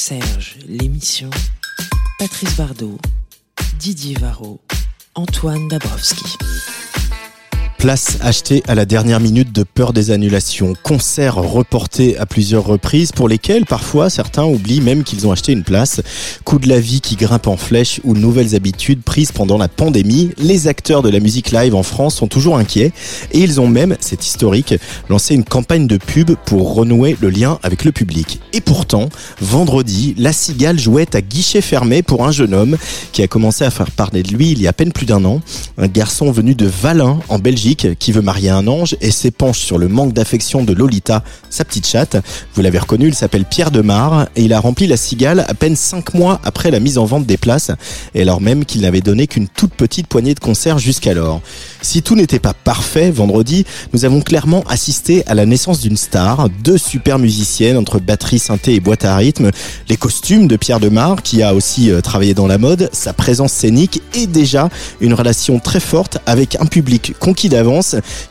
Serge, l'émission. Patrice Bardot, Didier Varro, Antoine Dabrowski. Place achetée à la dernière minute de peur des annulations, concerts reportés à plusieurs reprises pour lesquels parfois certains oublient même qu'ils ont acheté une place, coût de la vie qui grimpe en flèche ou nouvelles habitudes prises pendant la pandémie, les acteurs de la musique live en France sont toujours inquiets et ils ont même, c'est historique, lancé une campagne de pub pour renouer le lien avec le public. Et pourtant, vendredi, La Cigale jouait à guichet fermé pour un jeune homme qui a commencé à faire parler de lui il y a à peine plus d'un an, un garçon venu de Valin en Belgique qui veut marier un ange et s'épanche sur le manque d'affection de Lolita, sa petite chatte. Vous l'avez reconnu, il s'appelle Pierre Demar et il a rempli la cigale à peine 5 mois après la mise en vente des places et alors même qu'il n'avait donné qu'une toute petite poignée de concerts jusqu'alors. Si tout n'était pas parfait vendredi, nous avons clairement assisté à la naissance d'une star, deux super musiciennes entre batterie, synthé et boîte à rythme, les costumes de Pierre Demar qui a aussi euh, travaillé dans la mode, sa présence scénique et déjà une relation très forte avec un public conquis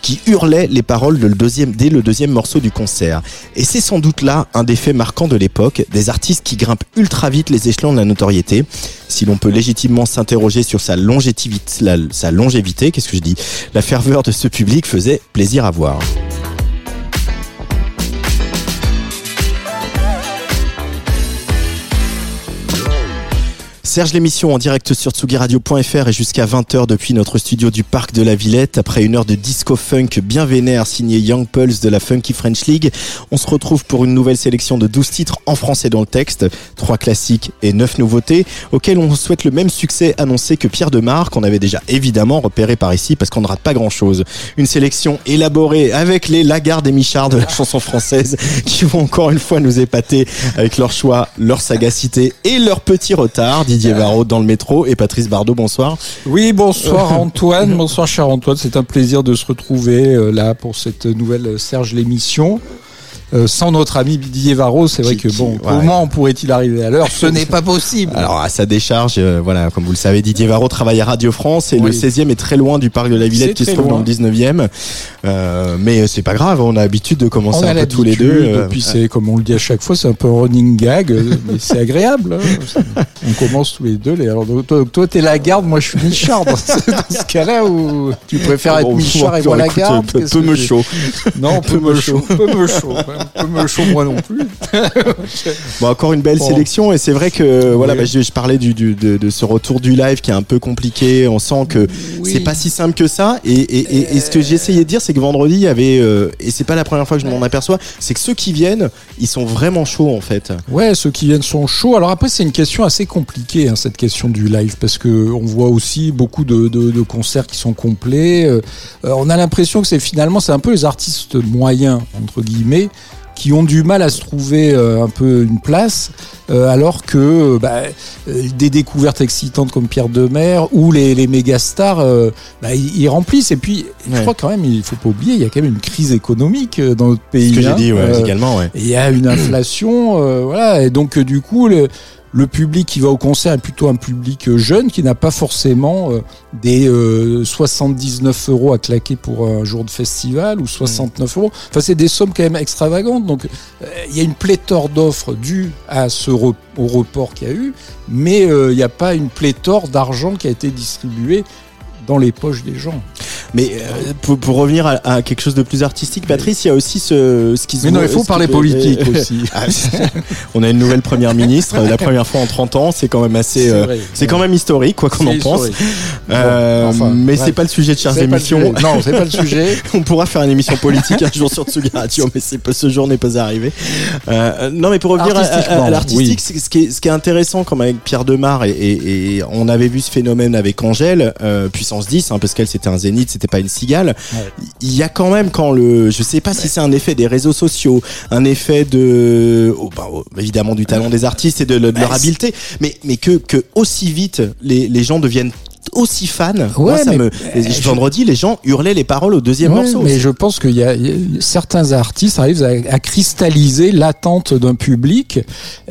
qui hurlait les paroles dès le deuxième morceau du concert. Et c'est sans doute là un des faits marquants de l'époque, des artistes qui grimpent ultra vite les échelons de la notoriété. Si l'on peut légitimement s'interroger sur sa longévité, sa longévité, qu'est-ce que je dis? La ferveur de ce public faisait plaisir à voir. Serge l'émission en direct sur tsugiradio.fr et jusqu'à 20h depuis notre studio du Parc de la Villette. Après une heure de disco funk bien vénère signé Young Pulse de la Funky French League, on se retrouve pour une nouvelle sélection de 12 titres en français dans le texte, 3 classiques et 9 nouveautés, auxquelles on souhaite le même succès annoncé que Pierre Demar, qu'on avait déjà évidemment repéré par ici parce qu'on ne rate pas grand chose. Une sélection élaborée avec les Lagarde et Michard de la chanson française qui vont encore une fois nous épater avec leur choix, leur sagacité et leur petit retard. Didier Varro dans le métro et Patrice Bardot, bonsoir. Oui, bonsoir Antoine, bonsoir cher Antoine, c'est un plaisir de se retrouver euh, là pour cette nouvelle euh, Serge l'émission. Euh, sans notre ami Didier Varro, c'est vrai Qui- que bon, qui- ouais. comment pourrait-il arriver à l'heure Ce n'est pas possible. Alors à sa décharge, euh, voilà, comme vous le savez, Didier Varro travaille à Radio France et Oui. le 16e est très loin du parc de la Villette qui se trouve dans le 19e. Euh, mais c'est pas grave, on a l'habitude de commencer on un peu tous les deux. euh, et puis c'est comme on le dit à chaque fois, c'est un peu un running gag, mais c'est agréable. hein. On commence tous les deux. Les... Alors donc, toi, toi, t'es la garde, moi je suis Michard dans ce, dans ce cas-là où tu préfères être bon, Michard et moi la garde. peu, me chaud. Non, peu me chaud, peu me chaud, peu me moi non plus. Bon, encore une belle Bon. sélection et c'est vrai que voilà, Oui. bah, je, je parlais du, du- de, de ce retour du live qui est un peu compliqué. On sent que Oui. c'est pas si simple que ça. Et, et, et, et ce que j'essayais de dire, c'est que vendredi, il y avait euh, et c'est pas la première fois que je m'en aperçois, c'est que ceux qui viennent, ils sont vraiment chauds en fait. Ouais, ceux qui viennent sont chauds. Alors après, c'est une question assez compliquée, hein, cette question du live, parce que on voit aussi beaucoup de, de, de concerts qui sont complets. Euh, euh, on a l'impression que c'est finalement, c'est un peu les artistes moyens entre guillemets qui ont du mal à se trouver euh, un peu une place, euh, alors que euh, bah, des découvertes excitantes comme Pierre Demer ou les, les méga stars, bah, ils, remplissent. Et puis, je crois quand même, il faut pas oublier, il y a quand même une crise économique dans notre pays. Ce que j'ai hein. dit, ouais, également, ouais. il y a une inflation, voilà. Et donc, du coup, le, le public qui va au concert est plutôt un public euh, jeune qui n'a pas forcément euh, des euh, 79 euros à claquer pour un jour de festival ou 69 euros. Enfin, c'est des sommes quand même extravagantes. Donc, euh, il y a une pléthore d'offres dues à ce re- au report qu'il y a eu, mais euh, il n'y a pas une pléthore d'argent qui a été distribué dans les poches des gens. Mais euh, pour, pour revenir à, à quelque chose de plus artistique, Patrice, il y a aussi ce, ce qui se Mais non, il faut ce parler politique aussi. Ah, on a une nouvelle première ministre, la première fois en 30 ans, c'est quand même assez, C'est euh, quand même historique, quoi qu'on en pense. Euh, Bon, enfin, mais c'est pas le sujet de le émissions. Non, c'est pas le sujet. On pourra faire une émission politique un jour sur Tsugi Radio, mais c'est ce jour n'est pas arrivé. Euh, non, mais pour revenir à- à, à Artistiquement, l'artistique, oui. ce, qui est, ce qui est intéressant, comme avec Pierre Demar, et, et, et on avait vu ce phénomène avec Angèle, euh, puissance 10, hein, parce qu'elle c'était un zénith, c'était pas une cigale. Il y a quand même quand le, je sais pas si c'est un effet des réseaux sociaux, un effet de, oh, bah, oh, évidemment du talent des artistes et de, de leur habileté, mais mais que que aussi vite les les gens deviennent aussi fans. Moi, ça mais- me, je- vendredi, les gens hurlaient les paroles au deuxième Ouais, morceau. mais je pense qu'il y a il y a- certains artistes arrivent à, à cristalliser l'attente d'un public.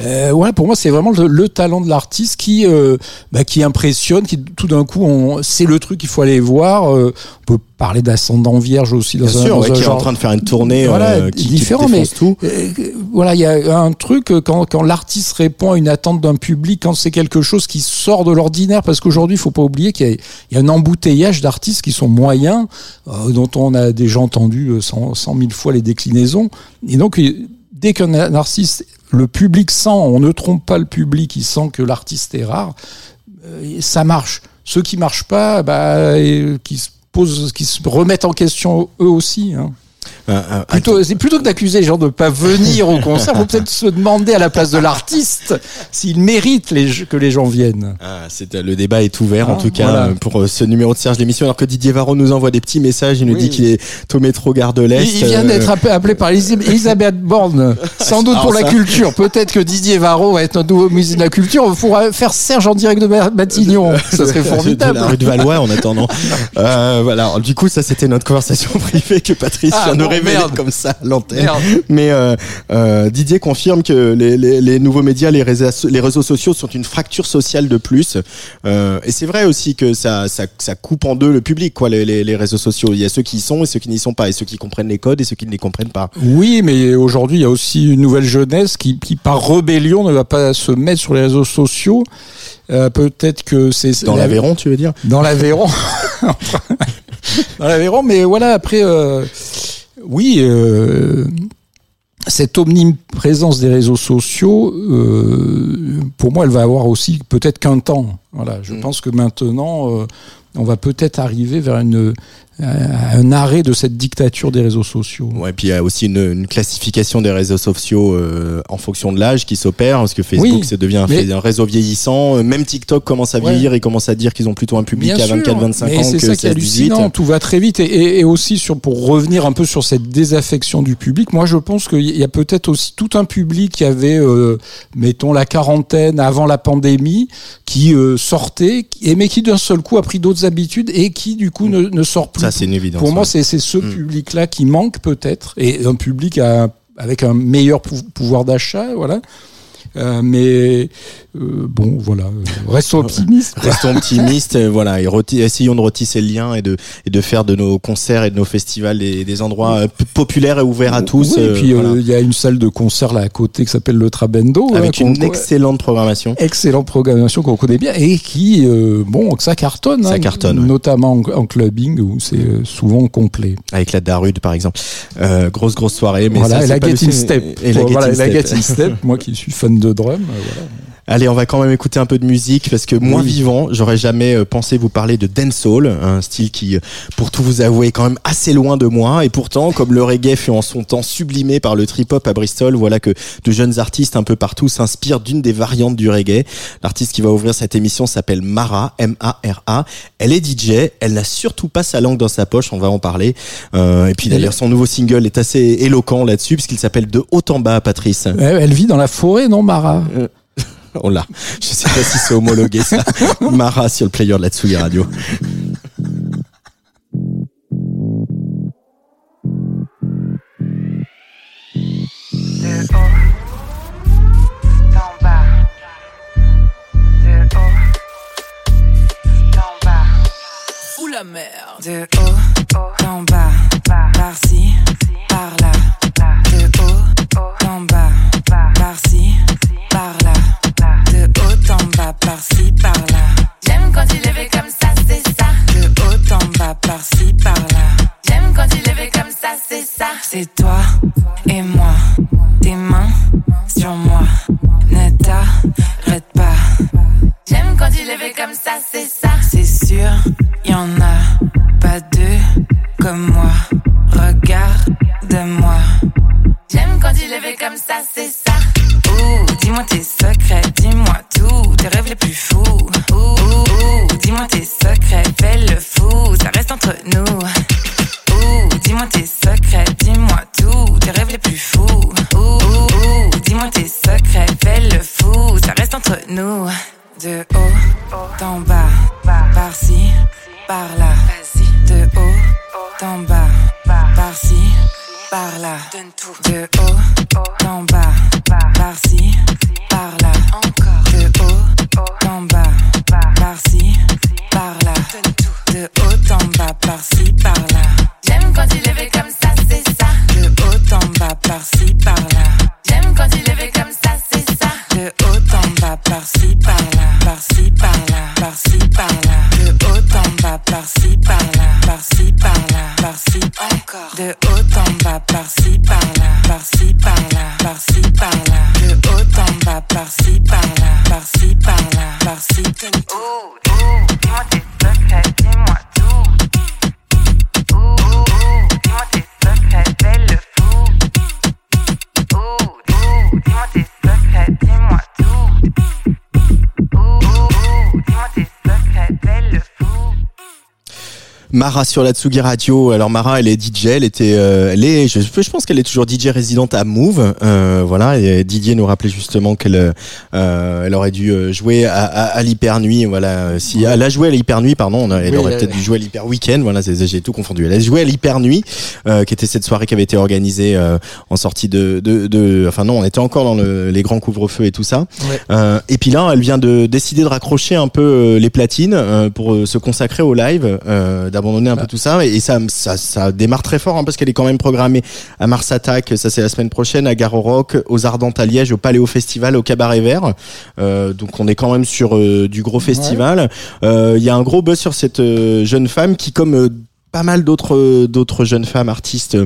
Euh, voilà, pour moi, c'est vraiment le, le talent de l'artiste qui euh, bah, qui impressionne, qui tout d'un coup, on, c'est le truc qu'il faut aller voir. Euh, on peut parler d'ascendant vierge aussi dans Bien un, sûr, dans ouais, un qui est en train de faire une tournée Voilà, euh, qui, qui différent, mais tout. euh, voilà, il y a un truc euh, quand, quand l'artiste répond à une attente d'un public, quand c'est quelque chose qui sort de l'ordinaire, parce qu'aujourd'hui, il faut pas oublier qu'il y, a- il y a un embouteillage d'artistes qui sont moyens, euh, dont on a déjà entendu euh, cent, cent mille fois les déclinaisons. Et donc, euh, dès qu'un artiste, le public sent, on ne trompe pas le public, il sent que l'artiste est rare, euh, ça marche. Ceux qui marchent pas, bah, et qui se qui se remettent en question eux aussi. Hein. Un- un- un- Plutôt, c'est plutôt que d'accuser les gens de pas venir au concert, faut peut-être se demander à la place de l'artiste s'il mérite les, que les gens viennent. Ah, c'est, le débat est ouvert en Ah, tout cas voilà. euh, pour euh, ce numéro de Serge l'émission alors que Didier Varro nous envoie des petits messages il nous Oui. dit qu'il est au métro gare de l'Est Il, il vient euh, d'être appelé, par Elis- Elisabeth Borne, sans doute pour Alors la culture. Peut-être que Didier Varro va être notre nouveau musée de la culture. On pourra faire Serge en direct de Ma- Matignon. Ça serait de formidable. la rue de Valois en attendant euh, voilà Alors, du coup ça c'était notre conversation privée que Patrice Ah, vient merde. comme ça l'antenne Merde. mais euh, euh, Didier confirme que les, les, les nouveaux médias les réseaux, les réseaux sociaux sont une fracture sociale de plus euh, et c'est vrai aussi que ça, ça, ça coupe en deux le public quoi les, les, les réseaux sociaux il y a ceux qui y sont et ceux qui n'y sont pas et ceux qui comprennent les codes et ceux qui ne les comprennent pas Oui, mais aujourd'hui, il y a aussi une nouvelle jeunesse qui, qui, par rébellion, ne va pas se mettre sur les réseaux sociaux. Euh, Peut-être que c'est dans l'Aveyron tu veux dire? Dans l'Aveyron. dans l'Aveyron, mais voilà, après, euh, oui, euh, cette omniprésence des réseaux sociaux, euh, pour moi, elle va avoir aussi peut-être qu'un temps. Voilà, je Mm. pense que maintenant, euh, on va peut-être arriver vers une, un arrêt de cette dictature des réseaux sociaux. Ouais, puis il y a aussi une, une classification des réseaux sociaux euh, en fonction de l'âge qui s'opère, parce que Facebook Oui, ça devient un, réseau vieillissant. Euh, Même TikTok commence à Ouais. vieillir et commence à dire qu'ils ont plutôt un public Bien à sûr, 24-25 mais ans c'est que ça qui est 16-18. hallucinant. Tout va très vite et, et- et aussi sur pour revenir un peu sur cette désaffection du public. Moi, je pense qu'il y a peut-être aussi tout un public qui avait, euh, mettons la quarantaine avant la pandémie, qui euh, sortait et mais qui d'un seul coup a pris d'autres habitudes et qui du coup ne, ne sort plus. Ça, c'est une évidence. Pour moi, ouais. c'est c'est ce Mm. public-là qui manque peut-être et un public à- avec un meilleur pou- pouvoir d'achat, voilà. Euh, mais euh, bon, voilà, euh, restons optimistes. Restons optimistes, voilà, et reti- essayons de retisser le lien et de, et de faire de nos concerts et de nos festivals des, des endroits euh, p- populaires et ouverts à tous. Oui, et puis euh, il voilà. y a une salle de concert là à côté qui s'appelle le Trabendo. Avec hein, une excellente programmation. excellente programmation qu'on connaît bien et qui, euh, bon, que ça cartonne. Ça hein, cartonne, ouais. Notamment en, en clubbing où c'est souvent complet. Avec la Darude, par exemple. Euh, grosse, grosse soirée. Mais voilà, ça, et c'est la pas le Get In seul- Step. Et la voilà, Step. Step, moi qui suis fan de drum. euh, voilà. Allez, on va quand même écouter un peu de musique parce que moi Oui. vivant, j'aurais jamais euh, pensé vous parler de dancehall, un style qui, euh, pour tout vous avouer, est quand même assez loin de moi. Et pourtant, comme le reggae fut en son temps sublimé par le trip-hop à Bristol, voilà que de jeunes artistes un peu partout s'inspirent d'une des variantes du reggae. L'artiste qui va ouvrir cette émission s'appelle Mara, M-A-R-A. Elle est DJ, elle n'a surtout pas sa langue dans sa poche, on va en parler. Euh, et puis d'ailleurs, son nouveau single est assez éloquent là-dessus puisqu'il s'appelle De haut en bas, Patrice. Elle vit dans la forêt, non, Mara? On l'a. Je sais pas si c'est homologué ça. Mara sur le player de la Tsugi Radio. De haut d'en bas. De C'est toi et moi. Tes mains sur moi. Ne t'arrête pas. J'aime quand est fait comme ça, c'est ça. C'est sûr, y en a pas deux comme moi. Regarde-moi. J'aime quand est fait comme ça, c'est ça. Ouh, dis-moi tes secrets, dis-moi tout, tes rêves les plus fous. Ouh, ouh, ouh, dis-moi tes secrets, fais le fou, ça reste entre nous. entre nous, de haut en bas, par-ci, par-là, de haut en bas, par-ci, par-là, de haut en bas, par-ci, par-là, Encore, de haut en bas, par-ci, par-là, de haut en bas, par-ci, par-là. J'aime quand il est par-ci, par-là, par-ci, par-là, par-ci, par-là. De haut en bas, par-ci, par-là, par-ci, par-là, par-ci, encore. De haut en bas, par-ci, par-là, par-ci, par-là, par-ci, par-là. Mara sur la Tsugi Radio. Alors Mara, elle est DJ, elle était, euh, elle est, je, je pense qu'elle est toujours DJ résidente à Move. Euh, voilà, et Didier nous rappelait justement qu'elle, euh, elle aurait dû euh, jouer à, à, à l'hyper nuit. Voilà, si elle a joué à l'hyper nuit, pardon, elle Oui, aurait peut-être dû jouer à l'hyper week-end. Voilà, j'ai tout confondu. Elle a joué à l'hyper nuit, euh, qui était cette soirée qui avait été organisée euh, en sortie de, de, de, enfin non, on était encore dans le- les grands couvre-feux et tout ça. Ouais. Euh, et puis là, elle vient de décider de raccrocher un peu euh, les platines euh, pour euh, se consacrer au live, euh, d'abandonner un peu tout ça. Et, et ça, ça, ça démarre très fort hein, parce qu'elle est quand même programmée à Mars Attack, ça c'est la semaine prochaine, à Garo Rock, aux Ardentes à Liège, au Paléo Festival, au Cabaret Vert. Euh, donc on est quand même sur euh, du gros festival. Euh, Il y a un gros buzz sur cette euh, jeune femme qui, comme euh, pas mal d'autres d'autres jeunes femmes artistes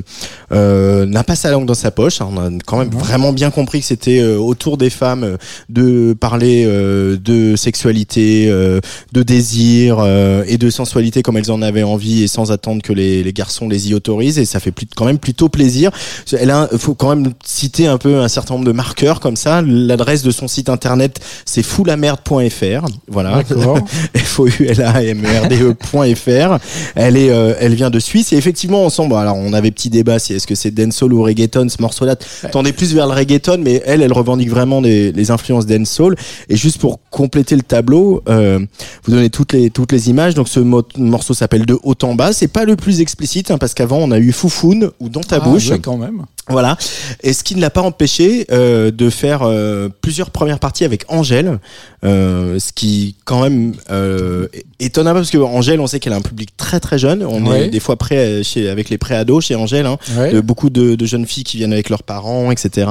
euh, n'a pas sa langue dans sa poche. On a quand même vraiment bien compris que c'était euh, autour des femmes euh, de parler euh, de sexualité, euh, de désir euh, et de sensualité comme elles en avaient envie et sans attendre que les, les garçons les y autorisent. Et ça fait plus, quand même plutôt plaisir. Elle a, faut quand même citer un peu un certain nombre de marqueurs comme ça. L'adresse de son site internet c'est foulamerde.fr. Voilà. D'accord. F-O-U-L-A-M-E-R-D-E.fr. Elle est, euh, elle vient de Suisse et effectivement ensemble. Alors on avait petit débat si est-ce que c'est dancehall ou reggaeton ce morceau-là. Tendait plus vers le reggaeton, mais elle, elle revendique vraiment des, les influences dancehall. Et juste pour compléter le tableau, euh, vous donnez toutes les toutes les images. Donc ce mo- morceau s'appelle de haut en bas. C'est pas le plus explicite hein, parce qu'avant on a eu Foufoun ou dans ta Ah, bouche. ouais, quand même. Voilà. Et ce qui ne l'a pas empêché euh, de faire euh, plusieurs premières parties avec Angèle, euh, ce qui quand même euh, peu parce que Angèle, on sait qu'elle a un public très très jeune. On Ouais. est des fois près chez avec les préados chez Angèle, hein, Ouais. beaucoup de, de jeunes filles qui viennent avec leurs parents, etc.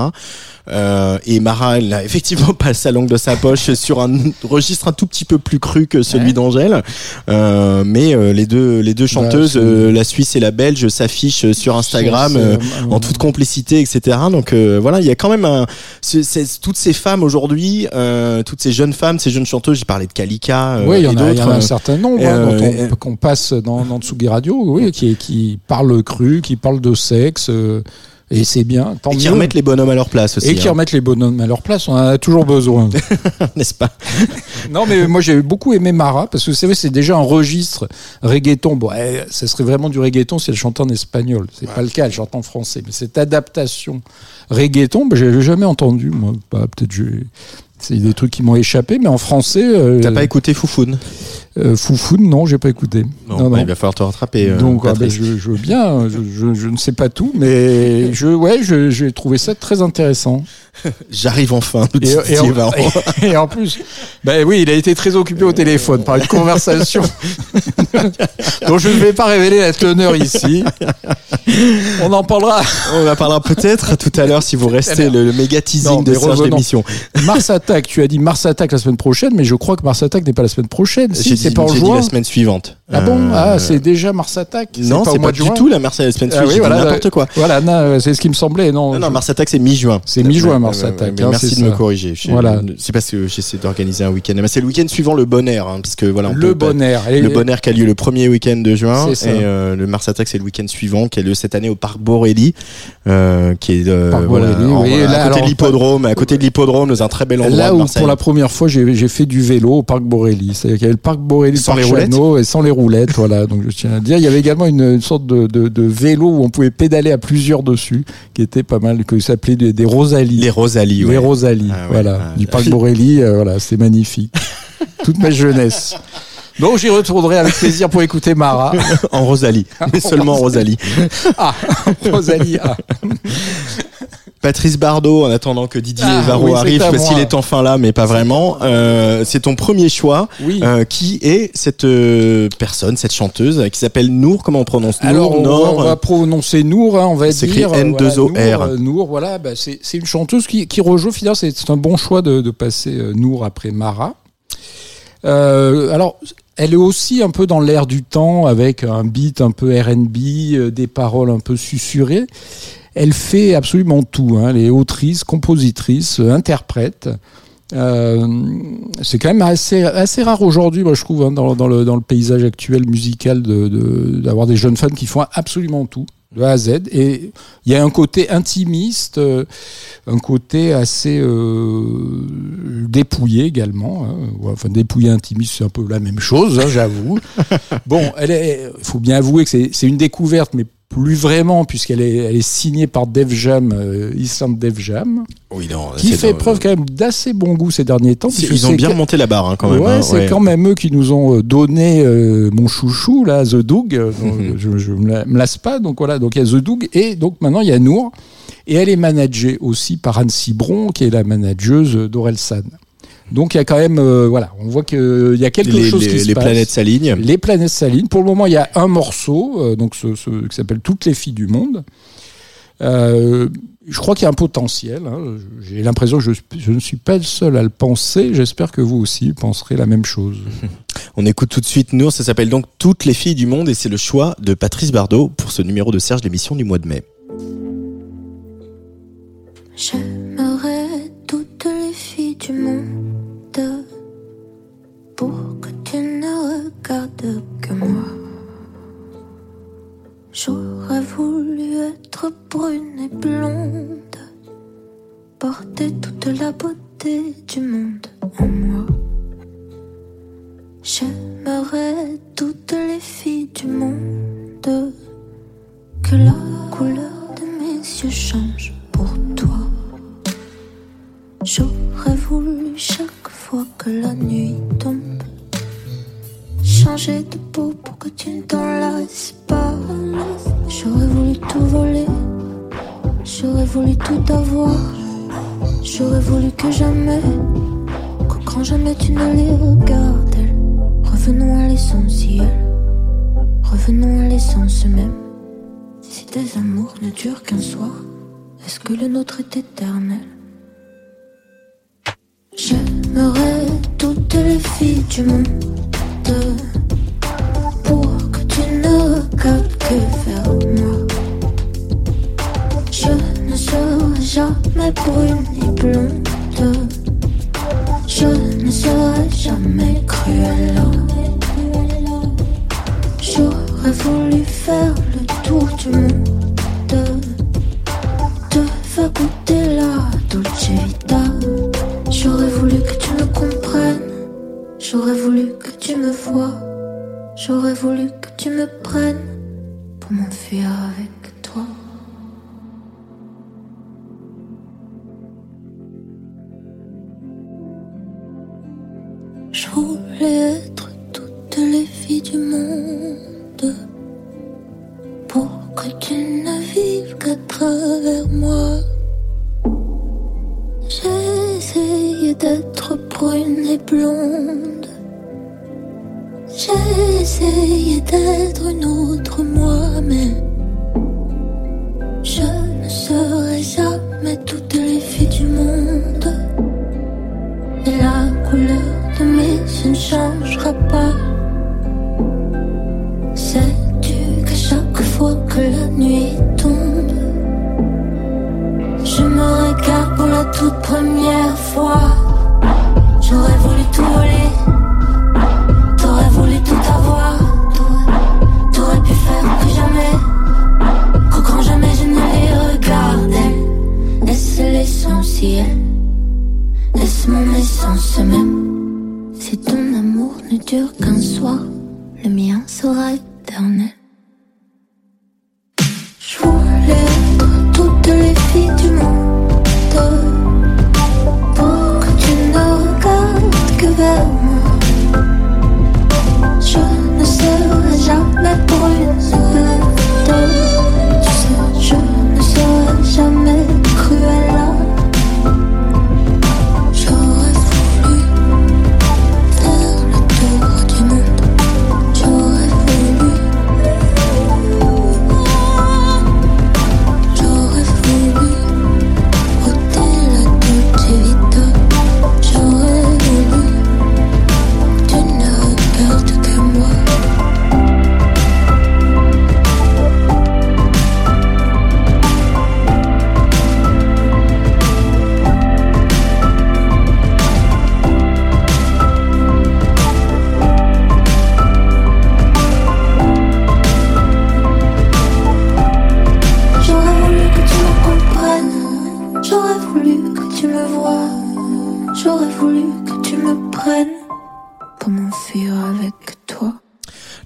Euh, et Mara, elle n'a effectivement pas sa langue de sa poche sur un registre un tout petit peu plus cru que celui Ouais. d'Angèle. Euh, mais euh, les deux les deux chanteuses, c'est- euh, la Suisse et la Belge, s'affichent sur Instagram. Euh, en toute complicité, etc. Donc euh, voilà, il y a quand même un, c'est, c'est- toutes ces femmes aujourd'hui, euh, toutes ces jeunes femmes, ces jeunes chanteuses. J'ai parlé de Kalika Oui, il y, en a, y en a un certain nombre hein, qu'on passe dans, dans Tsugi Radio, oui, qui, qui parlent cru, qui parlent de sexe, euh, et c'est bien. Tant et qui remettent les bonhommes à leur place aussi, et qui hein, remettent les bonhommes à leur place, on en a toujours besoin. n'est-ce pas? Non, mais moi j'ai beaucoup aimé Mara parce que c'est vrai, c'est déjà un registre reggaeton. Bon, eh, ça serait vraiment du reggaeton si elle chantait en espagnol. C'est pas le cas, elle chante en français. Mais cette adaptation reggaeton, ben, j'avais jamais entendu. Moi, Bah, peut-être j'ai- c'est des trucs qui m'ont échappé, mais en français. euh, T'as pas écouté Foufoun euh, Foufoune, non, j'ai pas écouté. Non, bah, il va falloir te rattraper. euh, Donc, ah, ben, je, je veux bien, je, je- je ne sais pas tout, mais je, ouais, j'ai trouvé ça très intéressant. J'arrive enfin. nous dit Et, en, Varro. et en plus, ben oui, il a été très occupé au téléphone par une conversation dont je ne vais pas révéler la teneur ici. On en parlera. On en parlera peut-être tout à l'heure si vous restez le, le méga Non, teasing de Serge d'émission. Mars Attack, tu as dit Mars Attack la semaine prochaine, mais je crois que Mars Attack n'est pas la semaine prochaine. Si, c'est pas en juin. la semaine suivante. Ah bon Euh, Ah, c'est déjà Mars Attack Non, c'est pas du tout la Mars la semaine Ah suivante. n'importe euh, quoi. Voilà, non, c'est ce qui me semblait. Non, Non, Mars Attack, c'est mi-juin. C'est mi-juin, Mars Attack, hein, merci de me corriger. Voilà. C'est parce que j'essaie d'organiser un week-end. Mais c'est le week-end suivant le bon air, hein, parce que voilà. le peut pas- bon air. Et- Le bon air qui a lieu le premier week-end de juin et euh, le Mars Attack c'est le week-end suivant qui a lieu cette année au parc Borelli euh, qui est euh, à côté de l'hippodrome à côté de l'hippodrome dans un très bel endroit Là où pour la première fois j'ai fait du vélo au parc Borelli, c'est-à-dire qu'il y avait le parc Borelli, Sans le les roulettes et sans les roulettes, voilà. Donc je tiens à dire, il y avait également une, une sorte de, de, de vélo où on pouvait pédaler à plusieurs dessus, qui était pas mal, que s'appelait des, des Rosalies. les Rosalie Les ouais. Rosalies, Ah ouais, voilà, ah, du parc Borelli, euh, voilà, c'est magnifique. Toute ma jeunesse. Donc j'y retournerai avec plaisir pour écouter Mara. en Rosalie, mais seulement en Rosalie. Ah, Rosalie. ah. Patrice Bardot, en attendant que Didier Ah, Varro oui, arrive, parce qu'il est enfin là, mais pas vraiment. Euh, c'est ton premier choix. Oui. Euh, qui est cette euh, personne, cette chanteuse, qui s'appelle Nour Comment on prononce Nour, Alors, on, va- on va prononcer Nour, hein, on va C'est dire. écrit euh, N2OR. Voilà, Nour, Nour, voilà, bah, c'est une chanteuse qui, qui rejoue, finalement, c'est un bon choix de, de passer Nour après Mara. Alors, elle est aussi un peu dans l'air du temps, avec un beat un peu R&B, des paroles un peu susurrées. Elle fait absolument tout. Hein. Elle est autrice, compositrice, euh, interprète. Euh, c'est quand même assez, assez rare aujourd'hui, moi je trouve, hein, dans, dans le, dans le paysage actuel musical de- de- d'avoir des jeunes fans qui font absolument tout, de A à Z. Et il y a un côté intimiste, euh, un côté assez euh, dépouillé également. hein. Enfin, dépouillé, intimiste, c'est un peu la même chose, hein, j'avoue. bon, il faut bien avouer que c'est c'est une découverte, mais plus vraiment, puisqu'elle est, elle est signée par Def Jam, euh, Island Def Jam, Oui, non, qui fait dans- preuve quand même d'assez bon goût ces derniers temps. Ils ont bien que- remonté la barre hein, quand même. ouais, hein, c'est ouais. quand même eux qui nous ont euh, donné euh, mon chouchou là, The Doug. Euh, donc, je, me lasse pas. Donc voilà, donc il y a The Doug et donc maintenant il y a Nour et elle est managée aussi par Anne Cibron qui est la manageuse d'Orelsan. Donc il y a quand même euh, voilà, on voit qu'il y a quelque les, chose les- qui se les passe. planètes s'alignent. Les planètes s'alignent. Pour le moment, il y a un morceau, euh, donc ce, ce- qui s'appelle Toutes les filles du monde. Euh, je crois qu'il y a un potentiel. hein. J'ai l'impression que je, je ne suis pas le seul à le penser. J'espère que vous aussi penserez la même chose. On écoute tout de suite Nour, ça s'appelle donc Toutes les filles du monde et c'est le choix de Patrice Bardot pour ce numéro de Serge, l'émission du mois de mai. J'aimerais toutes les filles du monde pour que tu ne regardes que moi. J'aurais voulu être brune et blonde, porter toute la beauté du monde en moi. J'aimerais toutes les filles du monde, que la couleur de mes yeux change pour toi. J'aurais voulu chaque fois que la nuit tombe changer de peau pour que tu ne t'en pas. J'aurais voulu tout voler, j'aurais voulu tout avoir. J'aurais voulu que jamais, que quand jamais tu ne les regardes. Revenons à l'essentiel, revenons à l'essence même. Si tes amours ne durent qu'un soir, est-ce que le nôtre est éternel? J'aimerais toutes les filles du monde pour que tu ne regardes que vers moi. Je ne serai jamais brune ni blonde. Je ne serai jamais cruelle. J'aurais voulu faire le tour du monde. Te faire goûter la dolce. J'aurais voulu que tu me comprennes. J'aurais voulu que tu me vois. J'aurais voulu que tu me prennes pour m'enfuir avec toi. Je voulais être toutes les filles du monde pour que tu ne vives qu'à travers moi. J'ai d'être brune et blonde. Essayé d'être une autre moi-même. Je ne serai jamais toutes les filles du monde. Et la couleur de mes yeux ne changera pas. Sais-tu qu'à chaque fois que la nuit tombe, je me regarde pour la toute première fois? L'essentiel? Est-ce mon essence même? Si ton amour ne dure qu'un soir, le mien sera éternel.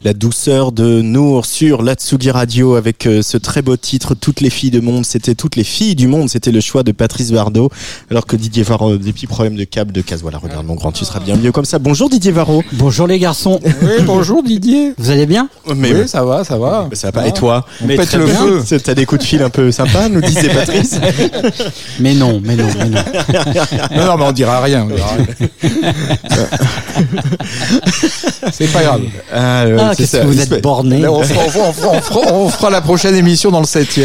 La douceur de Nour sur l'Atsugi Radio avec euh, ce très beau titre Toutes les filles du monde, c'était toutes les filles du monde, c'était le choix de Patrice Bardot, alors que Didier Varro des petits problèmes de câble de case. Voilà, regarde mon grand, tu seras bien mieux comme ça. Bonjour Didier Varro. Bonjour les garçons. Oui, bonjour Didier. Vous allez bien? Mais oui, ça va, ça va. ça va pas. Et toi? On Mais pète le bien. feu. T'as des coups de fil un peu sympas, nous disait Patrice. Mais non, mais non, mais non. Non, non, mais on dira rien. on dira rien. C'est pas grave. Ah, ouais, Ah, Qu'est-ce que vous êtes borné on, on, on, on, fera la prochaine émission dans le 7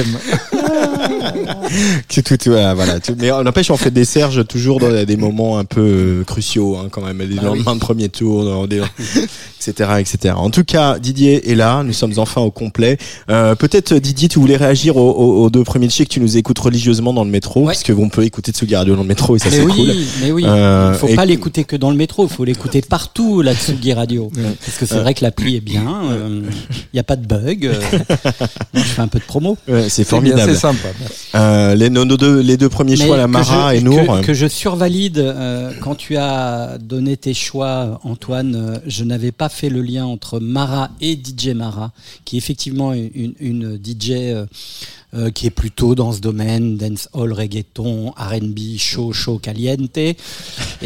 tout, tout, voilà, voilà. Tout- Mais on n'empêche, on fait des serges toujours dans des moments un peu euh, cruciaux, hein, quand même, des lendemains de premier tour, dans des- etc., etc. En tout cas, Didier est là. Nous sommes enfin au complet. Euh, Peut-être Didier, tu voulais réagir aux, aux- aux deux premiers de que tu nous écoutes religieusement dans le métro, Ouais. parce que on peut écouter Tsugi Radio dans le métro et ça c'est oui, cool. mais oui. Euh, faut pas l'écouter que dans le métro, il faut l'écouter partout la Tsugi Radio. Parce que c'est vrai que l'appli est bien, il n'y a pas de bug. euh, je fais un peu de promo. Ouais, c'est formidable. C'est sympa. Euh, les, nos, nos deux, les deux premiers choix, la Mara je, et Nour. Que, que je survalide euh, quand tu as donné tes choix, Antoine. euh, je n'avais pas fait le lien entre Mara et DJ Mara, qui est effectivement une, une DJ qui est plutôt dans ce domaine, dancehall, reggaeton, R&B, chaud, chaud, caliente. Et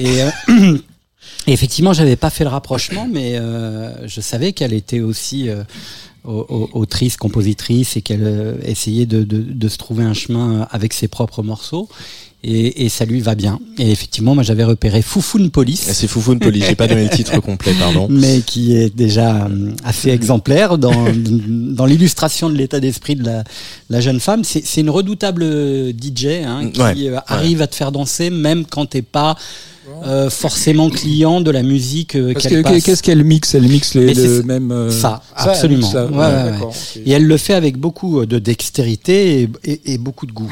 et effectivement, j'avais pas fait le rapprochement, mais euh, je savais qu'elle était aussi euh, au- au- autrice, compositrice, et qu'elle euh, essayait de, de, de se trouver un chemin avec ses propres morceaux. Et, et ça lui va bien. Et effectivement, moi, j'avais repéré Foufoune Police. C'est Foufoune Police, j'ai pas donné le titre complet, pardon. Mais qui est déjà euh, assez exemplaire dans, dans l'illustration de l'état d'esprit de la, la jeune femme. C'est une redoutable DJ hein, qui Ouais, euh, arrive à te faire danser même quand t'es pas euh, forcément client de la musique euh, Parce qu'elle que passe. qu'est-ce qu'elle mixe? Elle mixe les, le ça. même. euh, Ça, absolument. ça. Ouais, ouais, ouais. Et elle le fait avec beaucoup de dextérité et, et- et beaucoup de goût.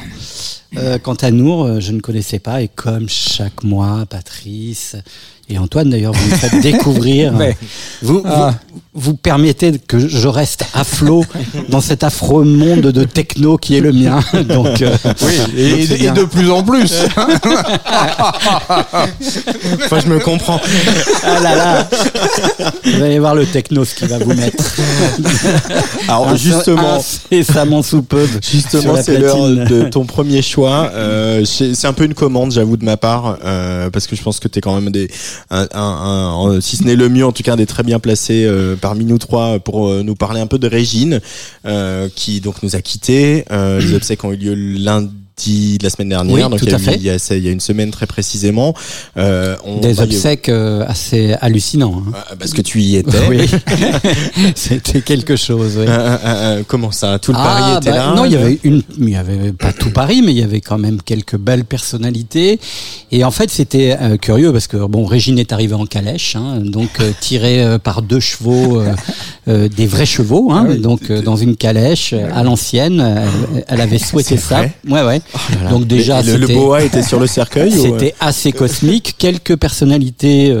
Euh, quant à Nour, euh, je ne connaissais pas et comme chaque mois, Patrice et Antoine d'ailleurs, vous me faites découvrir. Ouais. Vous, Ah. vous, vous permettez que je reste à flot dans cet affreux monde de techno qui est le mien. Donc, euh, Oui, et, donc et de plus en plus. Enfin, je me comprends. Ah là là Vous allez voir le techno ce qu'il va vous mettre. Alors, justement, Incessamment sous peu. sur Justement, c'est l'heure de ton premier choix. Euh, c'est c'est un peu une commande, j'avoue, de ma part, euh, parce que je pense que tu es quand même des, un, un- un- si ce n'est le mieux, en tout cas, des très bien placés euh, parmi nous trois pour euh, nous parler un peu de Régine, euh, qui donc nous a quittés. Euh, les obsèques ont eu lieu lundi de la semaine dernière, Oui, donc tout il y, a à eu- fait. il y a, il y a une semaine très précisément. Euh, on, Des bah, obsèques euh, assez hallucinants. hein. Ah, parce que tu y étais. Oui, c'était quelque chose. oui. Euh, euh, euh, comment ça Tout le Paris Ah, était bah, là Non, il y avait une, il y avait pas tout Paris, mais il y avait quand même quelques belles personnalités. Et en fait, c'était euh, curieux parce que bon, Régine est arrivée en calèche, hein, donc euh, tirée euh, par deux chevaux, euh, euh, des vrais chevaux, hein, Ah oui, donc euh, dans une calèche euh, à l'ancienne. Elle, elle avait souhaité ça. vrai Ouais, ouais. donc déjà, le, boa était sur le cercueil ou- C'était assez cosmique. Quelques personnalités euh,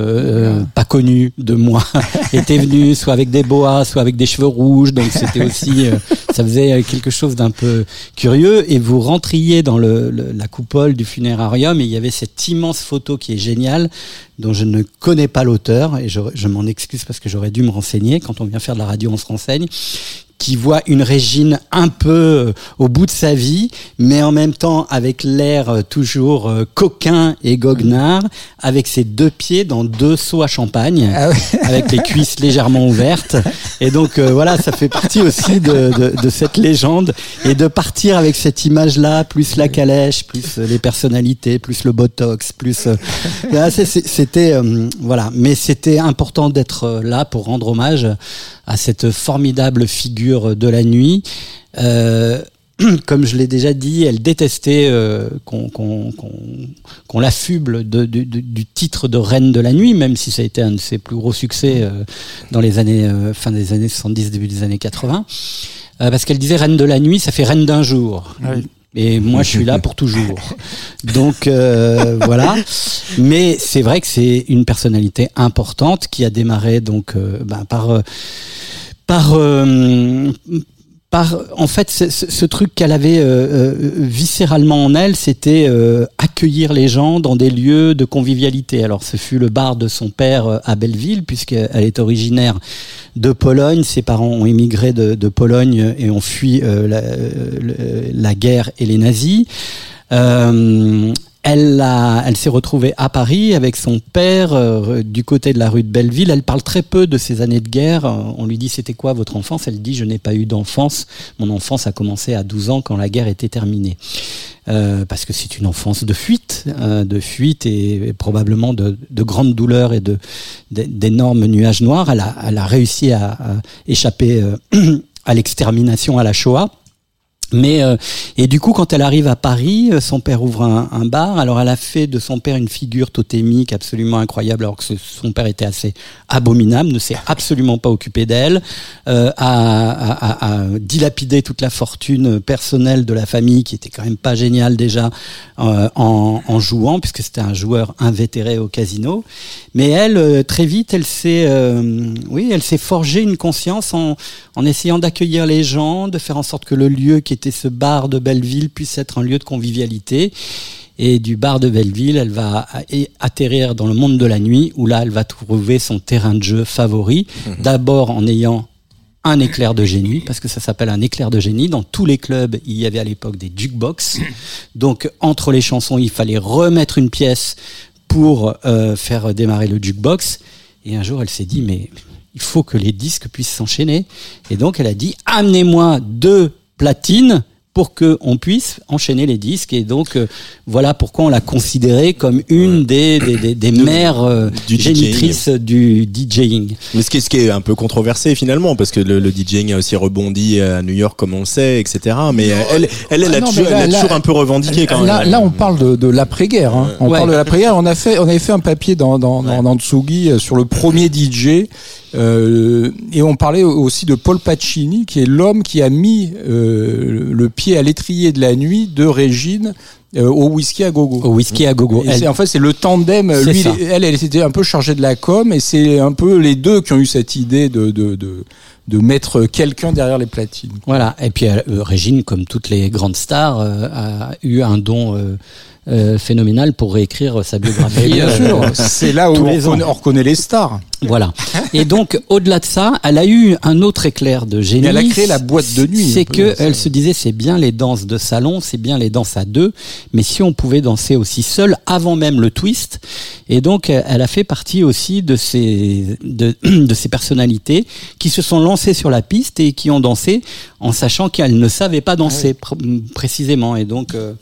euh, pas connues de moi étaient venues, soit avec des boas, soit avec des cheveux rouges. Donc c'était aussi, euh, ça faisait euh, quelque chose d'un peu curieux. Et vous rentriez dans le, le- la coupole du funérarium et il y avait cette immense photo qui est géniale, dont je ne connais pas l'auteur et je, je m'en excuse parce que j'aurais dû me renseigner. Quand on vient faire de la radio, on se renseigne qui voit une Régine un peu euh, au bout de sa vie, mais en même temps avec l'air euh, toujours euh, coquin et goguenard, avec ses deux pieds dans deux seaux à champagne, Ah ouais. avec les cuisses légèrement ouvertes. Et donc euh, voilà, ça fait partie aussi de, de, de cette légende. Et de partir avec cette image-là, plus la calèche, plus les personnalités, plus le botox, plus... euh, C'était... euh, voilà, mais c'était important d'être là pour rendre hommage à cette formidable figure de la nuit. Euh, comme je l'ai déjà dit, elle détestait euh, qu'on qu'on qu'on l'affuble du titre de reine de la nuit, même si ça a été un de ses plus gros succès euh, dans les années euh, fin des années 70, début des années 80. Euh, parce qu'elle disait reine de la nuit, ça fait reine d'un jour. Et moi, je suis là pour toujours. Donc euh, voilà. Mais c'est vrai que c'est une personnalité importante qui a démarré donc euh, ben, par euh, par euh, par en fait ce, truc qu'elle avait euh, euh, viscéralement en elle, c'était accueillir les gens dans des lieux de convivialité. Alors ce fut le bar de son père à Belleville, puisqu'elle est originaire de Pologne. Ses parents ont émigré de, Pologne et ont fui la, guerre et les nazis. Elle, a- elle s'est retrouvée à Paris avec son père euh, du côté de la rue de Belleville. Elle parle très peu de ses années de guerre. On lui dit c'était quoi votre enfance? Elle dit je n'ai pas eu d'enfance. Mon enfance a commencé à 12 ans quand la guerre était terminée. Euh, parce que c'est une enfance de fuite, euh, de fuite et, probablement de, de grandes douleurs et d'énormes nuages noirs. Elle a, réussi à, échapper à l'extermination à la Shoah. Mais euh, et du coup, quand elle arrive à Paris, euh, son père ouvre un, un bar. Alors, elle a fait de son père une figure totémique absolument incroyable, alors que son père était assez abominable, ne s'est absolument pas occupé d'elle, euh, a, a- a- a dilapidé toute la fortune personnelle de la famille, qui était quand même pas géniale déjà euh, en, en jouant, puisque c'était un joueur invétéré au casino. Mais elle, euh, très vite, elle s'est, euh, oui, elle s'est forgé une conscience en, en essayant d'accueillir les gens, de faire en sorte que le lieu qui était ce bar de Belleville puisse être un lieu de convivialité. Et du bar de Belleville, elle va et atterrir dans le monde de la nuit, où là, elle va trouver son terrain de jeu favori. D'abord en ayant un éclair de génie, parce que ça s'appelle un éclair de génie. Dans tous les clubs, il y avait à l'époque des jukebox. Donc, entre les chansons, il fallait remettre une pièce pour euh, faire démarrer le jukebox. Et un jour, elle s'est dit, mais il faut que les disques puissent s'enchaîner. Et donc, elle a dit, amenez-moi deux platines pour que on puisse enchaîner les disques. Et donc, euh, voilà pourquoi on l'a considérée comme une des, des, des, des mères euh, du DJing. génitrices du DJing. Mais ce qui, est, ce qui est un peu controversé finalement, parce que le, le DJing a aussi rebondi à New York comme on le sait, etc. Mais elle, elle, elle, Ah a, non, mais là- elle a là- toujours un peu revendiqué quand là, même. là, on parle de, de l'après-guerre. Hein. On Ouais. parle de l'après-guerre. On a fait, on avait fait un papier dans dans, dans, dans Tsugi euh, sur le premier DJ, euh, et on parlait aussi de Paul Pacini, qui est l'homme qui a mis euh, le pied à l'étrier de la nuit de Régine euh, au whisky à gogo. Au whisky à gogo. Elle- en fait, c'est le tandem. Lui, elle, elle s'était un peu chargée de la com, et c'est un peu les deux qui ont eu cette idée de de de, de mettre quelqu'un derrière les platines. Voilà. Et puis euh, Régine, comme toutes les grandes stars, euh, a eu un don euh, euh, phénoménal pour réécrire sa biographie. Bien euh, sûr, c'est là où reconnaît, on reconnaît les stars. Voilà. Et donc, au-delà de ça, elle a eu un autre éclair de génie. Mais elle a créé la boîte de nuit, C'est que elle se disait, c'est bien les danses de salon, c'est bien les danses à deux, mais si on pouvait danser aussi seul avant même le twist. Et donc, elle a fait partie aussi de ces, de, de ces personnalités qui se sont lancées sur la piste et qui ont dansé en sachant qu'elles ne savaient pas danser Ah pr- précisément. Et donc, euh,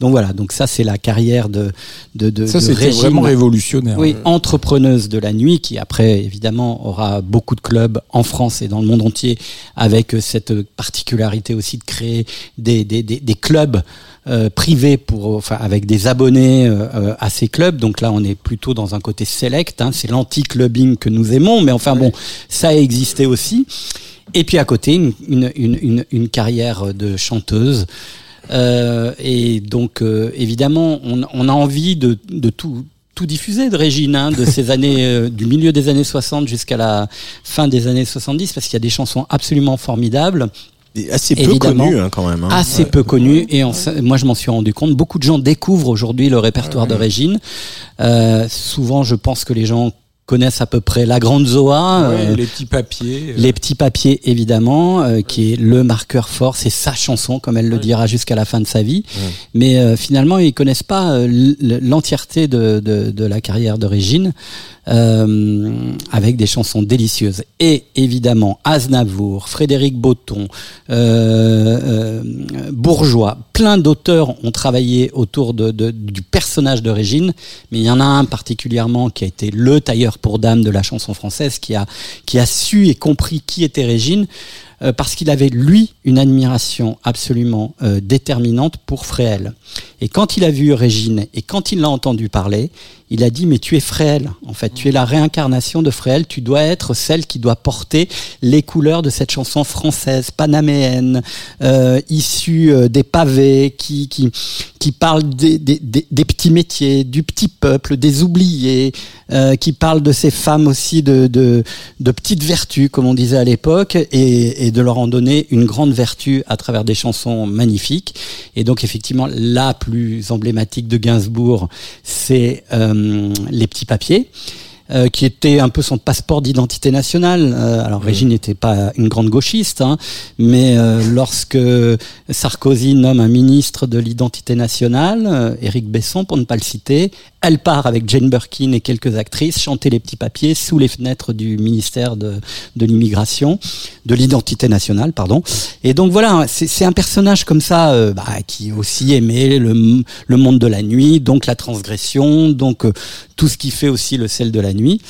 donc voilà. Donc ça, c'est la carrière de, de, de, Ça, de c'était vraiment révolutionnaire. Oui, entrepreneuse de la nuit, qui après, évidemment, aura beaucoup de clubs en France et dans le monde entier, avec euh, cette particularité aussi de créer des, des, des, des clubs euh, privés pour, enfin, avec des abonnés euh, euh, à ces clubs. Donc là, on est plutôt dans un côté select. Hein, c'est l'anti-clubbing que nous aimons, mais enfin bon, ça a existé aussi. Et puis à côté, une, une, une, une, une carrière de chanteuse. Euh, et donc, euh, évidemment, on, on a envie de, de tout, tout diffuser de Régine, hein, de ces années, euh, du milieu des années 60 jusqu'à la fin des années 70, parce qu'il y a des chansons absolument formidables, Et assez peu Évidemment. connu hein, quand même. hein. assez peu connues, et on moi je m'en suis rendu compte. Beaucoup de gens découvrent aujourd'hui le répertoire de Régine. Euh, souvent, je pense que les gens connaissent à peu près La Grande Zoa. Ouais, euh, les petits papiers. euh, les petits papiers, évidemment, euh, qui est le marqueur fort, c'est sa chanson, comme elle le dira jusqu'à la fin de sa vie. Mais finalement, ils connaissent pas l'entièreté de, de, de la carrière de Régine, euh, avec des chansons délicieuses. Et évidemment, Aznavour, Frédéric Botton, euh, euh, Bourgeois, plein d'auteurs ont travaillé autour de, de- du personnage de Régine, mais il y en a un particulièrement qui a été le tailleur pour dame de la chanson française, qui a, qui a su et compris qui était Régine, euh, parce qu'il avait, lui, une admiration absolument euh, déterminante pour Fréhel. Et quand il a vu Régine et quand il l'a entendu parler, il a dit mais tu es Fréhel. En fait, tu es la réincarnation de Fréhel. Tu dois être celle qui doit porter les couleurs de cette chanson française, panaméenne, euh, issue euh, des pavés, qui qui qui parle des, des, des, des petits métiers, du petit peuple, des oubliés, euh, qui parle de ces femmes aussi de, de, de petites vertus, comme on disait à l'époque, et, et de leur en donner une grande vertu à travers des chansons magnifiques. Et donc effectivement, la plus emblématique de Gainsbourg, c'est euh, Les petits papiers. euh, qui était un peu son passeport d'identité nationale. Euh, alors Régine n'était pas une grande gauchiste, hein, mais euh, lorsque Sarkozy nomme un ministre de l'identité nationale, euh, Éric Besson pour ne pas le citer, elle part avec Jane Birkin et quelques actrices chanter les petits papiers sous les fenêtres du ministère de, de l'immigration, de l'identité nationale, pardon. Et donc voilà, c'est un personnage comme ça euh, bah, qui aussi aimait le, le monde de la nuit, donc la transgression, donc euh, tout ce qui fait aussi le sel de la nuit.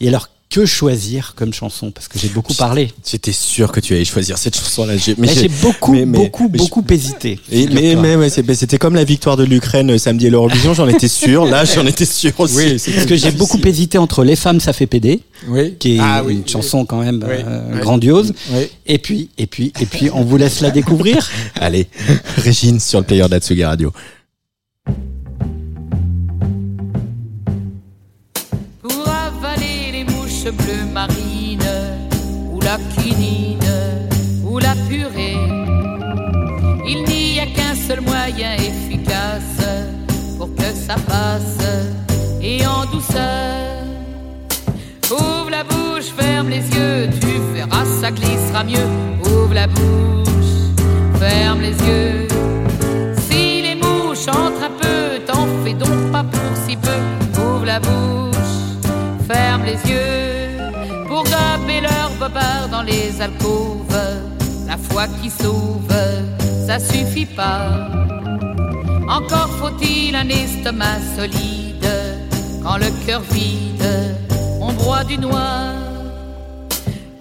Et alors que choisir comme chanson Parce que j'ai beaucoup parlé. J'étais sûr que tu allais choisir cette chanson-là. J'ai- Mais j'ai beaucoup, mais- mais- beaucoup, mais beaucoup hésité. Et- mais c'était comme la victoire de l'Ukraine euh, samedi à l'Eurovision, j'en étais sûr. Là, j'en étais sûr aussi. Oui, Parce que j'ai beaucoup hésité entre Les femmes, ça fait péder, Oui. qui est Ah oui, une chanson quand même euh, grandiose. Oui. Et puis, et puis, et puis, on vous laisse la découvrir. Allez, Régine sur le player d'Atsugi Radio. Bleues marines, ou la quinine, ou la purée. Il n'y a qu'un seul moyen efficace pour que ça passe, et en douceur. Ouvre la bouche, ferme les yeux, tu verras, ça glissera mieux. Ouvre la bouche, ferme les yeux. Si les mouches entrent un peu, t'en fais donc pas pour si peu. Ouvre la bouche, ferme les yeux. Dans les alcôves. La foi qui sauve, ça suffit pas. Encore faut-il un estomac solide. Quand le cœur vide, on broie du noir.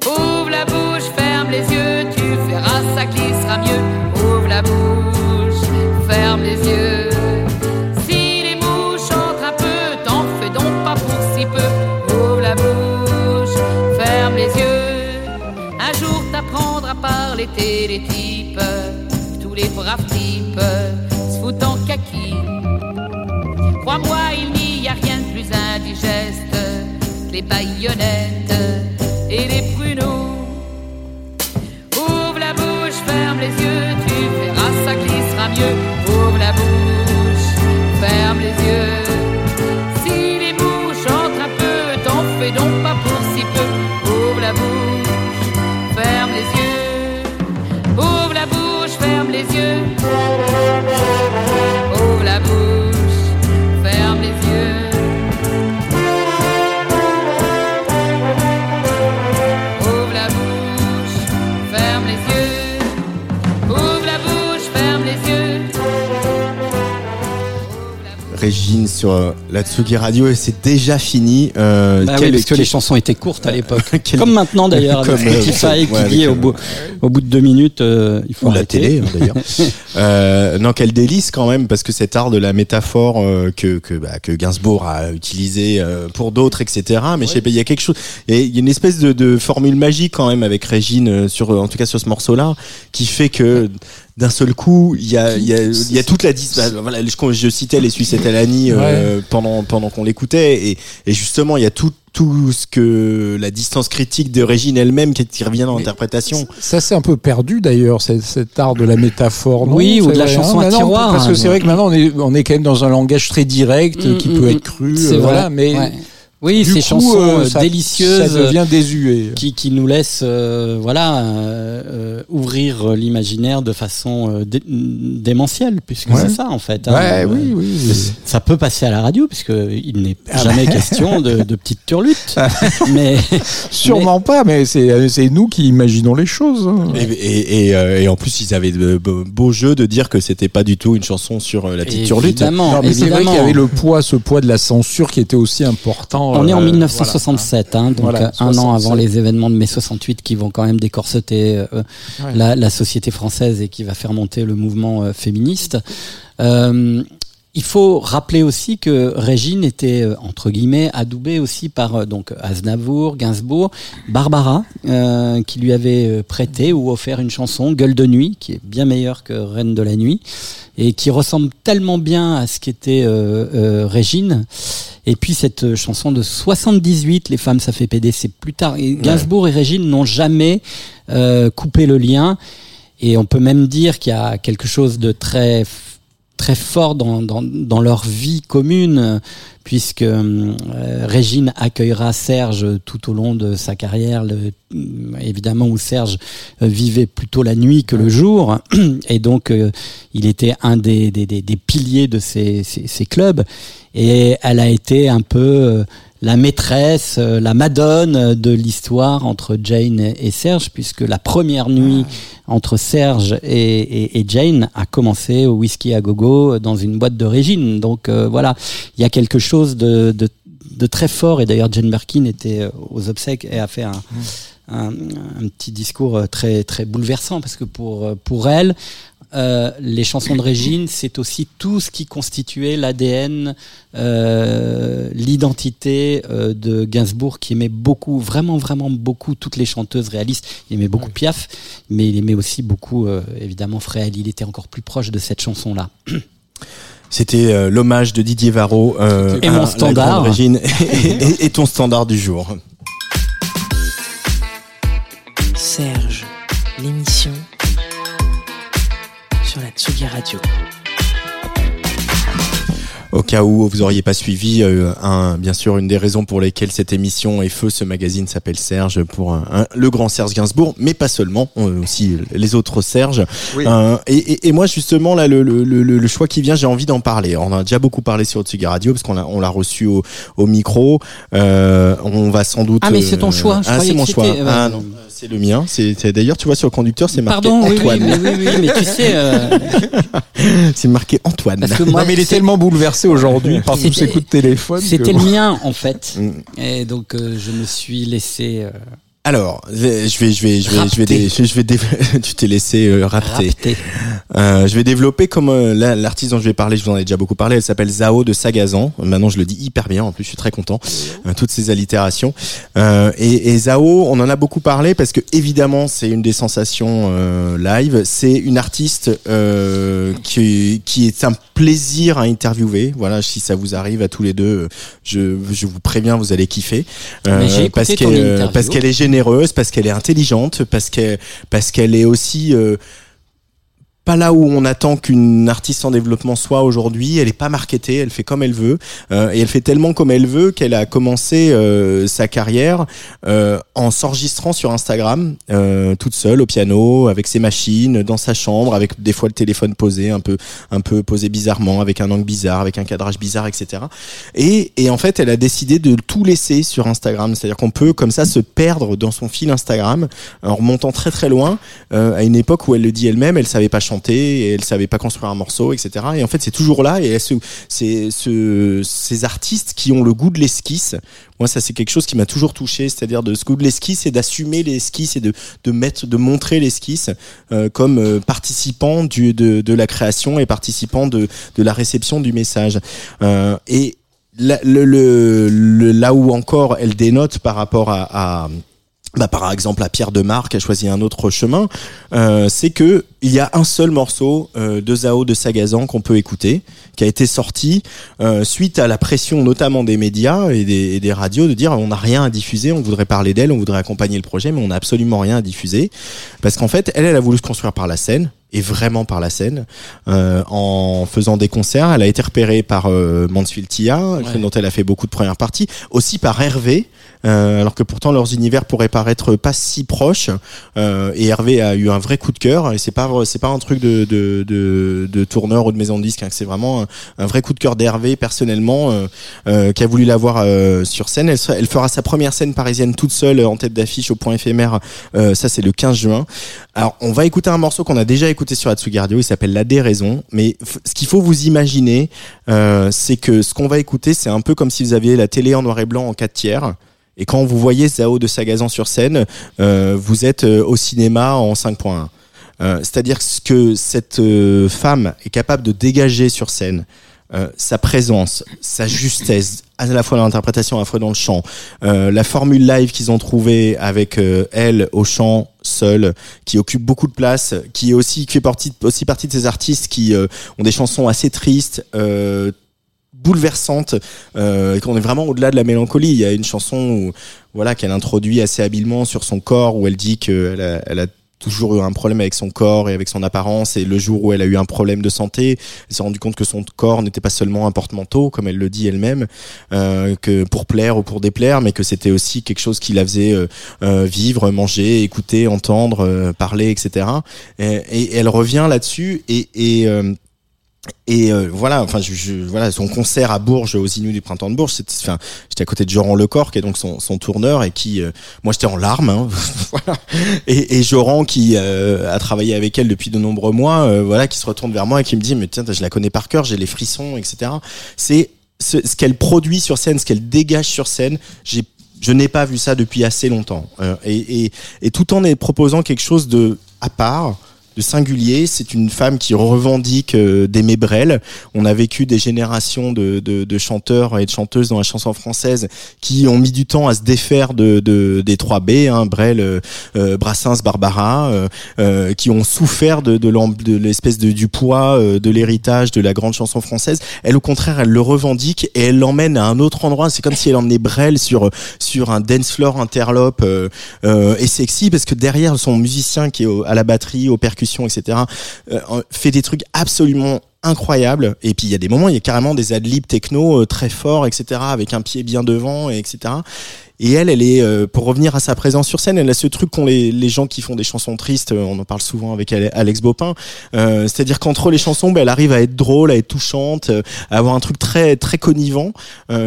Ouvre la bouche, ferme les yeux, tu verras, ça glissera mieux. Ouvre la bouche, ferme les yeux. Les télétypes, tous les braves types se foutent en kaki. Crois-moi, il n'y a rien de plus indigeste que les baïonnettes et les Sur euh, l'Atsugi Radio et c'est déjà fini. Euh, Bah oui, parce que quel- les chansons étaient courtes à l'époque. Quel- Comme maintenant d'ailleurs, avec Comme, euh, Spotify qui ouais, dit au, euh, bout, au bout de deux minutes, euh, il faut ou la télé hein, d'ailleurs. euh, non, quel délice quand même parce que cet art de la métaphore que que, bah, que Gainsbourg a utilisé pour d'autres, etc. Mais je sais pas, il y a quelque chose, il y a- il y a une espèce de, de formule magique quand même avec Régine sur, en tout cas sur ce morceau-là, qui fait que d'un seul coup, il y a, y a, y a toute la bah, voilà, je, je citais les Suisses et Talani euh, pendant pendant qu'on l'écoutait et, et justement il y a tout tout ce que la distance critique de Régine elle-même qui, revient dans l'interprétation. Ça s'est un peu perdu d'ailleurs, cet, cet art de la métaphore. non Oui, ou C'est de la chanson hein, à maintenant, tiroir, Parce que hein, c'est vrai que maintenant on est, on est quand même dans un langage très direct Mm, qui mm, peut mm. être cru. C'est euh, vrai. voilà, mais Ouais. Oui, du ces coup, chansons euh, euh, ça- délicieuses. Ça devient désuet. qui, qui nous laisse euh, voilà euh, euh, ouvrir l'imaginaire de façon euh, dé- démentielle puisque Ouais. c'est ça en fait hein. Ouais, Euh, oui, oui. oui. ça peut passer à la radio puisque il n'est Ah jamais bah. question de, de petites turlutes mais Sûrement pas, mais c'est nous qui imaginons les choses. hein. Et, et, et, euh, et en plus, ils avaient de beaux jeux de dire que c'était pas du tout une chanson sur euh, la petite turlute. évidemment, Non, mais c'est vrai qu'il y avait le poids, ce poids de la censure qui était aussi important. On est en euh, 1967, hein, donc Voilà, euh, un an 67. avant les événements de mai 68 qui vont quand même décorseter euh, Ouais. la, la société française et qui va faire monter le mouvement euh, féministe. Euh, Il faut rappeler aussi que Régine était euh, entre guillemets adoubée aussi par euh, donc Aznavour, Gainsbourg, Barbara euh, qui lui avait euh, prêté ou offert une chanson Gueule de nuit qui est bien meilleure que Reine de la nuit et qui ressemble tellement bien à ce qu'était euh, euh, Régine. Et puis cette chanson de 78, Les femmes ça fait péder, c'est plus tard. Et Gainsbourg et Régine n'ont jamais euh, coupé le lien. Et on peut même dire qu'il y a quelque chose de très très fort dans, leur vie commune, puisque euh, Régine accueillera Serge tout au long de sa carrière, évidemment où Serge euh, vivait plutôt la nuit que le jour, et donc euh, il était un des, piliers de ces, clubs, et elle a été un peu la maîtresse, euh, la madone de l'histoire entre Jane et Serge, puisque la première nuit entre Serge et, et- et Jane a commencé au whisky à gogo dans une boîte de Régine. Donc euh, voilà, il y a quelque chose de, de, de très fort. Et d'ailleurs, Jane Birkin était euh, aux obsèques et a fait un, un, un petit discours très très bouleversant parce que pour pour elle. Euh, les chansons de Régine, c'est aussi tout ce qui constituait l'ADN, euh, l'identité euh, de Gainsbourg, qui aimait beaucoup, vraiment, vraiment beaucoup toutes les chanteuses réalistes. Il aimait beaucoup Piaf, mais il aimait aussi beaucoup, euh, évidemment, Fréhel. Il était encore plus proche de cette chanson-là. C'était euh, l'hommage de Didier Varro euh, Et à mon standard. Régine et, et- et ton standard du jour. Serge, l'émission Tsugi Radio. Au cas où vous auriez pas suivi, euh, un, bien sûr, une des raisons pour lesquelles cette émission est feu, ce magazine s'appelle Serge pour un- un- le grand Serge Gainsbourg, mais pas seulement, euh, aussi les autres Serge. Euh, et, et- et moi justement là, le, le, le, le choix qui vient, j'ai envie d'en parler. On en a déjà beaucoup parlé sur Tsugi Radio parce qu'on l'a on l'a reçu au, au micro. Euh, on va sans doute. Ah, mais c'est ton choix. Je ah, c'est mon choix. ouais. Ah non, c'est le mien. C'est c'est- d'ailleurs, tu vois sur le conducteur, c'est marqué Pardon, oui, oui, Antoine. mais, oui, oui, mais tu sais, euh, C'est marqué Antoine. moi, non, mais il est tellement bouleversé aujourd'hui par tous ces coups de téléphone. que- C'était le mien en fait, Mm. et donc euh, je me suis laissé euh, Alors, je vais, je vais, je vais, je vais, je vais, dé- je vais dé- tu t'es laissé euh, rapter. Euh, je vais développer comme euh, la- l'artiste dont je vais parler, je vous en ai déjà beaucoup parlé, elle s'appelle Zao de Sagazan. Maintenant, je le dis hyper bien, en plus, je suis très content. Euh, toutes ces allitérations. Euh, et, et Zao, on en a beaucoup parlé parce que évidemment, c'est une des sensations euh, live. C'est une artiste euh, qui, qui est un plaisir à interviewer. Voilà, si ça vous arrive à tous les deux, je, je vous préviens, vous allez kiffer. Euh, parce qu'elle, parce qu'elle est généreuse, parce qu'elle est intelligente, parce qu'elle, est aussi euh, pas là où on attend qu'une artiste en développement soit aujourd'hui. Elle est pas marketée, elle fait comme elle veut euh, et elle fait tellement comme elle veut qu'elle a commencé euh, sa carrière euh, en s'enregistrant sur Instagram, euh, toute seule au piano, avec ses machines, dans sa chambre, avec des fois le téléphone posé un peu, un peu posé bizarrement, avec un angle bizarre, avec un cadrage bizarre, etc. Et, et en fait, elle a décidé de tout laisser sur Instagram, c'est-à-dire qu'on peut comme ça se perdre dans son fil Instagram en remontant très très loin euh, à une époque où elle le dit elle-même, elle savait pas chanter, et elle savait pas construire un morceau, etc. Et en fait, c'est toujours là. Et c'est ce, ces artistes qui ont le goût de l'esquisse. Moi, ça c'est quelque chose qui m'a toujours touché, c'est-à-dire de ce goût de l'esquisse et d'assumer l'esquisse et de, mettre, de montrer l'esquisse euh, comme euh, participant de, la création et participant de, la réception du message. Euh, et là, où encore elle dénote par rapport à bah, par exemple à Pierre de Marc qui a choisi un autre chemin, euh, c'est que il y a un seul morceau euh, de Zao de Sagazan qu'on peut écouter, qui a été sorti euh, suite à la pression notamment des médias et des, et des radios de dire on n'a rien à diffuser, on voudrait parler d'elle, on voudrait accompagner le projet, mais on n'a absolument rien à diffuser, parce qu'en fait elle, elle a voulu se construire par la scène et vraiment par la scène euh, en faisant des concerts. Elle a été repérée par euh, Mansfield Tia, Ouais. dont elle a fait beaucoup de premières parties, aussi par Hervé, euh, alors que pourtant leurs univers pourraient paraître pas si proches. Euh, et Hervé a eu un vrai coup de cœur. Et c'est pas c'est pas un truc de de, de, tourneur ou de maison de disque. hein, c'est vraiment un, vrai coup de cœur d'Hervé personnellement euh, qui a voulu la voir sur scène. Elle, fera sa première scène parisienne toute seule en tête d'affiche au point éphémère. Ça c'est le 15 juin. Alors on va écouter un morceau qu'on a déjà écouté sur Atsugi Radio. Il s'appelle La déraison. Mais ce qu'il faut vous imaginer, c'est que ce qu'on va écouter, c'est un peu comme si vous aviez la télé en noir et blanc en 4 tiers. Et quand vous voyez Zao de Sagazan sur scène, euh, vous êtes euh, au cinéma en 5.1. Euh, C'est-à-dire ce que cette euh, femme est capable de dégager sur scène, euh, sa présence, sa justesse, à la fois dans l'interprétation, à la fois dans le chant, euh, la formule live qu'ils ont trouvée avec elle au chant seule, qui occupe beaucoup de place, qui est aussi qui fait partie aussi partie de ces artistes qui ont des chansons assez tristes. Bouleversantes euh, qu'on est vraiment au-delà de la mélancolie. Il y a une chanson où voilà qu'elle introduit assez habilement sur son corps où elle dit qu'elle a, elle a toujours eu un problème avec son corps et avec son apparence et le jour où elle a eu un problème de santé elle s'est rendu compte que son corps n'était pas seulement un porte-manteau comme elle le dit elle-même euh, que pour plaire ou pour déplaire mais que c'était aussi quelque chose qui la faisait euh, euh, vivre manger écouter entendre euh, parler etc et, et elle revient là-dessus et, et euh, et euh, voilà, enfin, je, je- voilà, son concert à Bourges, aux Inuits du printemps de Bourges, enfin, j'étais à côté de Joran Lecor, qui est donc son, son tourneur, et qui, euh, moi, j'étais en larmes, hein, voilà. Et, et Joran, qui euh, a travaillé avec elle depuis de nombreux mois, euh, voilà, qui se retourne vers moi et qui me dit, mais tiens, je la connais par cœur, j'ai les frissons, etc. C'est ce, ce qu'elle produit sur scène, ce qu'elle dégage sur scène. J'ai je n'ai pas vu ça depuis assez longtemps. Euh, et, et, tout en proposant quelque chose de à part, de singulier. C'est une femme qui revendique euh, d'aimer Brel. On a vécu des générations de, de, de chanteurs et de chanteuses dans la chanson française qui ont mis du temps à se défaire de, de des 3 B, hein, Brel, euh, euh, Brassens, Barbara, euh, euh, qui ont souffert de, de l'espèce de du poids, euh, de l'héritage de la grande chanson française. Elle, au contraire, elle le revendique et elle l'emmène à un autre endroit. C'est comme si elle emmenait Brel sur sur un dance floor interlope et sexy parce que derrière son musicien qui est au- à la batterie, aux etc., euh, fait des trucs absolument incroyables. Et puis il y a des moments, il y a carrément des adlibs techno euh, très forts, etc., avec un pied bien devant, et etc. Et elle, elle est, euh, pour revenir à sa présence sur scène, elle a ce truc qu'ont les, les gens qui font des chansons tristes, on en parle souvent avec Ale- Alex Bopin, c'est-à-dire qu'entre les chansons, ben, elle arrive à être drôle, à être touchante, à avoir un truc très très connivant,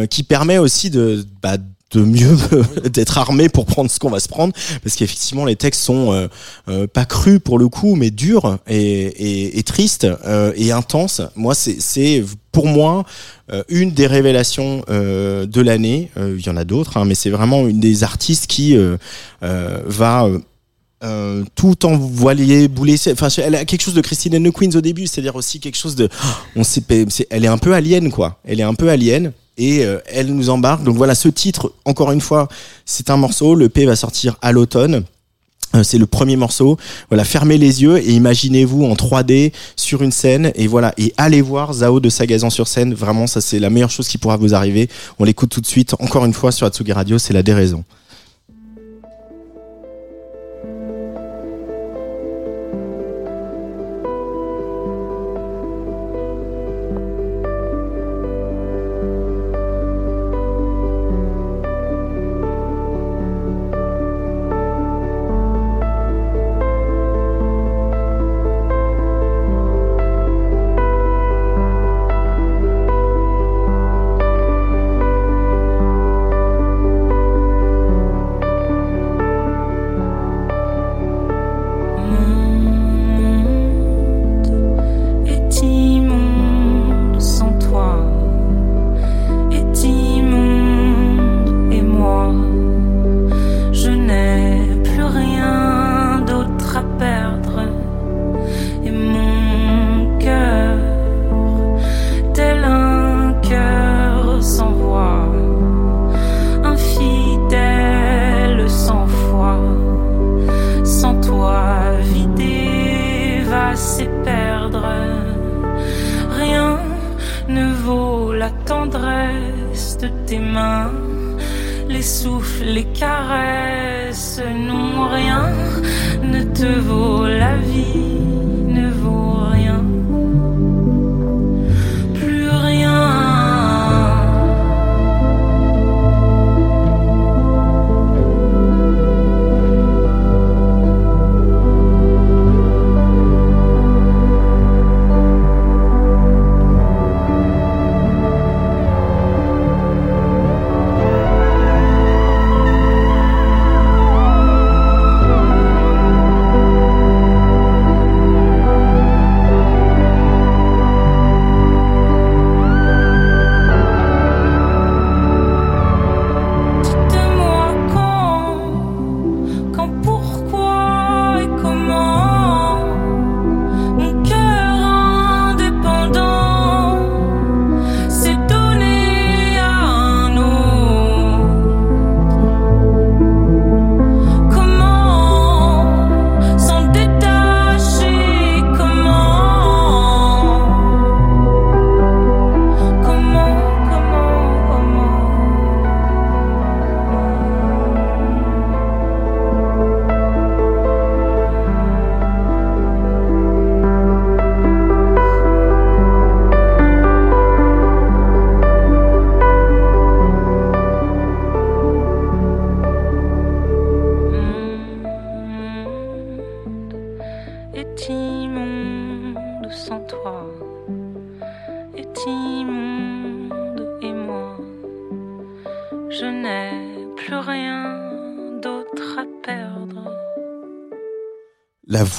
qui permet aussi de... Bah, de mieux d'être armé pour prendre ce qu'on va se prendre parce qu'effectivement les textes sont euh, euh, pas crus pour le coup mais durs et, et, et tristes euh, et intenses. Moi c'est pour moi euh, une des révélations euh, de l'année. Euh, il y en a d'autres hein, mais c'est vraiment une des artistes qui va euh, tout envoyer bouler. C'est- enfin elle a quelque chose de Christine and Queens au début c'est-à-dire aussi quelque chose de on sait elle est un peu alien quoi. Elle est un peu alien et euh, elle nous embarque donc voilà ce titre encore une fois c'est un morceau le P va sortir à l'automne euh, c'est le premier morceau. Voilà, fermez les yeux et imaginez-vous en 3D sur une scène et voilà et allez voir Zao de Sagazan sur scène. Vraiment, ça c'est la meilleure chose qui pourra vous arriver. On l'écoute tout de suite. Encore une fois sur Atsugi Radio, c'est la déraison.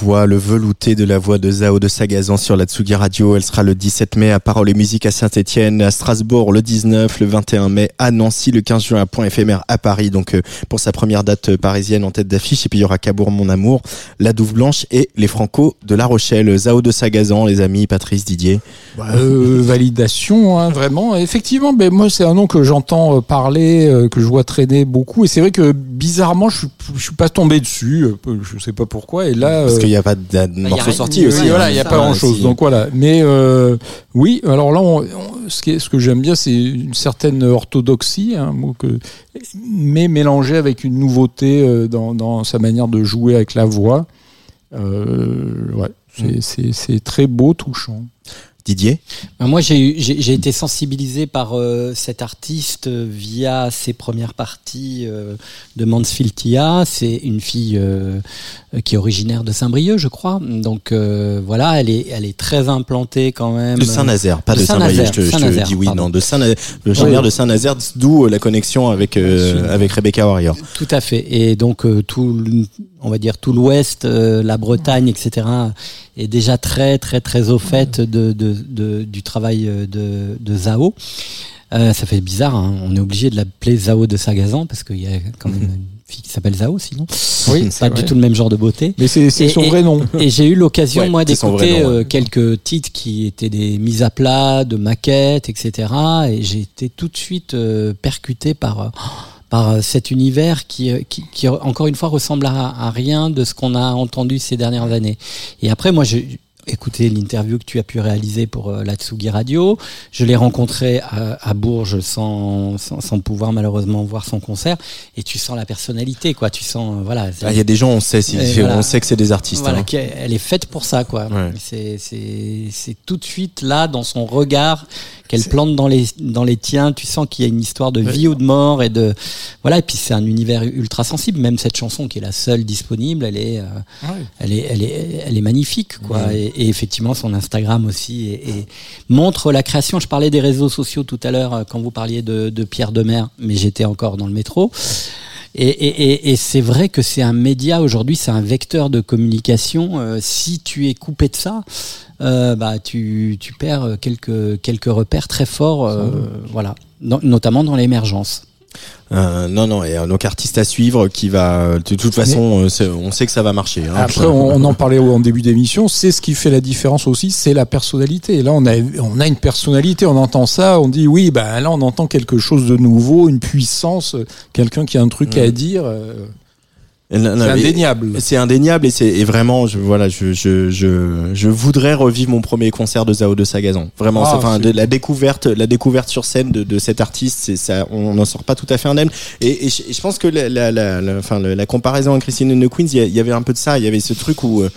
Voix, le velouté de la voix de Zao de Sagazan sur la Tsugi Radio. Elle sera le 17 mai à Parole et Musique à Saint-Etienne, à Strasbourg le 19, le 21 mai à Nancy, le 15 juin à Point éphémère à Paris. Donc euh, pour sa première date euh, parisienne en tête d'affiche. Et puis il y aura Cabourg Mon Amour, La Douve Blanche et les Franco de La Rochelle. Zao de Sagazan, les amis, Patrice, Didier. Euh, validation, hein, vraiment. Effectivement, mais moi c'est un nom que j'entends euh, parler, que je vois traîner beaucoup, et c'est vrai que bizarrement je suis, je suis pas tombé dessus, je sais pas pourquoi. Et là, Parce qu'il n'y a pas de morceau oui, aussi. voilà, hein. il n'y a pas grand chose. Donc voilà. Mais euh, oui, alors là, on- on- ce, qui est- ce que j'aime bien, c'est une certaine orthodoxie, mot que, mais mélangé avec une nouveauté euh, dans, dans sa manière de jouer avec la voix. Euh, ouais, Mm. c'est c'est très beau, touchant. Didier Ben, Moi, j'ai été sensibilisé par euh, cet artiste euh, via ses premières parties euh, de Mansfield Tia. C'est une fille euh, euh, qui est originaire de Saint-Brieuc, je crois. Donc euh, voilà, elle est, elle est très implantée quand même. De Saint-Nazaire, pas de de Saint-Brieuc. Je te, je te dis oui, pardon. non, de Saint-Nazaire, de Saint-Nazaire, d'où euh, la connexion avec, euh, Rebecca Warrior. Tout à fait. Et donc euh, tout, on va dire tout l'Ouest, euh, la Bretagne, etc. est déjà très très très au fait de, de, de- du travail euh, de, de Zao. Euh, ça fait bizarre. hein. On est obligé de l'appeler Zao de Sagazan parce qu'il y a quand même une fille qui s'appelle Zao, sinon Oui, pas du tout le même genre de beauté. Mais c'est son et- vrai nom. Et j'ai eu l'occasion, Ouais, moi, d'écouter ouais. euh, quelques titres qui étaient des mises à plat, de maquettes, etc. Et j'ai été tout de suite euh, percuté par par cet univers qui, qui, qui, encore une fois, ressemble à, à rien de ce qu'on a entendu ces dernières années. Et après, moi, j'ai écouté l'interview que tu as pu réaliser pour euh, la Tsugi Radio. Je l'ai rencontré à, à Bourges sans, sans, sans pouvoir malheureusement voir son concert. Et tu sens la personnalité, quoi. Tu sens, euh, voilà. Ah, Il y a des gens, on sait, si- Et voilà. on sait que c'est des artistes. voilà, hein. elle est faite pour ça, quoi. Ouais. C'est, c'est, c'est tout de suite là dans son regard qu'elle plante dans les dans les tiens. Tu sens qu'il y a une histoire de vie ou de mort et de voilà. Et puis c'est un univers ultra sensible. Même cette chanson qui est la seule disponible, elle est, euh, elle est, elle est, elle est magnifique, quoi. Et, et effectivement, son Instagram aussi et, et montre la création. Je parlais des réseaux sociaux tout à l'heure euh, quand vous parliez de, de Pierre Demer, mais j'étais encore dans le métro. Et, et, et, et c'est vrai que c'est un média aujourd'hui, c'est un vecteur de communication. Euh, si tu es coupé de ça, euh, bah tu, tu perds quelques quelques repères très forts, euh, voilà, Dans- notamment dans l'émergence. Euh, non, non, et euh, donc artiste à suivre qui va, de toute façon, euh, on sait que ça va marcher. hein. Après, on, on en parlait en début d'émission, c'est ce qui fait la différence aussi, c'est la personnalité. Et là, on a, on a une personnalité, on entend ça, on dit oui, ben là, on entend quelque chose de nouveau, une puissance, euh, quelqu'un qui a un truc à dire. euh, non, non, c'est indéniable. C'est indéniable et c'est vraiment je voilà je, je je je voudrais revivre mon premier concert de Zao de Sagazan. Vraiment, Ah, enfin la découverte la découverte sur scène de, de cet artiste, c'est ça on n'en sort pas tout à fait indemne. Et, et, je, et je pense que la la la, la- enfin la comparaison avec Christine and the Queens, il y, a- il y avait un peu de ça, il y avait ce truc où euh,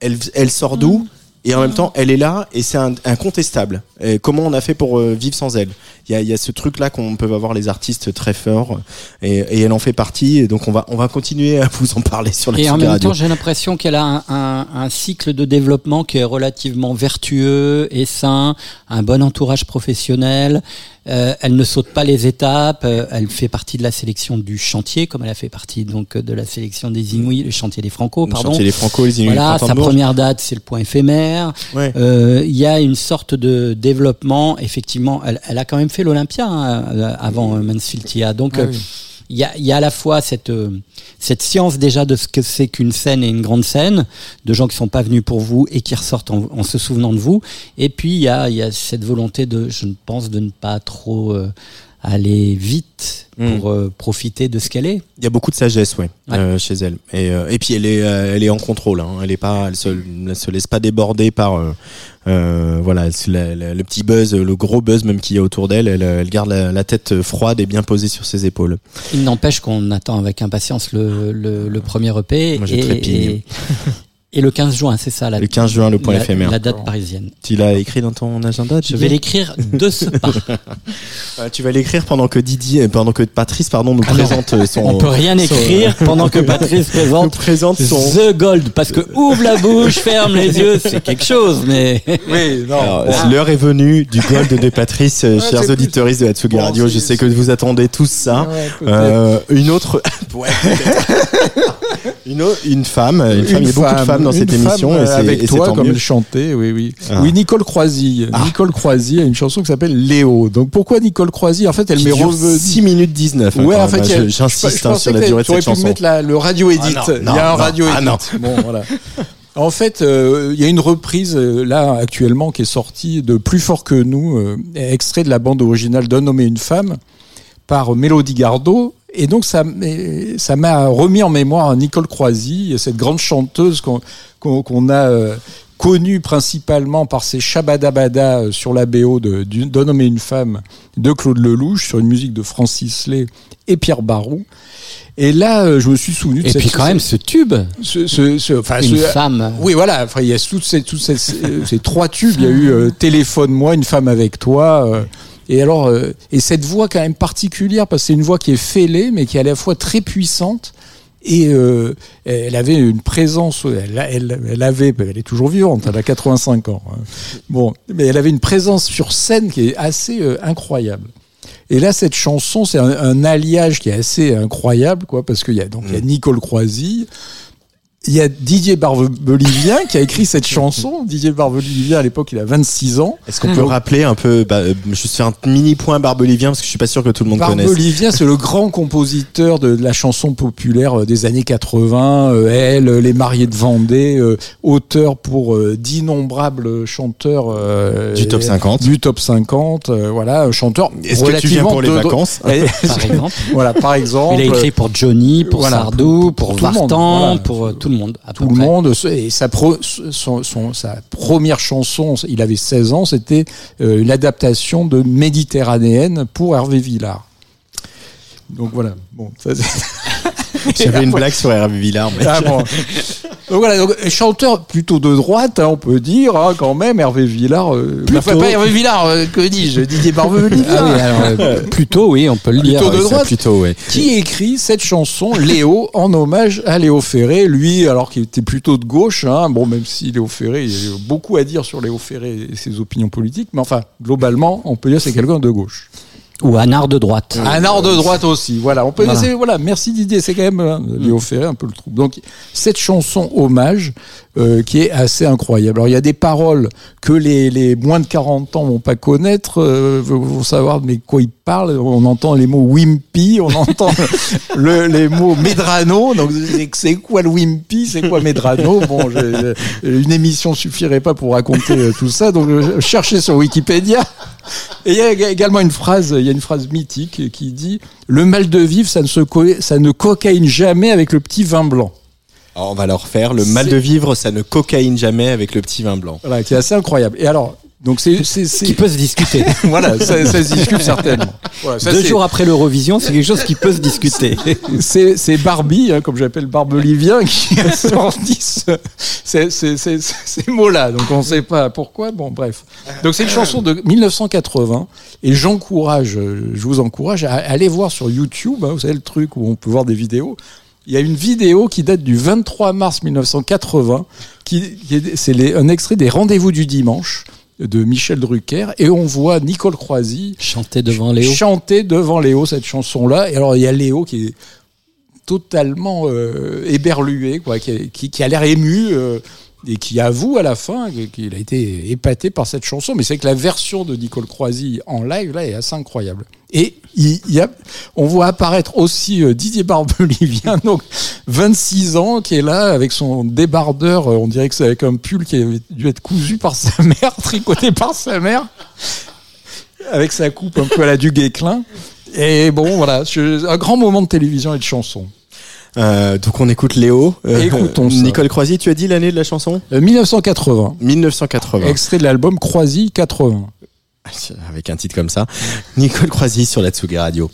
elle elle sort d'où? Et en même temps elle est là et c'est incontestable. Et comment on a fait pour euh, vivre sans elle? Il y a, il y a ce truc là qu'on peut avoir les artistes très forts et, et elle en fait partie. Et donc on va on va continuer à vous en parler sur la Et en même Radio. temps, j'ai l'impression qu'elle a un, un, un cycle de développement qui est relativement vertueux et sain, un bon entourage professionnel. Euh, elle ne saute pas les étapes. euh, elle fait partie de la sélection du chantier, comme elle a fait partie donc de la sélection des Inuits, le chantier des Franco, Le pardon. chantier des Franco, les Inuits Voilà, sa première date, c'est le point éphémère. Ouais. Euh, Il y a une sorte de développement, effectivement. Elle, elle a quand même fait l'Olympia hein, euh, avant euh, Mansfield Tia. Donc, Ah euh, oui. Il y a, y a à la fois cette, euh, cette science déjà de ce que c'est qu'une scène et une grande scène, de gens qui sont pas venus pour vous et qui ressortent en, en se souvenant de vous. Et puis il y a, y a cette volonté de, je pense, de ne pas trop euh, aller vite Mm. pour euh, profiter de ce qu'elle est. Il y a beaucoup de sagesse, Ouais. euh, chez elle. Et, euh, et puis elle est, elle est en contrôle. Hein. Elle est pas, elle se, elle se laisse pas déborder par, euh, voilà, c'est la- la- le petit buzz, le gros buzz même qu'il y a autour d'elle. Elle, elle garde la, la tête froide et bien posée sur ses épaules. Il n'empêche qu'on attend avec impatience le, le, le premier EP. Moi, et, et, Et le 15 juin, c'est ça la Le 15 juin, le point la, éphémère. la date parisienne. Tu l'as écrit dans ton agenda Je vais l'écrire de ce pas. Euh, Tu vas l'écrire pendant que Didier, pendant que Patrice, pardon, nous Ah présente euh, son. On peut rien son- écrire pendant que Patrice nous présente présente son. The Gold, parce que ouvre la bouche, ferme les yeux, c'est quelque chose, mais Oui, non. Bon. L'heure est venue du gold de Patrice, euh, Ouais, chers c'est auditeurs de Hatsugi Bon, Radio. Je sais que vous attendez tous ça. Ouais. Euh, une autre, Ouais. Une, femme, une, femme. Il y a beaucoup de femmes dans cette émission. euh, et c'est- avec et toi, comme elle chantait, oui, oui. Ah. Oui, Nicole Croisy. Ah. Nicole Croisy a une chanson qui s'appelle Léo. Donc pourquoi Nicole Croisy? En fait, elle m'est revenue. 6 minutes 19. hein, Ouais, en fait, Je- j'insiste hein, sur la durée de tu aurais cette pu chanson. mettre la- le radio edit. Ah non, il y a un non, radio edit. Ah non. Bon, voilà. En fait, euh, il y a une reprise euh, là actuellement qui est sortie de Plus fort que nous, euh, extrait de la bande originale d'un homme et une femme par Mélodie Gardot. Et donc ça, m'a remis en mémoire Nicole Croisy, cette grande chanteuse qu'on a euh, connue principalement par ses Shabadabada euh, sur la BO d'un homme et une femme de Claude Lelouch sur une musique de Francis Lay et Pierre Barou. Et là, euh, je me suis souvenu de et cette puis quand même ce tube, ce, ce, ce- enfin, une femme. oui, voilà. Enfin, il y a toutes ces, toutes ces, ces- ces trois tubes. Il y a eu euh, Téléphone-moi, Une femme avec toi. euh, et alors, euh, et cette voix quand même particulière parce que c'est une voix qui est fêlée, mais qui est à la fois très puissante. Et euh, elle avait une présence, elle, elle, elle avait, elle est toujours vivante, elle a 85 ans. hein. Bon, mais elle avait une présence sur scène qui est assez euh, incroyable. Et là, cette chanson, c'est un, un alliage qui est assez incroyable, quoi, parce qu'il y a donc il y a Nicole Croisy, il y a Didier Barbelivien qui a écrit cette chanson. Didier Barbelivien, à l'époque, il a 26 ans. Est-ce qu'on peut rappeler un peu, bah, euh, juste faire un mini point Barbelivien parce que je suis pas sûr que tout le monde connaisse. Barbelivien, c'est le grand compositeur de, de la chanson populaire euh, des années 80. euh, elle, les mariés de Vendée, euh, auteur pour euh, d'innombrables chanteurs euh, Du top 50. Du top 50, euh, voilà, un chanteur. Est-ce que tu viens relativement pour les de- vacances Par exemple. Voilà, par exemple. Il a écrit pour Johnny, pour Voilà, Sardou, pour- pour, pour tout le monde, Vartan, voilà. pour euh, tout le monde. à tout peu le près. monde et sa, pro- son, son- sa première chanson il avait 16 ans c'était euh, une adaptation de Méditerranéenne pour Hervé Villard donc voilà bon ça, J'avais une blague sur Hervé Villard. Mais Ah, bon. Donc voilà, donc, chanteur plutôt de droite, hein, on peut dire, hein, quand même, Hervé Villard. Euh, enfin, pas Hervé Villard, euh, que dis-je, Didier Barbelivien. Ah oui, alors, euh, plutôt, oui, on peut le dire. Plutôt de ça, droite. plutôt, ouais. qui écrit cette chanson Léo en hommage à Léo Ferré lui alors qu'il était plutôt de gauche hein, bon même si Léo Ferré il y a beaucoup à dire sur Léo Ferré et ses opinions politiques mais enfin globalement on peut dire que c'est quelqu'un de gauche Ou un art de droite. un art de droite aussi voilà on peut Voilà. merci Didier c'est quand même hein, Léo Ferré un peu le trouble donc cette chanson hommage euh, qui est assez incroyable alors il y a des paroles que les, les moins de 40 ans vont pas connaître euh, vont savoir mais quoi ils parlent on entend les mots wimpy on entend le, les mots Medrano. Donc, c'est- quoi le Wimpy? C'est quoi Medrano? Bon, je- une émission suffirait pas pour raconter euh, tout ça. Donc, je cherchais sur Wikipédia. Et il y a également une phrase, il y a une phrase mythique qui dit Le mal de vivre, ça ne, se ça ne cocaïne jamais avec le petit vin blanc. Alors, on va leur faire. Le mal de vivre, ça ne cocaïne jamais avec le petit vin blanc. Voilà, qui est assez incroyable. Et alors, donc c'est. c'est- c'est- Qui peut se discuter. Voilà, ça, ça se discute certainement. Voilà, ça, Deux c'est- jours après l'Eurovision, c'est quelque chose qui peut se discuter. c'est c'est Barbie, hein, comme j'appelle Barbelivien, qui a sorti ce- ces, ces- ces- ces mots-là. Donc on ne sait pas pourquoi. Bon, bref. Donc c'est une chanson de 1980 et j'encourage, euh, je vous encourage à aller voir sur YouTube. hein, vous savez le truc où on peut voir des vidéos. Il y a une vidéo qui date du 23 mars 1980, qui, qui est, c'est un extrait des Rendez-vous du dimanche de Michel Drucker, et on voit Nicole Croisy Chanter devant Léo. chanter devant Léo cette chanson-là. Et alors il y a Léo qui est totalement euh, éberlué, quoi, qui, qui- qui a l'air ému euh, et qui avoue à la fin qu'il a été épaté par cette chanson. Mais c'est que la version de Nicole Croisy en live là est assez incroyable. Et il, y a, on voit apparaître aussi euh, Didier Barbelivien, donc 26 ans, qui est là avec son débardeur. euh, On dirait que c'est avec un pull qui avait dû être cousu par sa mère, tricoté par sa mère avec sa coupe un peu à la du Guesclin. Et bon, voilà, un grand moment de télévision et de chanson. Euh, donc on écoute Léo. Euh, Écoutons ça. Nicole Croisy, tu as dit l'année de la chanson? Euh, 1980, 1980. extrait de l'album Croisy 80. Avec un titre comme ça. Nicole Croisy sur la Tsugi Radio.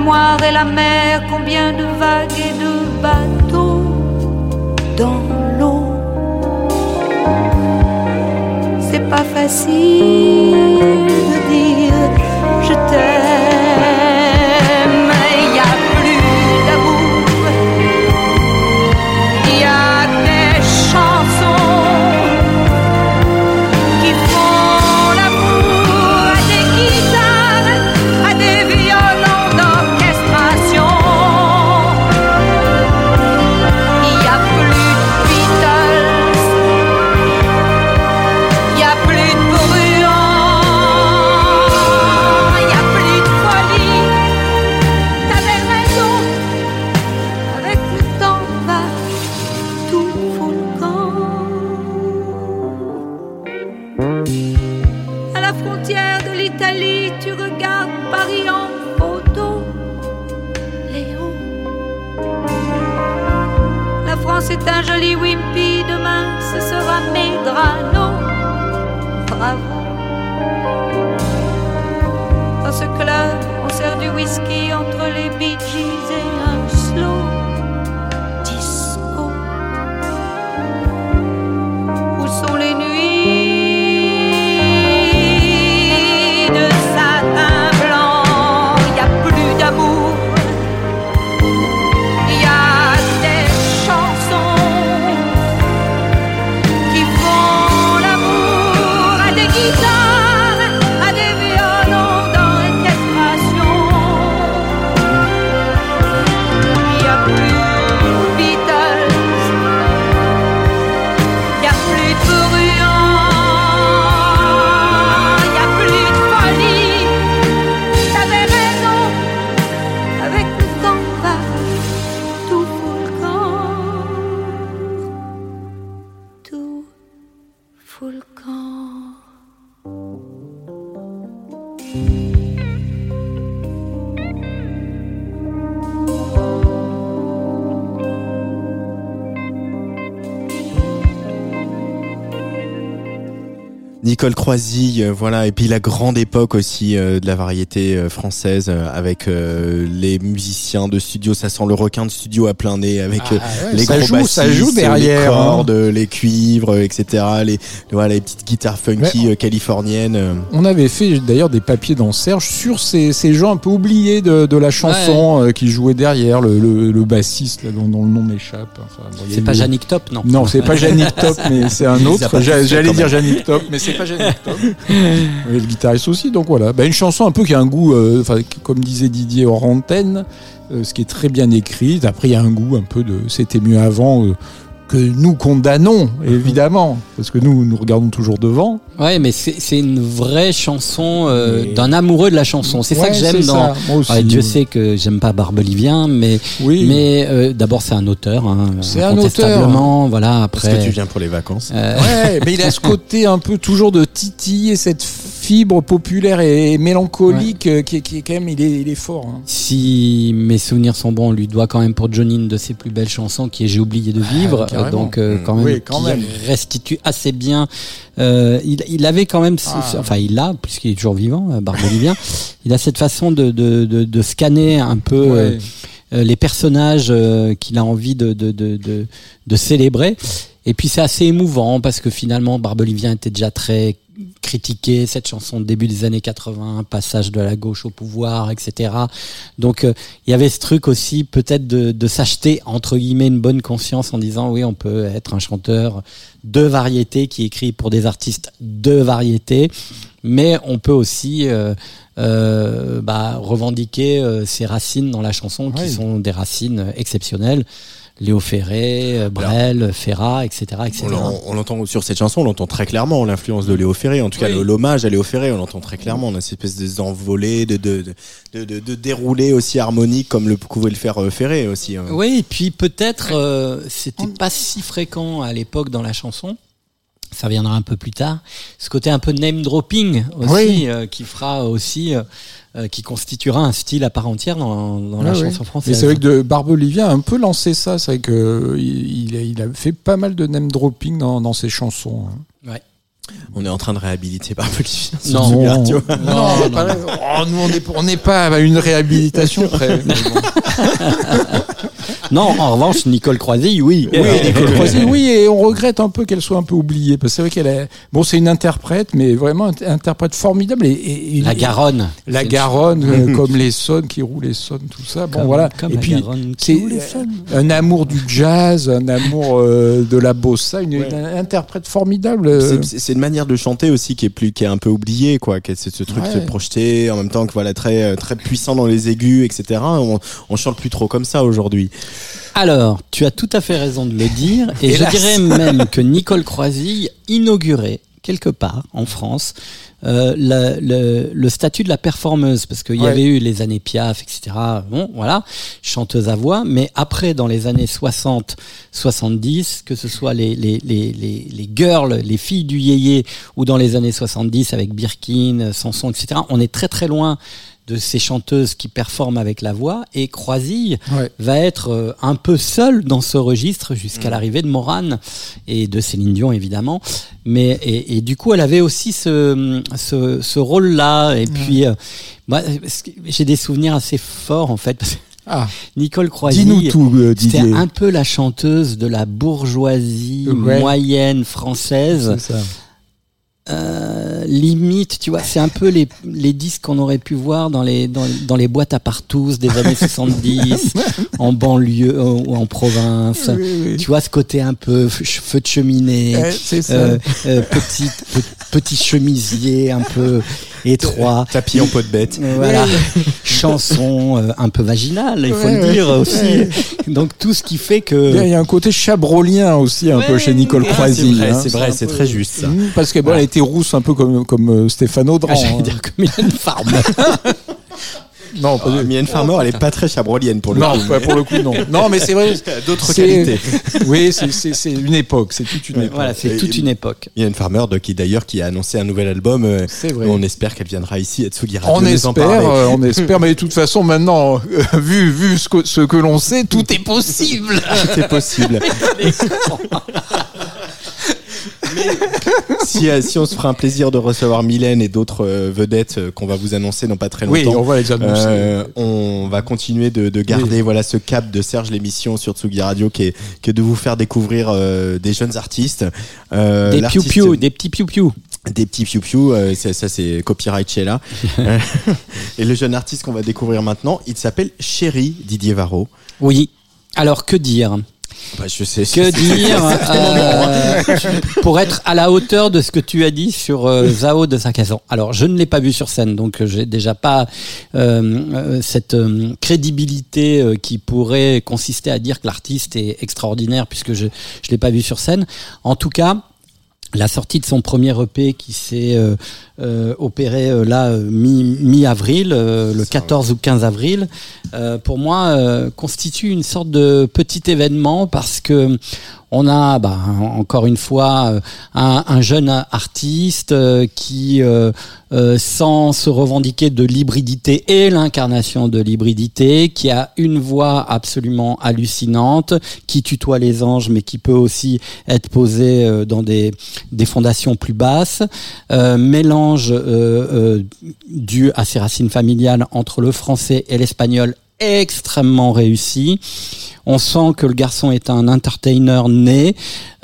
mémoire et la mer, combien de vagues et de bateaux dans l'eau. C'est pas facile de dire je t'aime. Nicole Croisille, euh, voilà, et puis la grande époque aussi euh, de la variété euh, française avec les musiciens de studio, ça sent le requin de studio à plein nez avec ah, les ça gros joue, bassistes, ça les hein. cordes, les cuivres, etc. Les voilà, les petites guitares funky ouais. californiennes. On avait fait d'ailleurs des papiers dans Serge sur ces, ces gens un peu oubliés de, de la chanson ouais. qui jouaient derrière, le, le, le bassiste là, dont, le nom m'échappe. C'est pas Yannick Top, non? Non, c'est pas Yannick Top, mais c'est un autre. J'allais dire Yannick Top, mais c'est pas Et le guitariste aussi, donc voilà. Bah, une chanson un peu qui a un goût, euh, enfin, comme disait Didier hors antenne, euh, ce qui est très bien écrit. Après, il y a un goût un peu de c'était mieux avant. Que nous condamnons, évidemment, parce que nous, nous regardons toujours devant. Ouais, mais c'est c'est une vraie chanson euh, Mais- d'un amoureux de la chanson. C'est ça que j'aime dans. ça. Moi aussi. Ouais, Dieu sait que j'aime pas Barbelivien, mais Oui. mais euh, auteur c'est un auteur. Hein, C'est un incontestablement, Voilà. Parce Après. que tu viens pour les vacances. euh, Ouais, mais il a ce côté un peu toujours de titiller cette fibre populaire et mélancolique euh, qui, est, qui quand même, il est, il est fort. hein. Si mes souvenirs sont bons, on lui doit quand même pour Johnny une de ses plus belles chansons qui est J'ai oublié de vivre. carrément. Euh, donc euh, Mm. quand même, Oui, quand qui même. restitue assez bien. Euh, il, il avait quand même, Ah. ce- enfin il a puisqu'il est toujours vivant, Barbelivien. il a cette façon de, de, de, de scanner un peu. Ouais. euh, les personnages euh, qu'il a envie de, de, de, de, de célébrer. Et puis c'est assez émouvant parce que finalement Barbelivien était déjà très critiqué, cette chanson de début des années 80, passage de la gauche au pouvoir, etc. Donc euh, il y avait ce truc aussi peut-être de, de s'acheter entre guillemets une bonne conscience en disant oui on peut être un chanteur de variété qui écrit pour des artistes de variété, mais on peut aussi euh, euh, bah, revendiquer euh, ses racines dans la chanson qui sont des racines exceptionnelles. Léo Ferré, euh, Brel, Ferrat, etc. etc. On l'en- on l'entend sur cette chanson, on l'entend très clairement l'influence de Léo Ferré. En tout cas, Oui. l'hommage à Léo Ferré, on l'entend très clairement. On a cette espèce d'envolée, de, de, de, de, de, de déroulé aussi harmonique comme le pouvait le faire euh, Ferré aussi. hein. Oui, et puis peut-être euh, c'était pas si fréquent à l'époque dans la chanson. Ça viendra un peu plus tard. Ce côté un peu name dropping aussi, Oui. euh, qui fera aussi, euh, euh, qui constituera un style à part entière dans, dans la chanson française. Mais c'est vrai que de Barbelivien a un peu lancé ça. C'est vrai que euh, il, a, fait pas mal de name dropping dans, dans ses chansons. hein. Ouais. On est en train de réhabiliter Barbelivien sur Non. Radio. Non, non, pas là. Oh, nous on n'est on n'est pas à une réhabilitation près. Non, en revanche, Nicole Croisille, oui. Oui, Nicole Croisille, oui, et on regrette un peu qu'elle soit un peu oubliée, parce que c'est vrai qu'elle est, bon, c'est une interprète, mais vraiment une interprète formidable et, et- et- La Garonne. la Garonne, euh, comme les sonnes qui roulent les sonnes, tout ça. Bon, Comme- voilà. comme et la puis, c'est sonnes. un amour du jazz, un amour euh, de la bossa, une, une interprète formidable. euh. C'est- une manière de chanter aussi qui est plus, qui est un peu oubliée, quoi. C'est ce truc Ouais. de se projeter en même temps que voilà très, euh, très puissant dans les aigus, etc. On, on chante plus trop comme ça aujourd'hui. Alors, tu as tout à fait raison de le dire, et Hélas. je dirais même que Nicole Croisille inaugurait quelque part en France euh, le, le statut de la performeuse, parce qu'il y avait eu les années Piaf, etc. Bon, voilà, chanteuse à voix, mais après, dans les années 60, 70, que ce soit les, les, les, les, les girls, les filles du yéyé, ou dans les années 70 avec Birkin, Sanson, etc., on est très très loin de ces chanteuses qui performent avec la voix, et Croisille Ouais. va être euh, un peu seul dans ce registre jusqu'à l'arrivée de Morane et de Céline Dion évidemment. Mais et, et du coup, elle avait aussi ce ce, ce rôle-là. Et puis, euh, moi, j'ai des souvenirs assez forts en fait. parce Ah, Nicole tout, euh, C'était un peu la chanteuse de la bourgeoisie Ouais. moyenne française. C'est ça. Euh, limite, tu vois, c'est un peu les, les disques qu'on aurait pu voir dans les, dans, dans les boîtes à partous des années 70, en banlieue euh, ou en province. Oui, oui. Tu vois, ce côté un peu feu de cheminée, Ouais, euh, euh, petit, pe- petit chemisier un peu étroit. Tapis en peau de bête. Euh, Voilà, chanson euh, un peu vaginale, il faut Ouais, le ouais. dire aussi. Ouais. Donc tout ce qui fait Il y a- que il y a un côté chabrolien aussi, un Ouais, peu chez Nicole ah, Croisille. c'est vrai, hein. c'est vrai, c'est très juste ça. Mmh, Parce que bon, elle était rousse un peu comme, comme euh, Stéphane Audran. Ah, j'allais hein. dire comme Mylène Farmer. Non, pas Ah, Mylène Farmer, elle est pas très chabrolienne pour le Non, coup. pas pour le coup, non. Non, mais c'est vrai. D'autres qualités. Oui, c'est- une époque, c'est toute une époque. voilà, c'est toute une époque. Mylène Farmer, de- qui d'ailleurs qui a annoncé un nouvel album. euh, C'est vrai. On espère qu'elle viendra ici à Tsugi Radio On nous en espère, euh, on espère, mais de toute façon, maintenant, euh, vu, vu ce que, ce que l'on sait, tout est possible. C'est possible. Si, euh, si on se fera un plaisir de recevoir Mylène et d'autres euh, vedettes euh, qu'on va vous annoncer dans pas très Oui, longtemps. on va les. Euh, on va continuer de, de garder voilà ce cap de Serge l'émission sur Tsugi Radio qui est, qui est de vous faire découvrir euh, des jeunes artistes. Euh, Des piou piou, des petits piou piou. des petits piou piou, euh, ça, ça, c'est copyright Sheila. Euh, et le jeune artiste qu'on va découvrir maintenant, il s'appelle Chéri Didier Varro. Oui. Alors que dire? Bah, je sais. Que dire euh, pour être à la hauteur de ce que tu as dit sur euh, Zao de Sakazan Alors, je ne l'ai pas vu sur scène, donc euh, j'ai déjà pas euh, cette crédibilité qui pourrait consister à dire que l'artiste est extraordinaire puisque je je l'ai pas vu sur scène. En tout cas. La sortie de son premier EP qui s'est euh, euh, opéré euh, là euh, mi- mi-avril, euh, le 14 ou 15 avril, euh, pour moi euh, constitue une sorte de petit événement parce que on a bah, encore une fois euh, un, un jeune artiste euh, qui, euh, euh, sans se revendiquer de l'hybridité et l'incarnation de l'hybridité, qui a une voix absolument hallucinante, qui tutoie les anges, mais qui peut aussi être posé euh, dans des, fondations plus basses, euh, mélange dû à ses racines familiales entre le français et l'espagnol extrêmement réussi. On sent que le garçon est un entertainer né,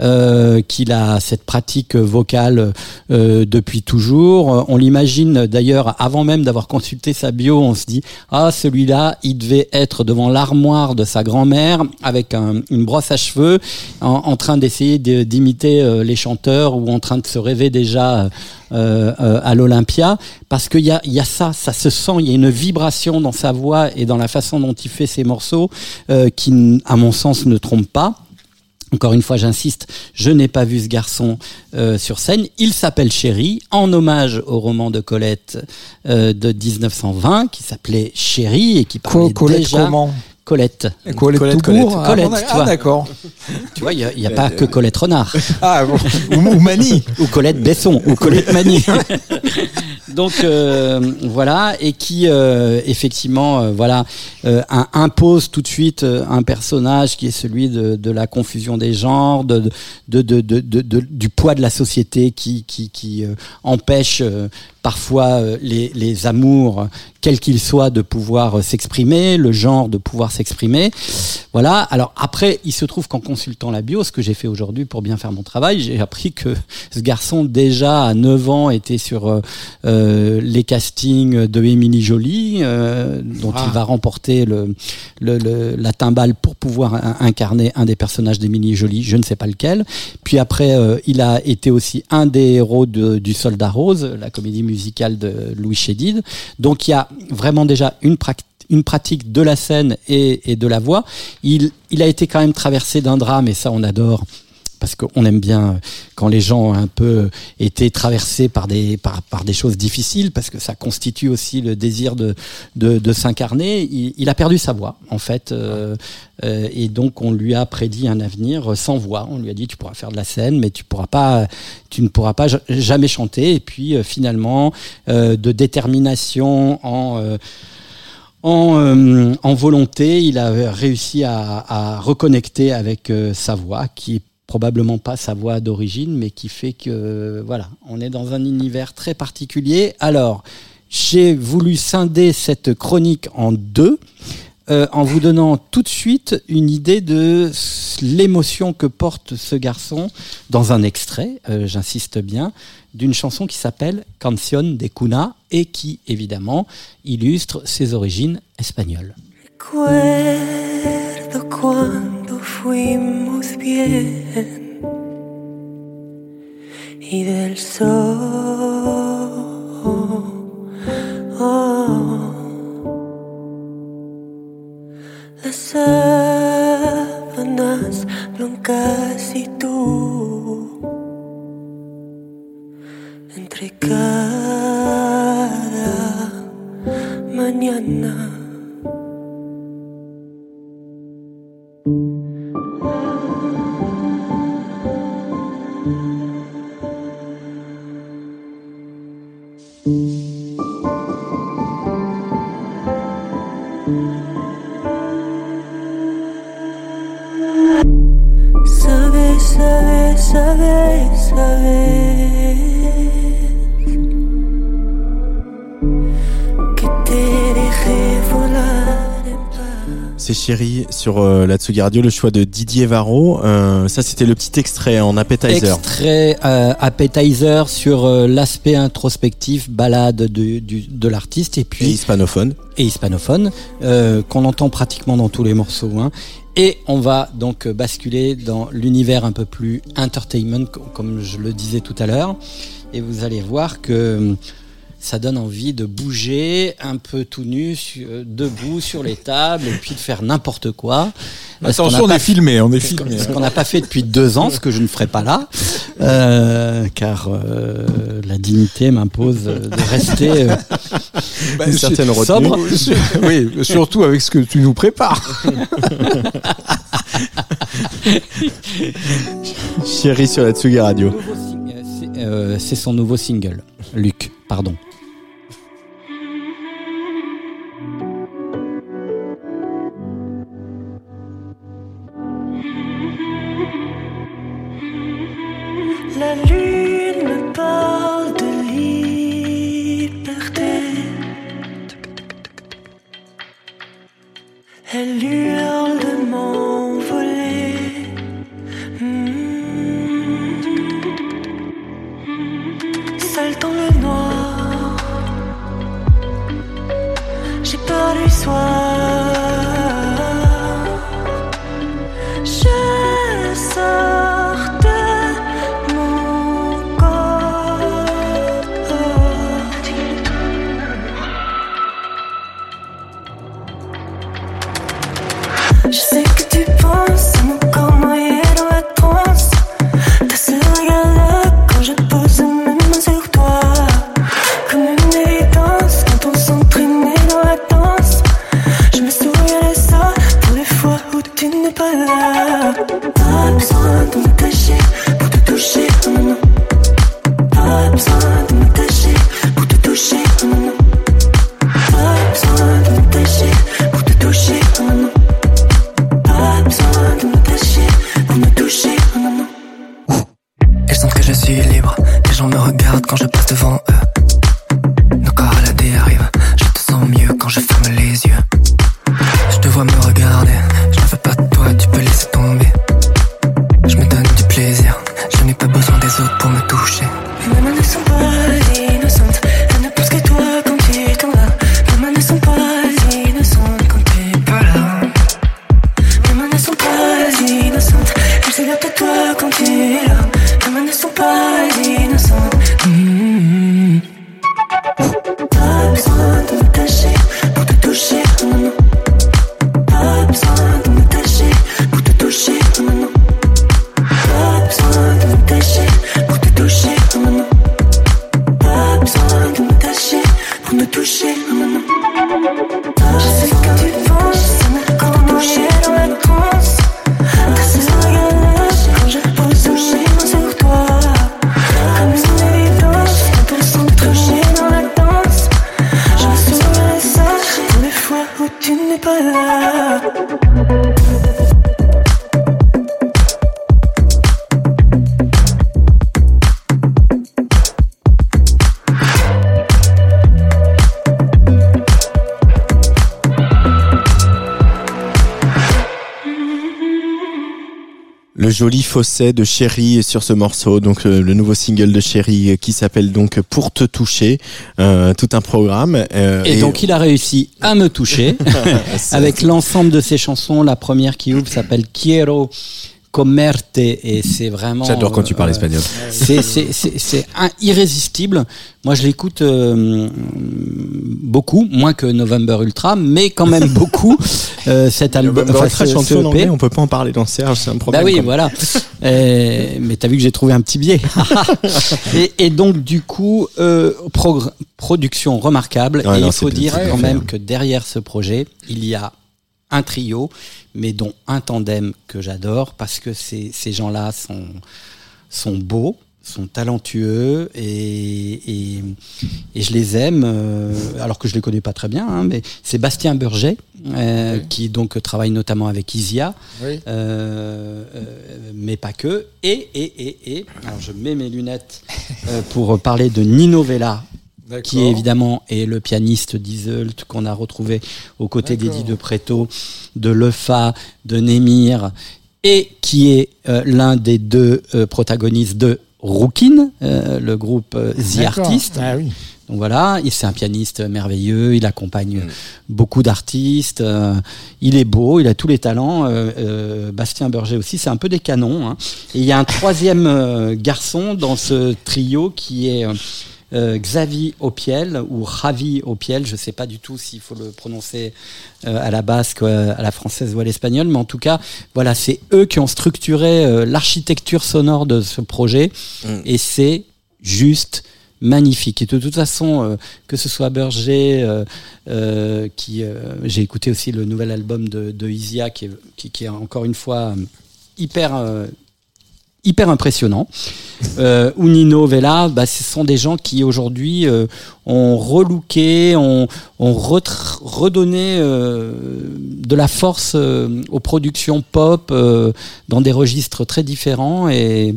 euh, qu'il a cette pratique vocale euh, depuis toujours. On l'imagine d'ailleurs avant même d'avoir consulté sa bio, on se dit ah celui-là, il devait être devant l'armoire de sa grand-mère avec un- une brosse à cheveux, en, train d'essayer de- d'imiter euh, les chanteurs ou en train de se rêver déjà. à l'Olympia parce qu'il y a, y a ça, ça se sent, il y a une vibration dans sa voix et dans la façon dont il fait ses morceaux euh, qui, à mon sens, ne trompe pas. Encore une fois, j'insiste, je n'ai pas vu ce garçon euh, sur scène. Il s'appelle Chéri, en hommage au roman de Colette euh, de 1920, qui s'appelait Chéri et qui parlait Co- Colette déjà comment? Colette. Colette, Colette, tout Colette. court Ah, Colette, Ah, vois. d'accord. Tu vois, il n'y a, il y a pas que Colette Renard. Ah, bon. ou, ou Mani. ou Colette Besson ou Colette Mani. Donc euh, voilà et qui euh, effectivement euh, voilà euh, un- impose tout de suite un personnage qui est celui de, de la confusion des genres, de, de, de, de, de- de- du poids de la société qui qui, qui euh, empêche euh, parfois euh, les, les amours quels qu'ils soient de pouvoir euh, s'exprimer, le genre de pouvoir s'exprimer. Voilà. Alors après, il se trouve qu'en consultant la bio, ce que j'ai fait aujourd'hui pour bien faire mon travail, j'ai appris que ce garçon déjà à 9 ans était sur euh, les castings de Émilie Jolie, euh, dont Ah. il va remporter le, le, le- la timbale pour pouvoir in- incarner un des personnages d'Émilie Jolie, je ne sais pas lequel. Puis après, euh, il a été aussi un des héros de- du Soldat Rose, la comédie musicale de Louis Chédid. Donc il y a vraiment déjà une pratique une pratique de la scène et, de la voix. Il a été quand même traversé d'un drame et ça on adore parce qu'on aime bien quand les gens ont un peu été traversés par des par, par des choses difficiles parce que ça constitue aussi le désir de de, s'incarner. Il, a perdu sa voix en fait euh, euh, et donc on lui a prédit un avenir sans voix. On lui a dit tu pourras faire de la scène mais tu pourras pas tu ne pourras pas ja- jamais chanter. Et puis euh, finalement euh, de détermination en euh, en, euh, en volonté, il a réussi à, reconnecter avec euh, sa voix, qui probablement pas sa voix d'origine, mais qui fait que voilà, on est dans un univers très particulier. Alors, j'ai voulu scinder cette chronique en deux. euh, en vous donnant tout de suite une idée de l'émotion que porte ce garçon dans un extrait, euh, j'insiste bien, d'une chanson qui s'appelle Canción de Cuna et qui, évidemment, illustre ses origines espagnoles. Recuerdo cuando fuimos bien y del sol. Las sábanas blancas y tú entre cada mañana. Survey, survey, survey, survey. C'est Chéri sur euh, la Tsugi Radio, le choix de Didier Varro. Euh, ça, c'était le petit extrait en appetizer. Extrait euh, appetizer sur euh, l'aspect introspectif, balade de, de l'artiste et Et puis hispanophone. et hispanophone euh, qu'on entend pratiquement dans tous les morceaux. Hein. Et on va donc basculer dans l'univers un peu plus entertainment, co- comme je le disais tout à l'heure. Et vous allez voir que ça donne envie de bouger un peu tout nu, su- euh, debout sur les tables, et puis de faire n'importe quoi. Euh, Attention, on est filmé, on est ce qu'on- filmé. ce qu'on n'a pas fait depuis deux ans, ce que je ne ferai pas là, euh, car euh, la dignité m'impose de rester euh, Bah, Une certaine retenue. sobre. oui, surtout avec ce que tu nous prépares. Chérie sur la Tsugi Radio. C'est son nouveau single, Luc, pardon. La lune me parle de liberté. Elle hurle de m'envoler. De Chéri sur ce morceau, donc euh, le nouveau single de Chéri euh, qui s'appelle donc Pour te toucher, euh, tout un programme. euh, Et, donc il a réussi à me toucher avec l'ensemble de ses chansons. La première qui ouvre s'appelle Quiero comerte et c'est vraiment. J'adore quand tu parles euh, espagnol. C'est irrésistible. Moi je l'écoute euh, beaucoup, moins que November Ultra, mais quand même beaucoup. Euh, cet album, Enfin, très ce- ce en EP. anglais, on peut pas en parler dans Serge, c'est un problème. Bah oui, voilà. Euh, mais t'as vu que j'ai trouvé un petit biais. et, et donc du coup, euh, production remarquable. Ouais, et non, il faut dire quand bien même fait. que derrière ce projet, il y a un trio, mais dont un tandem que j'adore parce que ces, ces gens-là sont sont beaux, sont talentueux et, et, et je les aime, euh, alors que je les connais pas très bien, hein, mais c'est Bastien Burget, euh, qui donc travaille notamment avec Isia, Oui. euh, mais pas que. Et, et, et, et, alors je mets mes lunettes pour parler de Nino Vella, qui évidemment est le pianiste d'Iseult qu'on a retrouvé aux côtés d'Eddie de Preto, de Lefa, de Némir, et qui est euh, l'un des deux euh, protagonistes de Rookin, euh, le groupe The. Artist, Ah oui. Donc voilà, c'est un pianiste merveilleux, il accompagne Mm. beaucoup d'artistes, euh, il est beau, il a tous les talents. euh, euh, Bastien Berger aussi, c'est un peu des canons. hein. Et il y a un troisième garçon dans ce trio qui est euh, Xavi Opiel ou Ravi Opiel, je sais pas du tout s'il faut le prononcer euh, à la basque, euh, à la française ou à l'espagnol, mais en tout cas, voilà, c'est eux qui ont structuré l'architecture sonore de ce projet, Mm. et c'est juste magnifique. Et de toute façon, euh, que ce soit Berger, euh, euh, qui j'ai écouté aussi le nouvel album de, de Isia, qui est, qui, qui est encore une fois hyper hyper impressionnant. Euh, ou Nino Vella, bah, ce sont des gens qui aujourd'hui euh, ont relooké, ont, redonné euh, de la force aux productions pop dans des registres très différents et,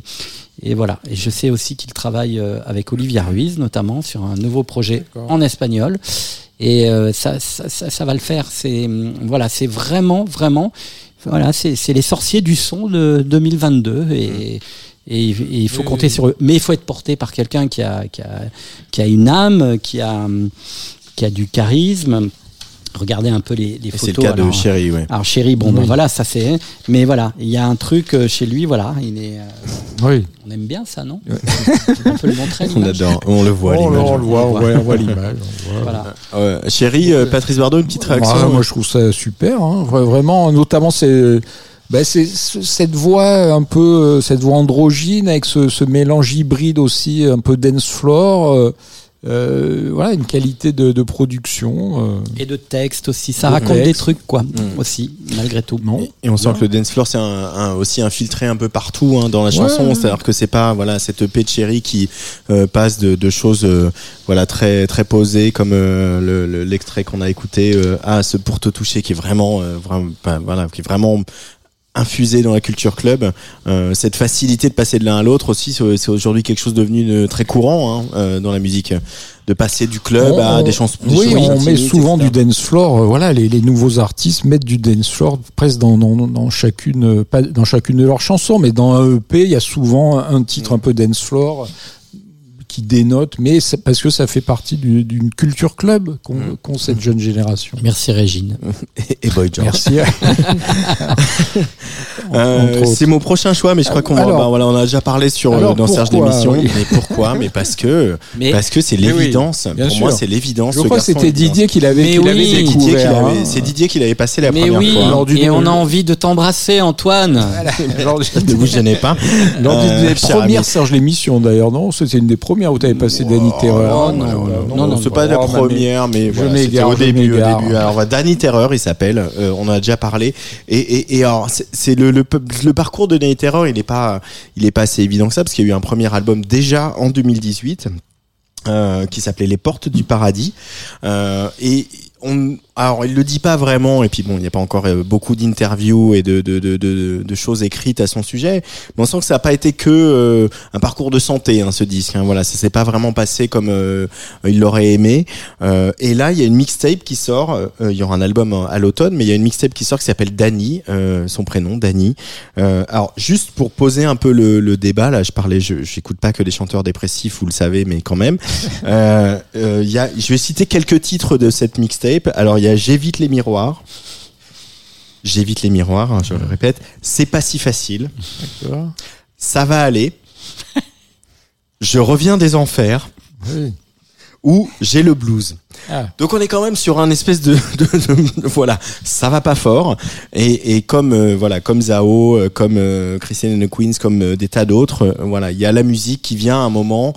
et voilà. Et je sais aussi qu'il travaille euh, avec Olivia Ruiz notamment sur un nouveau projet en espagnol. Et ça, ça, ça, ça va le faire. C'est voilà, c'est vraiment, vraiment, voilà, c'est c'est les sorciers du son de 2022 et et, et il faut Oui, compter oui. sur eux. Mais il faut être porté par quelqu'un qui a, qui, a, qui a une âme, qui a, qui a du charisme. Regardez un peu les, les photos. C'est le cas de Chéri, ouais. alors Chéri, bon, ben Oui. voilà, ça c'est. Mais voilà, il y a un truc euh, chez lui, voilà, il est. euh, Oui. on aime bien ça, non? On peut le montrer. On adore, on le voit l'image. on le voit, on voit, on voit l'image. on voit. Voilà. Ouais. Chéri, euh, Patrice Bardot, une petite réaction? Ouais, moi, je trouve ça super. hein. Vra- Vraiment, notamment, c'est. ben, c'est ce- cette voix un peu euh, cette voix androgyne avec ce, ce mélange hybride aussi un peu dance floor euh, euh, voilà une qualité de, de production euh, Et de texte aussi, ça De raconte des trucs, quoi, Mm. aussi, malgré tout. non Et- Et on sent que le dance floor c'est un, un- aussi infiltré un peu partout hein, dans la Ouais. chanson, c'est-à-dire que c'est pas voilà cette EP de Chéri qui euh, passe de, de choses euh, voilà très très posées comme euh, le- le- l'extrait qu'on a écouté euh, à ce pour te toucher qui est vraiment euh, vraiment voilà qui est vraiment infusé dans la culture club. Euh, cette facilité de passer de l'un à l'autre aussi, c'est aujourd'hui quelque chose devenu de très courant hein, euh, dans la musique, de passer du club On- à des chansons. oui, on met souvent etc. du dance floor. euh, voilà, les, les nouveaux artistes mettent du dance floor presque dans, dans, dans chacune, pas dans chacune de leurs chansons, mais dans un EP, il y a souvent un titre un peu dance floor qui dénote, mais parce que ça fait partie du- d'une culture club qu'ont Mm. qu'ont cette jeune génération. Merci Régine. et, et Boy George. Merci. Euh, c'est mon prochain choix, mais je crois qu'on bah, voilà, on a déjà parlé sur euh, Alors, dans Serge d'émission. oui. Mais pourquoi? Mais parce que Mais parce que c'est oui, l'évidence. bien Pour moi, sûr. c'est l'évidence. Je ce crois que c'était. Didier qui l'avait oui. l'avait C'est C'est Didier qui découvert. l'avait- hein. C'est Didier qui l'avait passé la Mais première oui, fois. Lors du- et on a envie de t'embrasser, Antoine. Lors Ne vous gênez pas. Lors d'une Euh, des premières. Serge l'émission d'ailleurs, non? C'était une des premières où tu avais passé Danny Terreur. non, non, non, Non, c'est pas la Oh, première, mais c'était au début, au m'égare. début. Alors, Danny Terror, il s'appelle. euh, on en a déjà parlé. Et, alors, c'est- le, parcours de Danny Terror, il est pas, il est pas assez évident que ça, parce qu'il y a eu un premier album déjà en 2018. euh, qui s'appelait Les Portes du Paradis euh, et on alors il le dit pas vraiment et puis bon il n'y a pas encore euh, beaucoup d'interviews et de, de, de, de, de choses écrites à son sujet mais on sent que ça n'a pas été que euh, un parcours de santé hein, ce disque hein, voilà ça s'est pas vraiment passé comme euh, il l'aurait aimé. Euh, et là il y a une mixtape qui sort euh, il y aura un album à l'automne mais il y a une mixtape qui sort qui s'appelle Dani euh, son prénom Dani euh, alors juste pour poser un peu le, le débat là je parlais je j'écoute pas que des chanteurs dépressifs vous le savez mais quand même. Il y a, je vais citer quelques titres de cette mixtape. Alors il y a J'évite les miroirs. J'évite les miroirs, hein, je le répète. C'est pas si facile. Ça va aller. Je reviens des enfers. Oui. Ou j'ai le blues. Ah. Donc on est quand même sur un espèce de, de, de- voilà, ça va pas fort et, et comme euh, voilà comme Zao, euh, comme euh, Christian and Queens, comme euh, des tas d'autres, euh, voilà, il y a la musique qui vient à un moment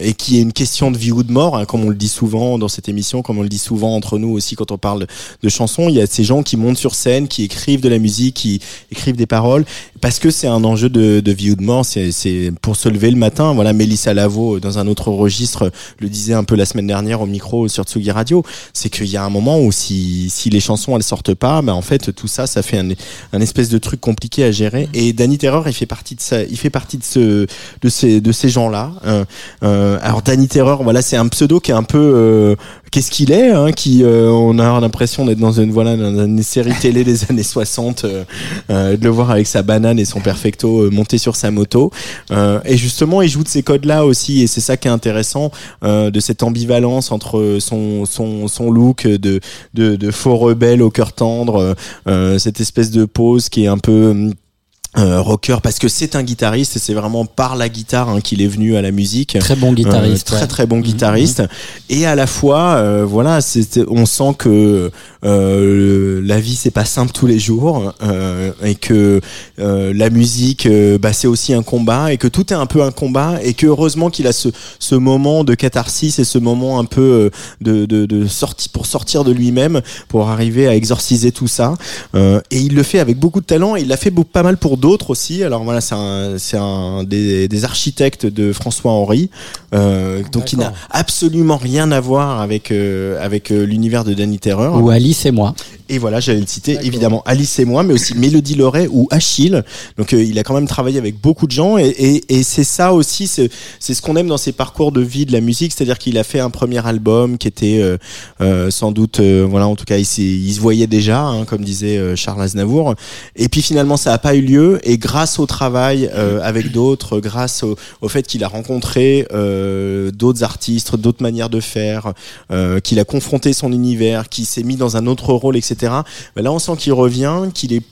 et qui est une question de vie ou de mort, hein, comme on le dit souvent dans cette émission, comme on le dit souvent entre nous aussi quand on parle de chansons. Il y a ces gens qui montent sur scène, qui écrivent de la musique, qui écrivent des paroles parce que c'est un enjeu de, de vie ou de mort. C'est c'est pour se lever le matin. Voilà, Mélissa Lavo dans un autre registre le disait un peu la semaine dernière au micro sur Tsugi Radio, c'est qu'il y a un moment où si, si les chansons elles sortent pas, ben en fait tout ça ça fait un, un espèce de truc compliqué à gérer. Et Danny Terror il fait partie de ça, il fait partie de ce de ces de ces gens là. Euh, euh, alors Danny Terror voilà c'est un pseudo qui est un peu euh, qu'est-ce qu'il est, hein, qui euh, on a l'impression d'être dans une voilà dans une série télé des années 60, euh, euh, de le voir avec sa banane et son perfecto euh, monté sur sa moto. Euh, et justement, il joue de ces codes-là aussi, et c'est ça qui est intéressant de cette ambivalence entre son son son look de de, de faux rebelle au cœur tendre, cette espèce de pose qui est un peu hum, euh, rocker parce que c'est un guitariste et c'est vraiment par la guitare hein, qu'il est venu à la musique Très bon guitariste. Euh, très ouais. très bon guitariste et à la fois euh, voilà c'est on sent que euh, la vie c'est pas simple tous les jours euh, et que euh, la musique bah, c'est aussi un combat et que tout est un peu un combat et que heureusement qu'il a ce, ce moment de catharsis et ce moment un peu de, de, de sortie pour sortir de lui-même pour arriver à exorciser tout ça Euh, et il le fait avec beaucoup de talent et il l'a fait pas mal pour d'autres aussi. Alors voilà c'est un, c'est un des, des architectes de François Henry euh, donc il n'a absolument rien à voir avec euh, avec euh, l'univers de Danny Terror Ou Alice et moi. Et voilà, j'allais le citer évidemment Alice et moi, mais aussi Mélodie Loret ou Achille. Donc euh, il a quand même travaillé avec beaucoup de gens et, et, et c'est ça aussi, c'est c'est ce qu'on aime dans ses parcours de vie de la musique, c'est-à-dire qu'il a fait un premier album qui était euh, euh, sans doute, euh, voilà, en tout cas il, il se voyait déjà, hein, comme disait euh, Charles Aznavour. Et puis finalement ça n'a pas eu lieu et grâce au travail euh, avec d'autres, grâce au, au fait qu'il a rencontré euh, d'autres artistes, d'autres manières de faire, euh, qu'il a confronté son univers, qu'il s'est mis dans un autre rôle, etc. Là, on sent qu'il revient, qu'il est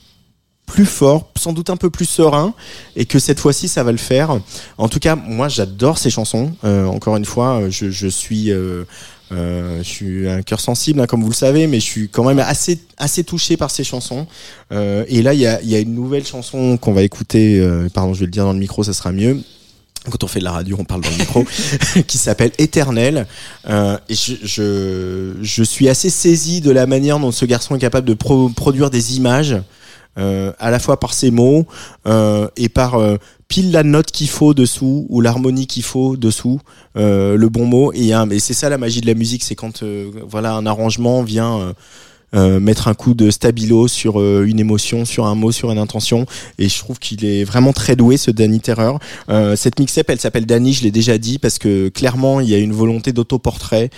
plus fort, sans doute un peu plus serein, et que cette fois-ci, ça va le faire. En tout cas, moi, j'adore ces chansons. Euh, encore une fois, euh, je, je suis, euh, je suis un cœur sensible, hein, comme vous le savez, mais je suis quand même assez, touché par ces chansons. Et là, il y a, y a une nouvelle chanson qu'on va écouter. pardon, je vais le dire dans le micro, ça sera mieux quand on fait de la radio, on parle dans le micro, qui s'appelle Éternel. Euh, et je, je, je suis assez saisi de la manière dont ce garçon est capable de pro- produire des images, euh, à la fois par ses mots euh, et par euh, pile la note qu'il faut dessous ou l'harmonie qu'il faut dessous, euh, le bon mot. Et, un- et c'est ça la magie de la musique, c'est quand euh, voilà un arrangement vient. Euh, mettre un coup de stabilo sur euh, une émotion, sur un mot, sur une intention. Et je trouve qu'il est vraiment très doué, ce Danny Terreur. Euh, cette mixtape, elle s'appelle Danny, je l'ai déjà dit, parce que clairement, il y a une volonté d'autoportrait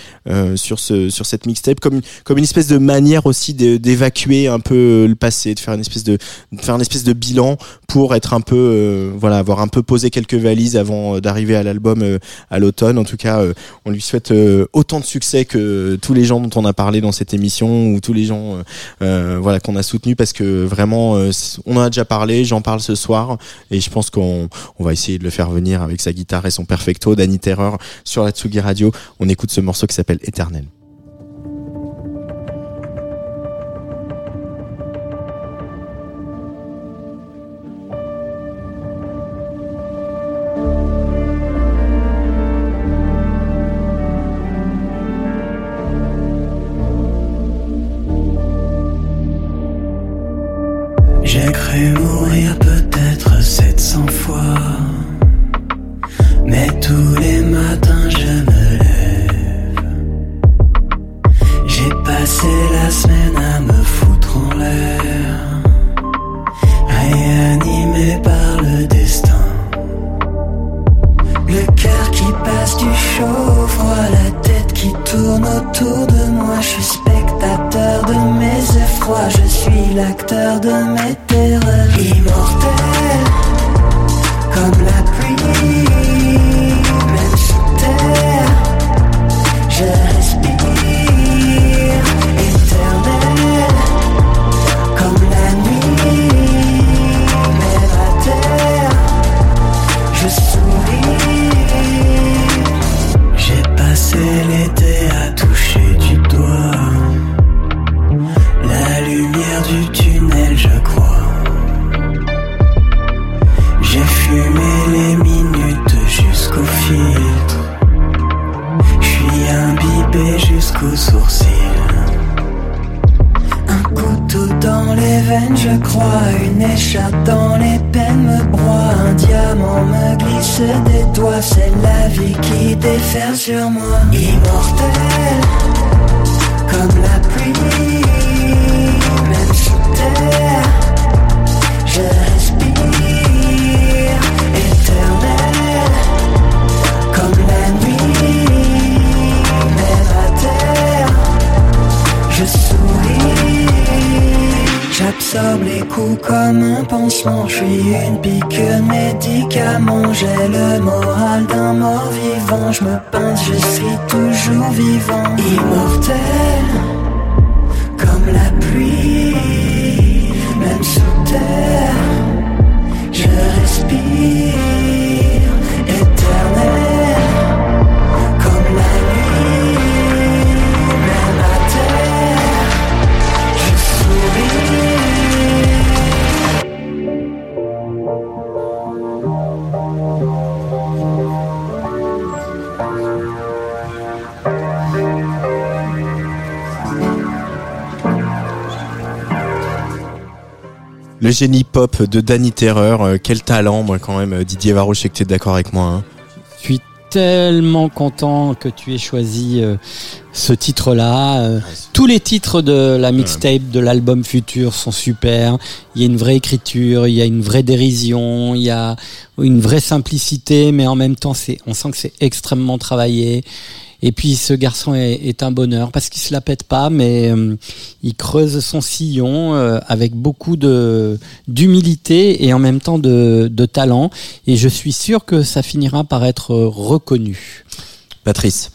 sur ce sur cette mixtape, comme comme une espèce de manière aussi d'évacuer un peu le passé, de faire une espèce de, de faire une espèce de bilan pour être un peu, voilà, avoir un peu posé quelques valises avant d'arriver à l'album à l'automne. En tout cas, on lui souhaite autant de succès que tous les gens dont on a parlé dans cette émission ou tous les euh, euh, voilà, qu'on a soutenus parce que vraiment, euh, on en a déjà parlé, j'en parle ce soir et je pense qu'on on va essayer de le faire venir avec sa guitare et son perfecto, Danny Terreur sur la Tsugi Radio. On écoute ce morceau qui s'appelle Éternel. Génie pop de Danny Terreur, euh, quel talent, moi quand même, euh, Didier Varro, je sais que tu es d'accord avec moi. hein. Je suis tellement content que tu aies choisi euh, ce titre-là. Euh, tous les titres de la mixtape, de l'album futur sont super. Il y a une vraie écriture, il y a une vraie dérision, il y a une vraie simplicité, mais en même temps, c'est, on sent que c'est extrêmement travaillé. Et puis ce garçon est, est un bonheur parce qu'il se la pète pas, mais euh, il creuse son sillon euh, avec beaucoup de d'humilité et en même temps de, de talent. Et je suis sûr que ça finira par être reconnu. Patrice.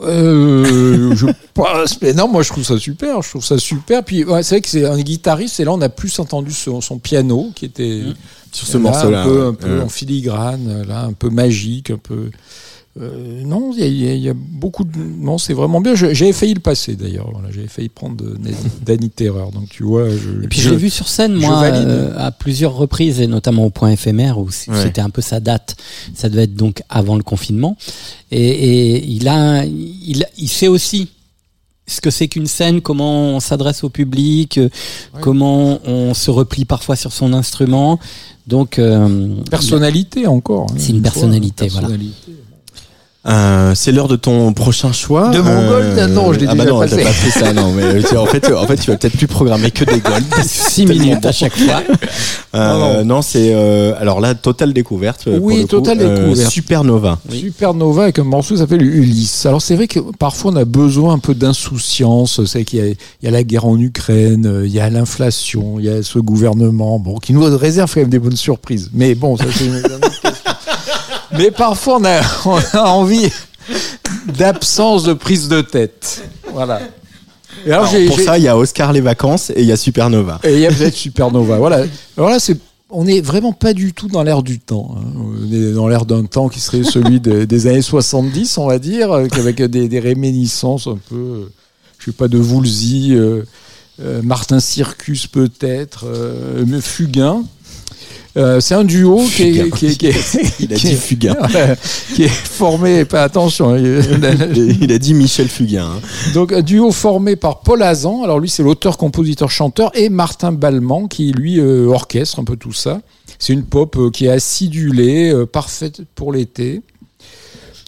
Euh, je pense, mais non, moi je trouve ça super, je trouve ça super. Puis ouais, c'est vrai que c'est un guitariste et là on a plus entendu son, son piano qui était Sur ce là, morceau-là, un peu, un peu en filigrane, là un peu magique, un peu. Euh, non, il y a- y, beaucoup de. Non, c'est vraiment bien. J'avais failli le passer d'ailleurs. Voilà, j'avais failli prendre de- Danny Terreur. Donc tu vois. Je, Et puis je l'ai vu sur scène, moi, euh, à plusieurs reprises, et notamment au point éphémère, où Ouais. c'était un peu sa date. Ça devait être donc avant le confinement. Et, et il a, il, il sait aussi ce que c'est qu'une scène, comment on s'adresse au public, euh, comment on se replie parfois sur son instrument. Donc, euh, Personnalité encore. hein, C'est une fois, personnalité, voilà. personnalité. Euh, c'est l'heure de ton prochain choix. De mon gold Non, je l'ai ah bah non, t'as pas fait ça, non. Mais tu- en fait, en fait, tu vas peut-être plus programmer que des golds. six minutes à chaque fois. Euh, non, c'est euh, alors là, totale découverte. euh, Oui, totale Euh, découverte. Supernova. Supernova avec un morceau qui s'appelle Ulysse. Alors c'est vrai que parfois on a besoin un peu d'insouciance. C'est qu'il y, y a la guerre en Ukraine, euh, il y a l'inflation, il y a ce gouvernement, bon, qui nous réserve quand même des bonnes surprises. Mais bon, ça c'est une une autre question. Mais parfois on a, on a envie d'absence de prise de tête. Voilà. Et alors, Alors, j'ai- pour ça, il y a Oscar les vacances et il y a Supernova. et il y a peut-être Supernova. Voilà. Alors là, c'est, on n'est vraiment pas du tout dans l'air du temps. hein. On est dans l'air d'un temps qui serait celui de- des années 70, on va dire, avec des, des réminiscences un peu, euh, je sais pas, de Woolsey, euh, euh, Martin Circus peut-être, euh, Fugain. Euh, c'est un duo qui est, qui est- qui est- Il a qui dit est- Fugain. Ouais, qui est formé, pas attention, il- Il a dit Michel Fugain. hein. donc un duo formé par Paul Azan, alors lui c'est l'auteur, compositeur, chanteur, et Martin Balman qui lui euh, orchestre un peu tout ça. C'est une pop euh, qui est acidulée, parfaite pour l'été.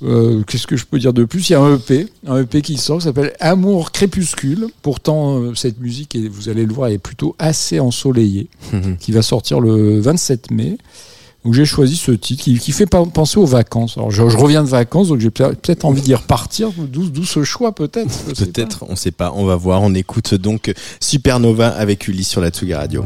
Euh, Qu'est-ce que je peux dire de plus? Il y a un EP, un EP qui sort qui s'appelle Amour crépuscule. Pourtant euh, cette musique, et vous allez le voir, est plutôt assez ensoleillée, qui va sortir le 27 mai. Donc j'ai choisi ce titre qui, qui fait penser aux vacances. Alors je, je reviens de vacances, donc j'ai peut- peut-être envie d'y repartir. D'où d'où ce choix peut-être. Peut-être, on sait pas, on va voir. On écoute donc Supernova avec Ulysse sur la Tsugi Radio.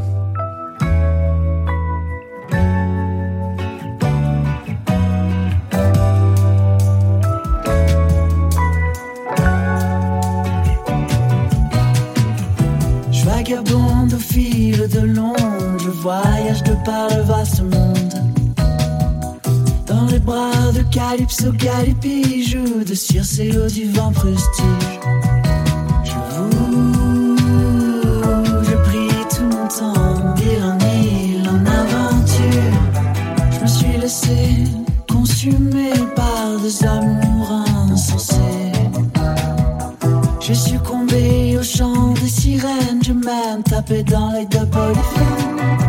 Je voyage de par le vaste monde. Dans les bras de Calypso, Calliope, joue de Circé au du vent prestige. Je vous, je prie tout mon temps, d'île en île, en aventure. Je me suis laissé consumer par des amours insensés. J'ai succombé au chant des sirènes, je m'aime taper dans les deux polyphones.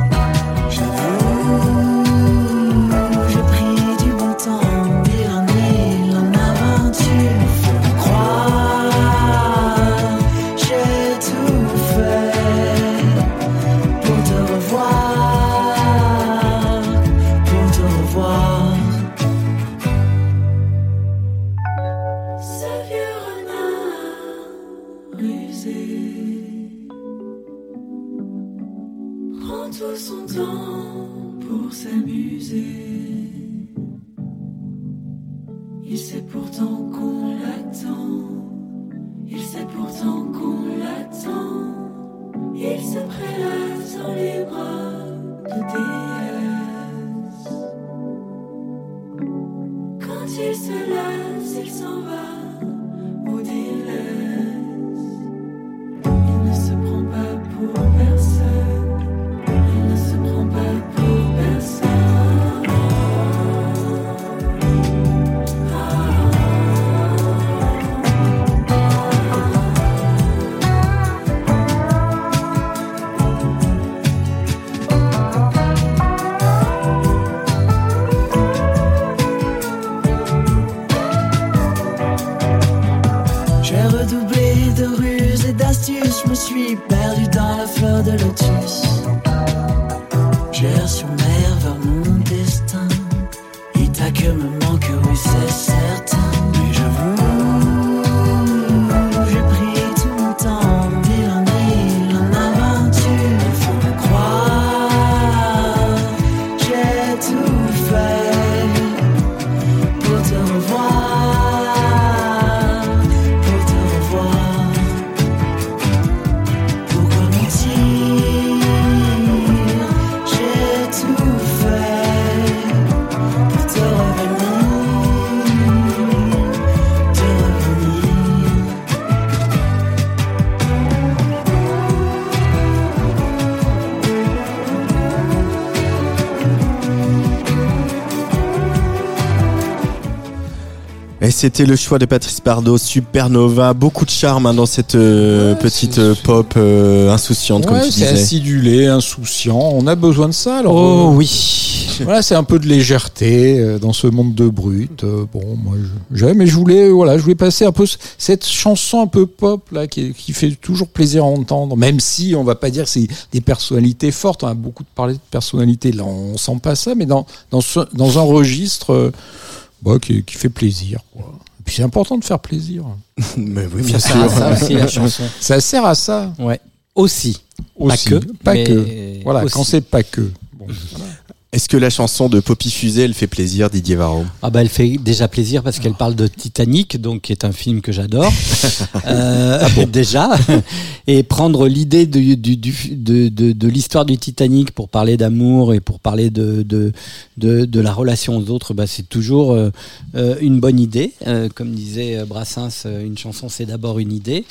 Redoublé de ruses et d'astuces, je me suis perdu dans la fleur de lotus. C'était le choix de Patrice Bardot, Supernova, beaucoup de charme hein, dans cette euh, petite euh, pop euh, insouciante comme tu c'est disais. acidulé, insouciant. On a besoin de ça. Alors, Oh oui. Voilà, c'est un peu de légèreté dans ce monde de brut. Bon, moi, j'aime, mais je voulais, voilà, je voulais passer un peu cette chanson un peu pop là, qui, qui fait toujours plaisir à entendre. Même si on va pas dire que c'est des personnalités fortes. On a beaucoup parlé de personnalités. Là, on sent pas ça, mais dans dans, ce- dans un registre bah, qui, qui fait plaisir. Quoi. Et puis c'est important de faire plaisir. Mais oui, bien Ça sert à sûr. ça aussi, la chanson. Ça sert à ça Ouais. Aussi. aussi. que, Pas que. Voilà, aussi. quand c'est pas que. Bon. Est-ce que la chanson de Poppy Fusée, elle fait plaisir, Didier Varro? Ah bah elle fait déjà plaisir parce qu'elle parle de Titanic, donc qui est un film que j'adore. Euh, Ah déjà, et prendre l'idée du, du, du- de, de, de l'histoire du Titanic pour parler d'amour et pour parler de, de, de, de la relation aux autres, bah c'est toujours euh, euh, une bonne idée. Euh, comme disait Brassens, une chanson c'est d'abord une idée.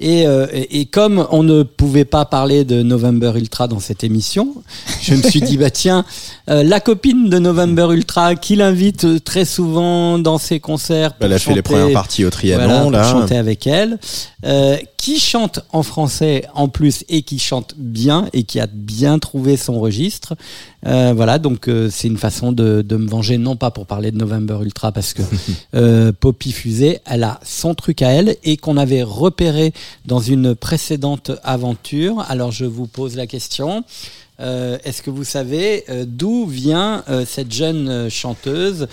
Et, euh, et, et comme on ne pouvait pas parler de November Ultra dans cette émission, je me suis dit bah tiens, euh, la copine de November Ultra qui l'invite très souvent dans ses concerts. pour Elle a fait les premières parties au voilà, Trianon, pour là. chanter avec elle, euh, qui chante en français en plus et qui chante bien et qui a bien trouvé son registre. Euh, voilà, donc euh, c'est une façon de, de me venger, non pas pour parler de November Ultra, parce que euh, Poppy Fusée, elle a son truc à elle et qu'on avait repéré dans une précédente aventure. Alors je vous pose la question. Euh, Est-ce que vous savez euh, d'où vient euh, cette jeune chanteuse,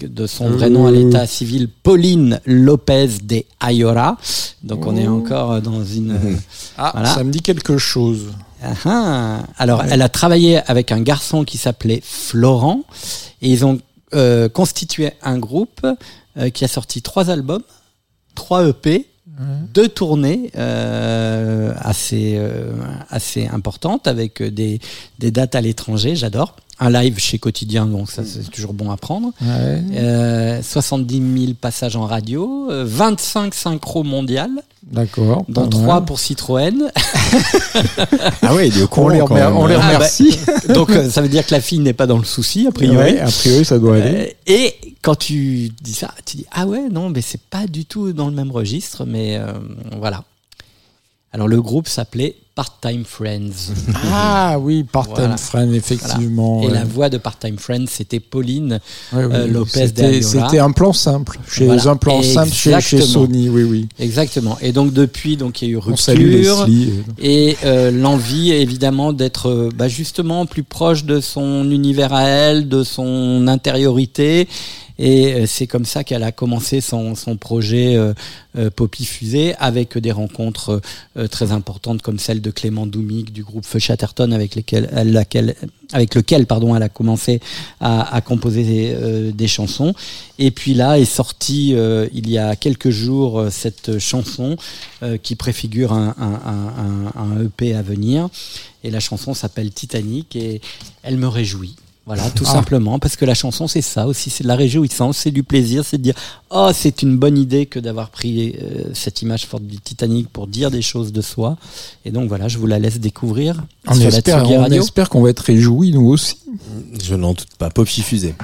de son vrai nom à l'état civil, Pauline Lopez de Ayora? Donc on est encore euh, dans une... Ah, Voilà. ça me dit quelque chose. ah ah. Alors, elle a travaillé avec un garçon qui s'appelait Florent et ils ont constitué un groupe qui a sorti trois albums, trois EP, deux tournées euh, assez euh, assez importantes avec des des dates à l'étranger. J'adore. Un live chez Quotidien, donc ça c'est toujours bon à prendre. Ouais. Euh, 70 000 passages en radio, euh, 25 synchros mondiales, D'accord. dont pas trois mal. pour Citroën. Ah ouais, il est au On les, remer- on les Ah, bah, remercie. Donc euh, ça veut dire que la fille n'est pas dans le souci a priori. Ouais, a priori, ça doit aller. Euh, et quand tu dis ça, tu dis ah ouais non mais c'est pas du tout dans le même registre mais euh, voilà. Alors le groupe s'appelait Part-Time Friends. Ah oui, part-time Voilà. friend, effectivement. Et ouais. la voix de Part-Time Friends c'était Pauline Ouais, oui, euh, Lopez C'était c'était un plan simple. Chez Voilà. un plan simple chez. Sony, oui, oui. Exactement. Et donc depuis donc il y a eu rupture Leslie. et euh, l'envie évidemment d'être euh, bah, justement plus proche de son univers à elle, de son intériorité Et euh, c'est comme ça qu'elle a commencé son, son projet euh, euh, Poppy Fusée avec des rencontres très importantes comme celle de Clément Doumig du groupe Feu Chatterton avec, laquelle, avec lequel pardon, elle a commencé à, à composer euh, des chansons. Et puis là est sortie il y a quelques jours cette chanson qui préfigure un, un, un- un EP à venir. Et la chanson s'appelle Titanic et elle me réjouit. Voilà, tout Ah. simplement, parce que la chanson, c'est ça aussi, c'est de la réjouissance, c'est du plaisir, c'est de dire, oh, c'est une bonne idée que d'avoir pris euh, cette image forte du Titanic pour dire des choses de soi. Et donc voilà, je vous la laisse découvrir On sur espère, on Radio. espère qu'on va être réjouis nous aussi. Je n'en doute pas. Poppy Fusée.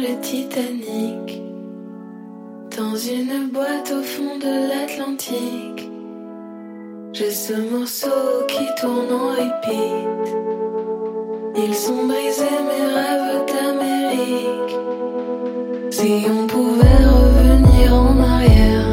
Le Titanic, dans une boîte au fond de l'Atlantique. J'ai ce morceau qui tourne en repeat. Ils sont brisés mes rêves d'Amérique. Si on pouvait revenir en arrière,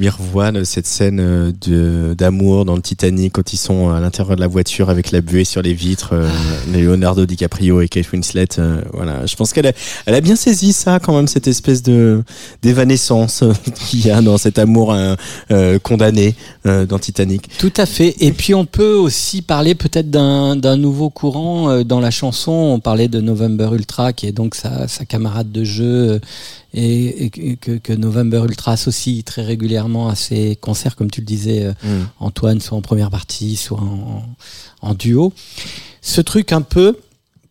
Moi, revois de cette scène euh, d'amour dans le Titanic quand ils sont à l'intérieur de la voiture avec la buée sur les vitres, euh, Leonardo DiCaprio et Kate Winslet. euh, voilà, je pense qu'elle a, elle a bien saisi ça quand même cette espèce de d'évanescence euh, qu'il y a dans cet amour euh, euh, condamné euh, dans Titanic. Tout à fait. Et puis on peut aussi parler peut-être d'un nouveau courant euh, dans la chanson. On parlait de November Ultra, qui est donc sa, sa camarade de jeu euh, et, et que, que November Ultra associe très régulièrement à ses concerts, comme tu le disais, euh, Mm. Antoine, soit en première partie, soit en, en duo. Ce truc un peu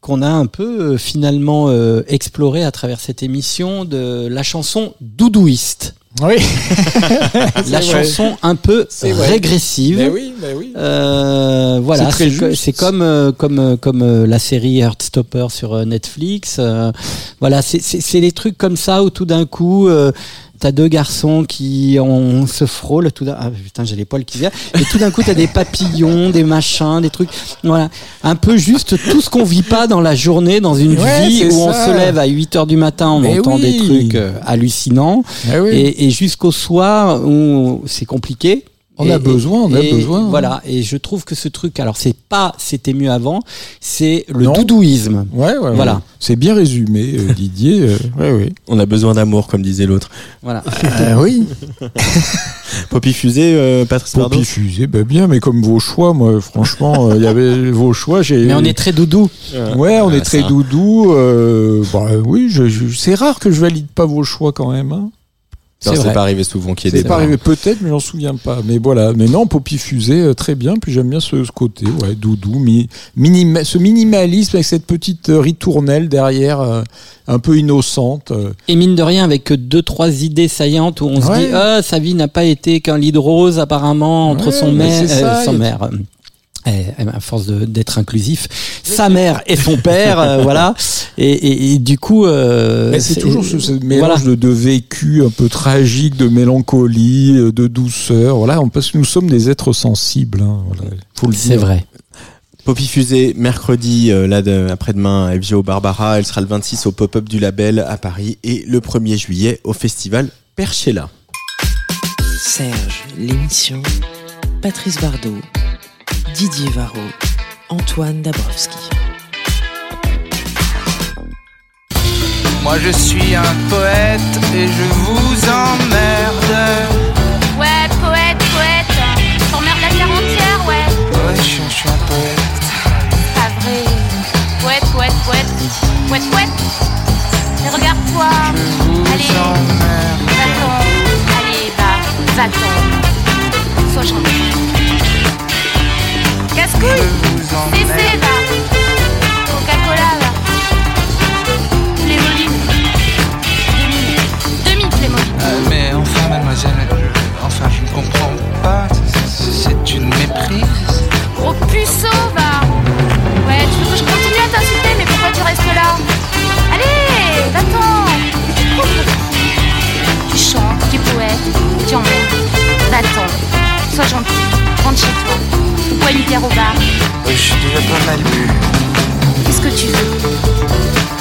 qu'on a un peu euh, finalement euh, exploré à travers cette émission de la chanson doudouiste. Oui. la vrai. chanson un peu régressive. Mais oui, mais oui. Euh, voilà, C'est comme comme comme la série Heartstopper sur Netflix. voilà, c'est des trucs comme ça où tout d'un coup t'as deux garçons qui on se frôle tout d'un ah putain j'ai les poils qui viennent et tout d'un coup t'as des papillons des machins des trucs. Voilà. Un peu juste tout ce qu'on vit pas dans la journée dans une Ouais, vie où on se lève à 8 heures du matin on Mais entend des trucs euh, hallucinants. Oui. et, et jusqu'au soir où c'est compliqué On Et- a besoin, on a et besoin. Voilà, et je trouve que ce truc, alors c'est pas c'était mieux avant, c'est le Non. doudouisme. Ouais, ouais, Voilà. ouais. C'est bien résumé, euh, Didier. euh, ouais, ouais. On a besoin d'amour, comme disait l'autre. Voilà. Ah oui. Poppy Fusée, euh, Patrice Bardot Poppy fusée, bah bien, mais comme vos choix, moi, franchement, euh, il y avait vos choix. J'ai. Mais on est très doudou. Ouais, on est très ça. doudou. Euh, bah, oui, je, je- c'est rare que je valide pas vos choix quand même. Hein. Non, C'est C'est pas arrivé souvent qu'il y ait C'est des pas arrivé peut-être, mais j'en souviens pas. Mais voilà. Mais non, Poppy Fusée, euh, très bien. Puis j'aime bien ce, ce côté, ouais, doudou, mi, minima- ce minimalisme avec cette petite euh, ritournelle derrière, euh, un peu innocente. euh. Et mine de rien, avec que deux trois idées saillantes où on se dit ah sa vie n'a pas été qu'un lit de rose apparemment entre Ouais, son mais mère, c'est ça, son mère. Eh, eh, à force d'être inclusif, sa mère et son père, euh, voilà. Et, et- et du coup, euh, Mais c'est toujours ce, ce mélange voilà. de, de vécu un peu tragique, de mélancolie, euh, de douceur. Voilà, on- parce que nous sommes des êtres sensibles. Hein, voilà. C'est vrai. Poppy Fusée, mercredi, euh, là, de- après-demain, à FGO Barbara. Elle sera le 26 au pop-up du label à Paris et le 1er juillet au festival Perchella. Serge, l'émission. Patrice Bardot. Didier Varro. Antoine Dabrowski. Moi je suis un poète et je vous emmerde. Ouais, poète, poète. T'emmerdes la terre entière, ouais. Ouais, je suis, je suis un poète. Pas vrai. Poète, poète, poète. Poète, poète. Mais regarde-toi. Je vous Allez. emmerde. Va-t'en. Allez, va. Va-t'en. Sois gentil. Casse-couille. Cessez. Coca-Cola, va. Playmobil. Demi. Playmobil. Euh, mais enfin, mademoiselle, enfin, je ne comprends pas. C'est- une méprise. Gros puceau, va Ouais, tu veux que je continue à t'insulter, mais pourquoi tu restes là? Allez, va-t'en Tu chantes, tu es poète, tu emmerdes. Va-t'en, sois gentil, rentre chez toi. Bois une bière au bar, Je suis déjà pas mal bu. qu'est-ce que tu veux?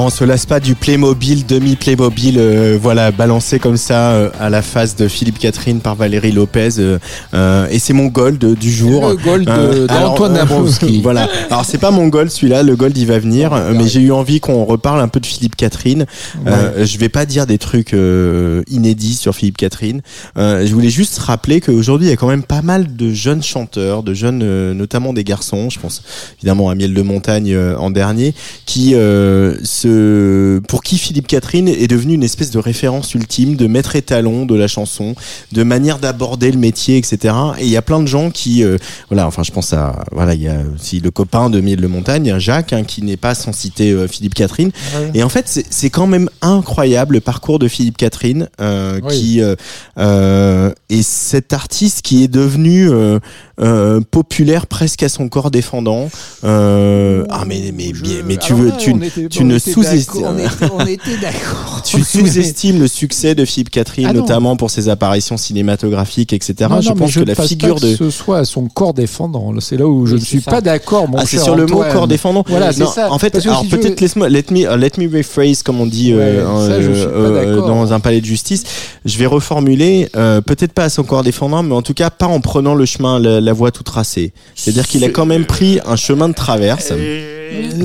On se lasse pas du Playmobil, demi-Playmobil, euh, voilà, balancé comme ça euh, à la face de Philippe Catherine par Valérie Lopez. euh, euh, et c'est mon gold du jour. Le gold Euh, d'Antoine euh, Dabrowski. voilà. Alors c'est pas mon gold celui-là, le gold il va venir, euh, mais j'ai eu envie qu'on reparle un peu de Philippe Catherine. Euh, je vais pas dire des trucs euh, inédits sur Philippe Catherine. Euh, je voulais juste rappeler qu'aujourd'hui il y a quand même pas mal de jeunes chanteurs, de jeunes, euh, notamment des garçons. Je pense évidemment à Miel de Montagne euh, en dernier, qui euh, se, pour qui Philippe Catherine est devenu une espèce de référence ultime, de maître étalon de la chanson, de manière d'aborder le métier, etc. Et il y a plein de gens qui, euh, voilà, enfin je pense à, voilà, il y a aussi le copain de Miel de Montagne, Jacques, hein, qui n'est pas sans citer euh, Philippe Catherine. Et en fait, c'est- quand même incroyable le parcours de Philippe Catherine, euh, Oui. qui euh, euh, est cet artiste qui est devenu euh, euh, populaire presque à son corps défendant. Euh, ah mais mais mais, mais tu veux, tu, ne était sous-estimes. On était, d'accord. Tu sous-estimes le succès de Philippe Catherine, Ah notamment pour ses apparitions cinématographiques, etc. Non, je non, mais pense que ne la figure pas que de ce soit à son corps défendant. C'est là où je ne suis ça. pas d'accord, mon ah, c'est sur le mot Antoine. corps défendant. Voilà, c'est Non, ça. En fait, Parce que alors si peut-être veux- laisse-moi, let me, uh, let me rephrase comme on dit Ouais, euh, ça, je euh, d'accord. dans un palais de justice. Je vais reformuler, euh, peut-être pas à son corps défendant, mais en tout cas pas en prenant le chemin, la, la voie tout tracée. C'est-à-dire qu'il a quand même pris un chemin de traverse.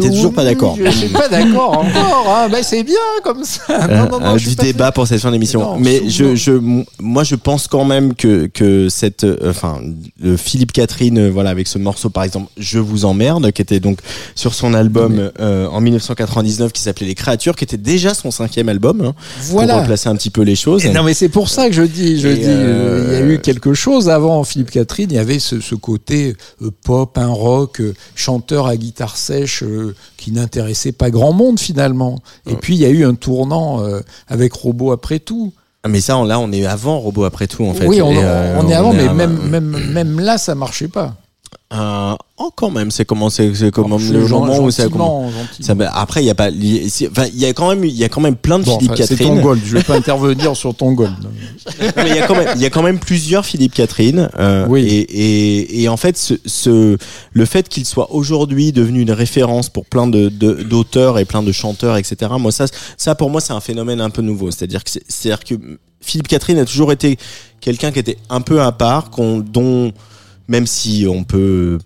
T'es toujours pas d'accord. Je suis pas d'accord encore. Hein. C'est bien comme ça. Euh, Non, non, non, euh, du débat pour cette fin d'émission. Mais je, je, moi, je pense quand même que que cette, euh, enfin, Philippe Catherine, voilà, avec ce morceau par exemple, je vous emmerde, qui était donc sur son album euh, en 1999, qui s'appelait Les Créatures, qui était déjà son cinquième album, hein, Voilà. pour replacer un petit peu les choses. Et Non mais c'est pour ça que je dis, je Et dis, euh, il y a eu quelque chose avant Philippe Catherine, il y avait ce, ce côté pop, un rock, euh, chanteur à guitare sèche euh, qui n'intéressait pas grand monde finalement. Et puis il y a eu un tournant euh, avec Robot après tout. Ah, Mais ça, on- là, on est avant Robot après tout, en fait. oui, on, Et, euh, on est avant, mais même, même là, ça marchait pas. Euh, oh, quand même, c'est comment c'est c'est comme Oh, le moment où ça commence. après, il y a pas, il y a- c'est- enfin, il y a quand même, il y a quand même plein de Bon, Philippe enfin, c'est Catherine. ton gold. Je vais pas intervenir sur ton gold. Mais il y a quand même, il y a quand même plusieurs Philippe Catherine. euh, Oui. Et, et, et en fait, ce, ce le fait qu'il soit aujourd'hui devenu une référence pour plein de de- d'auteurs et plein de chanteurs, etc. Moi, ça, ça pour moi, c'est un phénomène un peu nouveau. C'est-à-dire que, c'est- c'est-à-dire que Philippe Catherine a toujours été quelqu'un qui était un peu à part, qu'on, dont même si on peut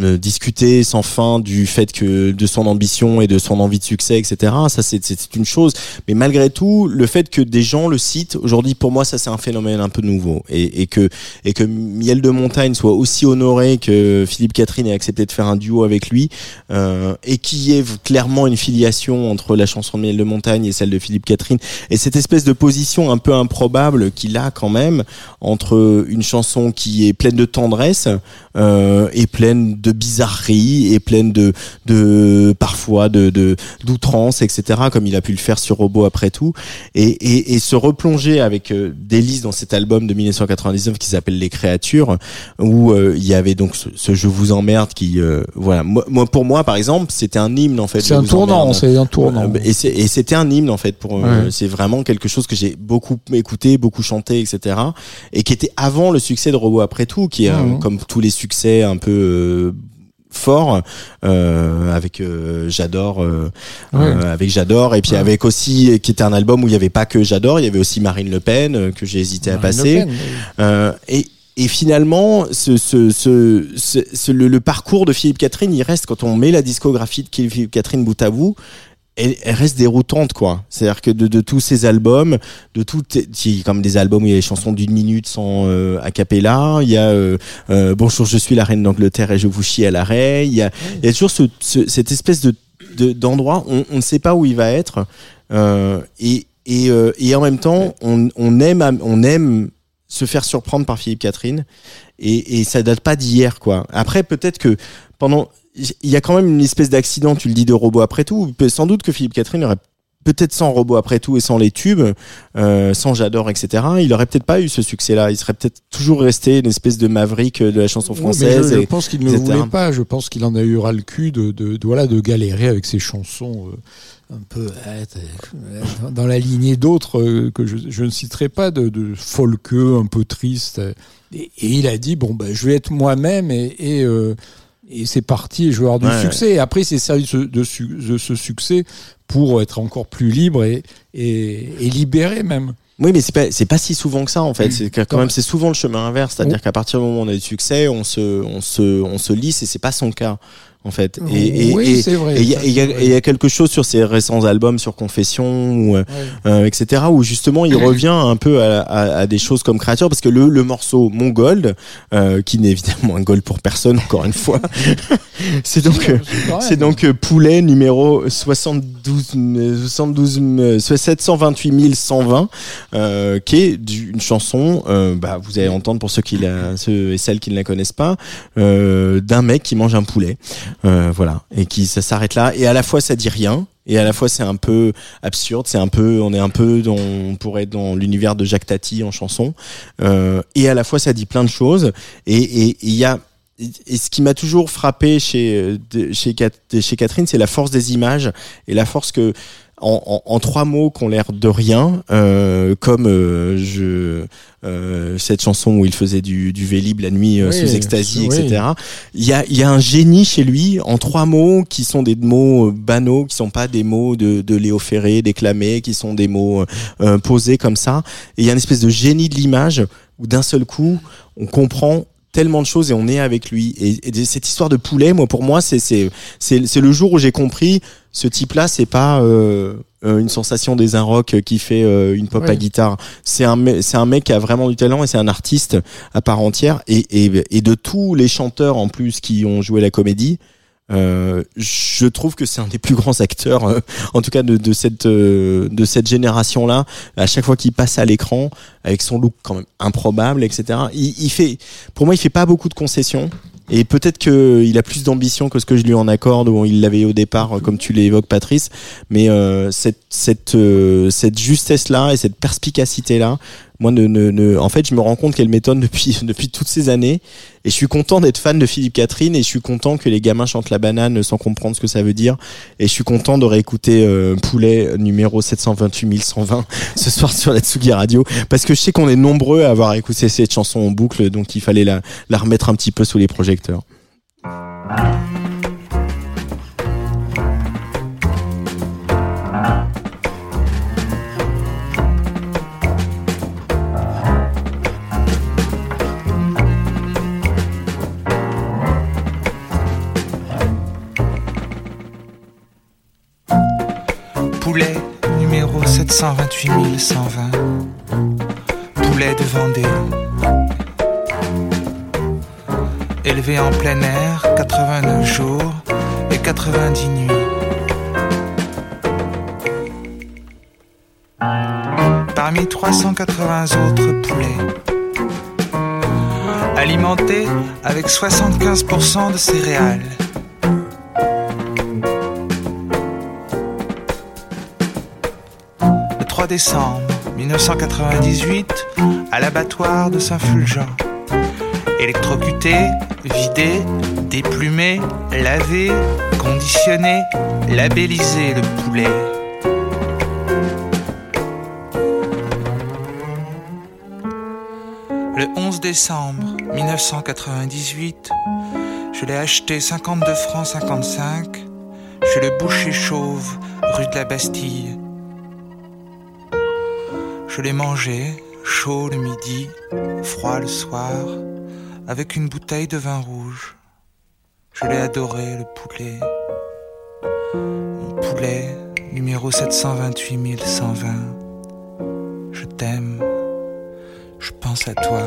discuter sans fin du fait que de son ambition et de son envie de succès, etc. Ça, c'est une chose. Mais malgré tout, le fait que des gens le citent aujourd'hui, pour moi, ça c'est un phénomène un peu nouveau. Et, et que et que Miel de Montagne soit aussi honoré que Philippe Catherine ait accepté de faire un duo avec lui, euh, et qu'il y ait clairement une filiation entre la chanson de Miel de Montagne et celle de Philippe Catherine, et cette espèce de position un peu improbable qu'il a quand même entre une chanson qui est pleine de tendresse euh, et pleine de bizarreries et pleine de, de parfois de de- d'outrance, etc. Comme il a pu le faire sur Robot après tout, et, et, et se replonger avec euh, Délice dans cet album de 1999 qui s'appelle Les Créatures, où euh, il y avait donc ce, ce Je vous emmerde qui, euh, voilà, moi, moi, pour moi par exemple, c'était un hymne en fait. C'est un tournant, c'est un tournant. Et c'est- et c'était un hymne en fait pour euh, Ouais. c'est vraiment quelque chose que j'ai beaucoup écouté beaucoup chanté etc et qui était avant le succès de Robot après tout qui est euh, comme tous les succès un peu euh, forts euh, avec euh, j'adore euh, Ouais. euh, avec j'adore et puis Ouais. avec aussi qui était un album où il y avait pas que j'adore il y avait aussi Marine Le Pen euh, que j'ai hésité à Marine passer Pen, oui. euh, et et finalement, ce, ce, ce, ce- ce- le, le parcours de Philippe Catherine, il reste quand on met la discographie de Philippe Catherine bout à bout, elle, reste déroutante quoi. C'est-à-dire que de, tous ces albums, de tout, il y a comme des albums où il y a des chansons d'une minute sans euh, a cappella, il y a euh, euh, Bonjour, je suis la reine d'Angleterre et je vous chie à l'arrêt. Il y a, y a toujours ce, ce- cette espèce de de- d'endroit, on, on ne sait pas où il va être, euh, et en même temps, on aime se faire surprendre par Philippe Catherine et, et ça date pas d'hier quoi. Après peut-être que pendant il y a quand même une espèce d'accident, tu le dis de robot après tout, sans doute que Philippe Catherine aurait peut-être sans robot après tout et sans les tubes, euh, sans j'adore etc. Il aurait peut-être pas eu ce succès-là. Il serait peut-être toujours resté une espèce de maverick de la chanson française. je, je et- pense qu'il ne etc. voulait pas. Je pense qu'il en a eu ras le cul de, de, de, voilà, de galérer avec ses chansons euh, un peu euh, dans- la lignée d'autres euh, que je, je ne citerai pas, de, de folkeux, un peu triste. Et, et il a dit bon, ben, je vais être moi-même et, et, euh, et c'est parti. Et avoir du Ouais, succès. Et après, il s'est servi de ce, de, su- de ce succès pour être encore plus libre et, et, et libéré même. Oui, mais c'est pas c'est pas si souvent que ça en fait. C'est que quand même c'est souvent le chemin inverse, c'est-à-dire qu'à partir du moment où on a du succès, on se on se on se lisse et c'est pas son cas en fait. Et et- Oui, il y il y, a- il quelque chose sur ses récents albums sur Confession ou euh, euh, etc où justement il revient un peu à, à, à des choses comme créature parce que le le morceau Mon Gold euh, qui n'est évidemment un gold pour personne encore une fois. c'est donc euh, c'est donc euh, Poulet numéro 72 euh, 72 euh, 728 120 euh, qui est une chanson euh, bah vous allez entendre pour ceux qui la ceux et celles qui ne la connaissent pas euh, d'un mec qui mange un poulet euh, voilà. Et qui ça s'arrête là. Et à la fois ça dit rien. Et à la fois c'est un peu absurde. C'est un peu on est un peu dans on pourrait être dans l'univers de Jacques Tati en chanson. Euh, et à la fois ça dit plein de choses. Et il y a et ce qui m'a toujours frappé chez euh, chez, chez Catherine, c'est la force des images et la force que en, en, en trois mots qui ont l'air de rien, euh, comme euh, je euh, cette chanson où il faisait du, du vélib la nuit euh, Oui, sous ecstasy, oui. etc. Il y a, il y a un génie chez lui en trois mots qui sont des mots euh, banaux, qui sont pas des mots de, de Léo Ferré déclamés, qui sont des mots euh, posés comme ça. Et il y a une espèce de génie de l'image où d'un seul coup on comprend tellement de choses et on est avec lui. Et, et cette histoire de poulet moi pour moi c'est c'est c'est le jour où j'ai compris ce type là c'est pas euh, euh, une sensation des un rock qui fait euh, une pop à guitare. C'est un c'est un mec qui a vraiment du talent et c'est un artiste à part entière. Et, et et de tous les chanteurs en plus qui ont joué la comédie euh, je trouve que c'est un des plus grands acteurs, euh, en tout cas de, de cette euh, de cette génération là. À chaque fois qu'il passe à l'écran, avec son look quand même improbable, etc. Il, il fait, pour moi, il fait pas beaucoup de concessions. Et peut-être que il a plus d'ambition que ce que je lui en accorde, ou il l'avait au départ, euh, comme tu l'évoques, Patrice. Mais euh, cette cette cette justesse là et cette perspicacité là, moi, ne, ne, ne- en fait, je me rends compte qu'elle m'étonne depuis depuis toutes ces années. Et je suis content d'être fan de Philippe Catherine. Et je suis content que les gamins chantent la banane sans comprendre ce que ça veut dire. Et je suis content de réécouter euh, Poulet numéro 728 120 ce soir sur la Tsugi Radio, parce que je sais qu'on est nombreux à avoir écouté cette chanson en boucle, donc il fallait la la remettre un petit peu sous les projecteurs. Poulet numéro 728 120. Poulet de Vendée. Élevé en plein air 89 jours et 90 nuits. Parmi 380 autres poulets. Alimenté avec 75% de céréales. Décembre 1998 à l'abattoir de Saint-Fulgent. Électrocuté, vidé, déplumé, lavé, conditionné, labellisé le poulet. Le 11 décembre 1998, je l'ai acheté 52 francs 55 chez le boucher chauve rue de la Bastille. Je l'ai mangé, chaud le midi, froid le soir, avec une bouteille de vin rouge. Je l'ai adoré, le poulet. Mon poulet, numéro 728 120. Je t'aime, je pense à toi.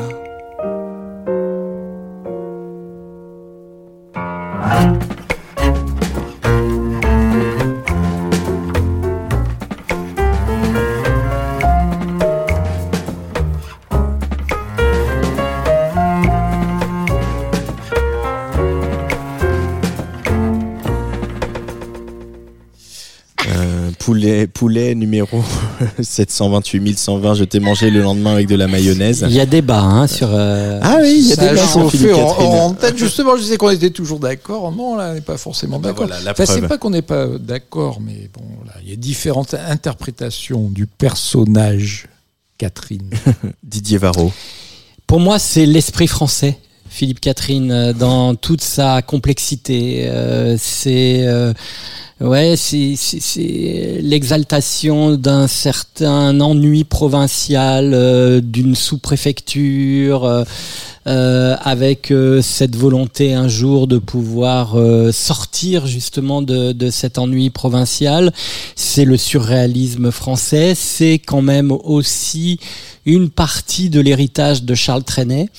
Poulet, poulet numéro 728 120, je t'ai mangé le lendemain avec de la mayonnaise. Il y a débat hein, sur. euh, Ah oui, il y a gens sur Philippe en, Catherine. en tête, justement, je disais qu'on était toujours d'accord. Non, là, on n'est pas forcément bah d'accord. voilà, la Enfin, c'est pas qu'on n'est pas d'accord, mais bon, là, il y a différentes interprétations du personnage Catherine. Didier Varro. Pour moi, c'est l'esprit français. Philippe Catherine, euh, dans toute sa complexité, Euh, c'est euh, ouais, c'est l'exaltation d'un certain ennui provincial, euh, d'une sous-préfecture, avec cette volonté un jour de pouvoir sortir justement de, de cet ennui provincial. C'est le surréalisme français. C'est quand même aussi une partie de l'héritage de Charles Trenet.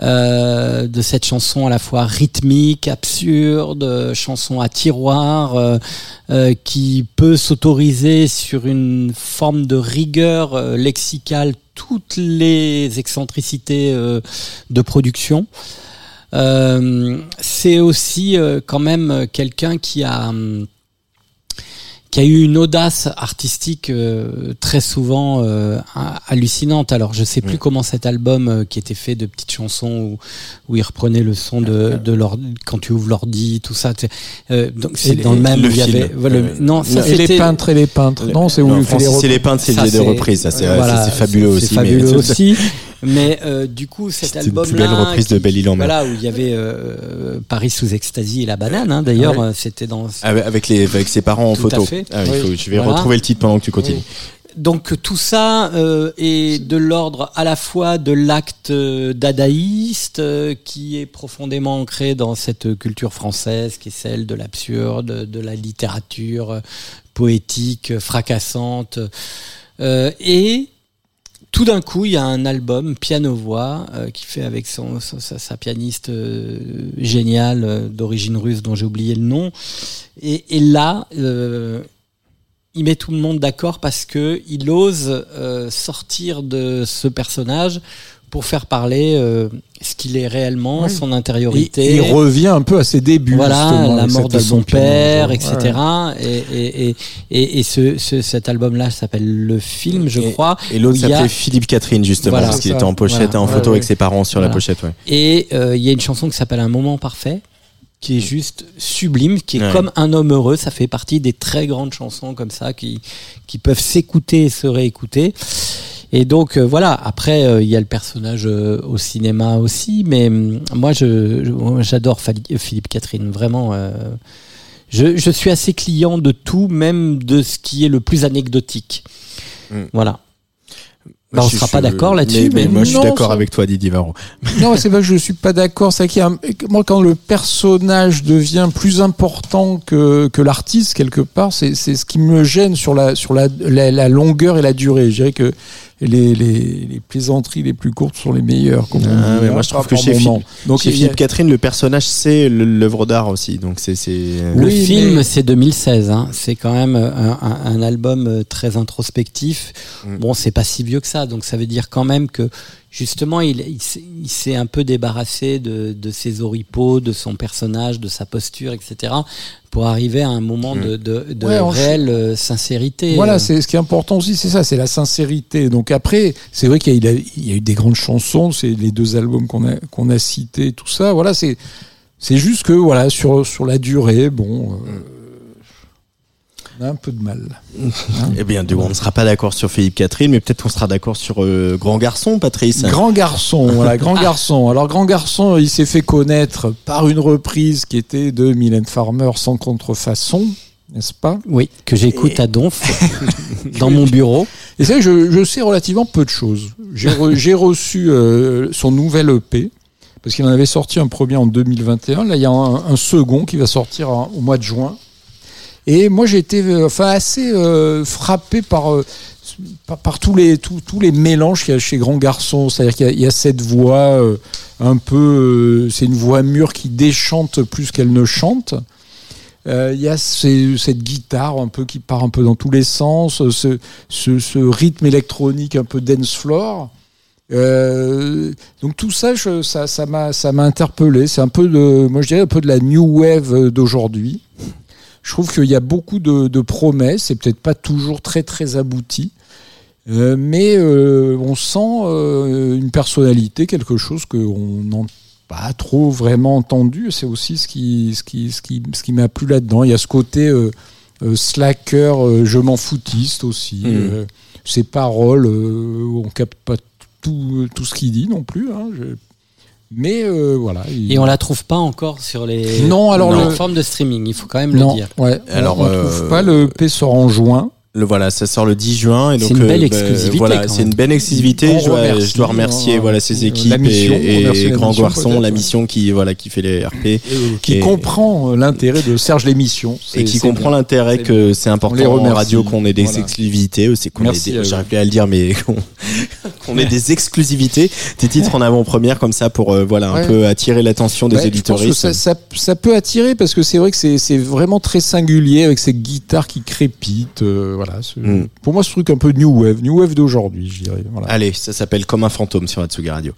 Euh, de cette chanson à la fois rythmique, absurde, euh, chanson à tiroir, euh, qui peut s'autoriser sur une forme de rigueur lexicale toutes les excentricités de production. C'est aussi quand même quelqu'un qui a hum, qui a eu une audace artistique euh, très souvent euh, ha- hallucinante. Alors je sais plus Mm. comment cet album euh, qui était fait de petites chansons où, où il reprenait le son de, de l'ordi quand tu ouvres l'ordi, tout ça. tu sais. Euh, donc c'est dans le les- même le il y film. avait voilà, Euh, non ça et les peintres et les peintres. Non, c'est où Non, les peintres, c'est ça, des c'est- reprises. Ça, c'est voilà, fabuleux c'est aussi. fabuleux mais- aussi. Mais euh, du coup, cet une album plus belle reprise de Belle Île en mer. voilà, où il y avait euh, Paris sous extasie et la banane. Hein, D'ailleurs, Ah euh, c'était dans Avec, avec les, avec ses parents en Tout à photo. fait. Ah oui, Oui. faut- je vais Voilà. retrouver le titre pendant que tu continues. Donc tout ça euh, est de l'ordre à la fois de l'acte euh, dadaïste euh, qui est profondément ancré dans cette culture française qui est celle de l'absurde, de la littérature euh, poétique, fracassante. Euh, et tout d'un coup, il y a un album piano-voix euh, qui fait avec son, sa, pianiste euh, géniale euh, d'origine russe dont j'ai oublié le nom. Et, et là, il met tout le monde d'accord parce que il ose sortir de ce personnage pour faire parler euh, ce qu'il est réellement, Oui. son intériorité. et il revient un peu à ses débuts. Voilà, la mort de son père, etc. Ouais. Et, et, et, et, et ce, ce- cet album-là s'appelle Le Film, je Et- crois. Et l'autre il y a- s'appelait Philippe Catherine, justement, Voilà. parce qu'il était en pochette, Voilà. en Ouais, photo ouais. avec ses parents sur la pochette, ouais. Et euh, il y a une chanson qui s'appelle Un moment parfait, qui est juste sublime, qui est Ouais. comme Un homme heureux. Ça fait partie des très grandes chansons comme ça qui, qui peuvent s'écouter et se réécouter. Et donc euh, voilà, après euh, il y a le personnage euh, au cinéma aussi, mais hum, moi je je- j'adore Philippe Catherine, vraiment. euh, je, je suis assez client de tout, même de ce qui est le plus anecdotique. Mm. Voilà. Bah, on Je- sera pas d'accord là-dessus, mais, mais, moi je suis d'accord avec toi, Didier Varro. Non, c'est pas que je suis pas d'accord. C'est qu'il y a un- moi quand le personnage devient plus important que, que l'artiste quelque part, c'est c'est ce qui me gêne sur la sur la, la, la longueur et la durée. Je dirais que les, les, les plaisanteries les plus courtes sont les meilleures. comme Ah, mais hein, moi je trouve que chez. Philippe, Donc chez il y a- Philippe Catherine, le personnage c'est l'œuvre d'art aussi. Donc c'est c'est. Le Oui, film, mais- c'est 2016. Hein. C'est quand même un, un- un album euh, très introspectif. Mm. Bon, c'est pas si vieux que ça, donc ça veut dire quand même que justement, il, il s'est- il s'est un peu débarrassé de, de ses oripeaux, de son personnage, de sa posture, etc., pour arriver à un moment Mm. de, de, de Ouais, en- réelle euh, sincérité. Voilà, c'est ce qui est important aussi, c'est ça, c'est la sincérité. Donc après, c'est vrai qu'il y, a- y eu des grandes chansons, c'est les deux albums qu'on a qu'on a cités, tout ça. Voilà, c'est c'est juste que voilà sur sur la durée, bon, euh, on a un peu de mal. Eh bien, du coup, on ne sera pas d'accord sur Philippe Catherine, mais peut-être qu'on sera d'accord sur euh, Grand Garçon, Patrice. Grand garçon, voilà, grand garçon. Alors grand garçon, il s'est fait connaître par une reprise qui était de Mylène Farmer sans contrefaçon, n'est-ce pas? Oui, que j'écoute Et- à Donf, dans mon bureau. Et c'est vrai que je, je sais relativement peu de choses. J'ai re- j'ai reçu euh, son nouvel EP, parce qu'il en avait sorti un premier en 2021. Là, il y a un, un second qui va sortir en- au mois de juin. Et moi, j'ai été euh, enfin, assez euh, frappé par, euh, par, par tous, les, tous, tous les mélanges qu'il y a chez Grand Garçon. C'est-à-dire qu'il y a- cette voix un peu... c'est une voix mûre qui déchante plus qu'elle ne chante. Il y a cette guitare un peu qui part un peu dans tous les sens, ce, ce, rythme électronique un peu dance floor. Donc tout ça, ça, m'a, ça interpellé. C'est un peu de, moi je dirais un peu de la new wave d'aujourd'hui. Je trouve qu'il y a beaucoup de, de promesses, c'est peut-être pas toujours très très abouti, Euh, mais euh, on sent euh, une personnalité, quelque chose qu'on n'a pas trop vraiment entendu. C'est aussi ce qui, ce qui, ce qui, ce qui m'a plu là-dedans. Il y a ce côté slacker, je m'en foutiste aussi. Ses paroles, euh, on capte pas tout, tout ce qu'il dit non plus. hein. Je- Mais euh, voilà. il- Et on la trouve pas encore sur les Non, alors le- plateformes de streaming, il faut quand même non, le dire. ouais, Alors, on ne euh, trouve pas. Le EP sort en juin. Le voilà, ça sort le 10 juin et C'est donc une belle euh, bah, exclusivité, voilà, c'est une belle exclusivité. Je dois, remercie, je dois remercier euh, voilà ses euh, équipes mission, et, on remercie et Grand Garçon, la mission qui voilà qui fait les RP qui Et- comprend euh, l'intérêt de Serge L'émission. et qui comprend l'intérêt C'est que c'est important les en radio qu'on ait des Voilà. exclusivités, c'est qu'on ait des, à eux. j'arrive plus à le dire mais qu'on ait des exclusivités, des titres en avant-première comme ça pour euh, voilà un Ouais. peu attirer l'attention des Ouais, auditoristes. ça, ça, ça peut attirer parce que c'est vrai que c'est c'est vraiment très singulier avec ces guitares qui crépitent. euh, voilà, Mm. Pour moi, ce truc un peu new wave, new wave d'aujourd'hui, je dirais. Voilà. Allez, ça s'appelle Comme un fantôme sur Atsugi Radio.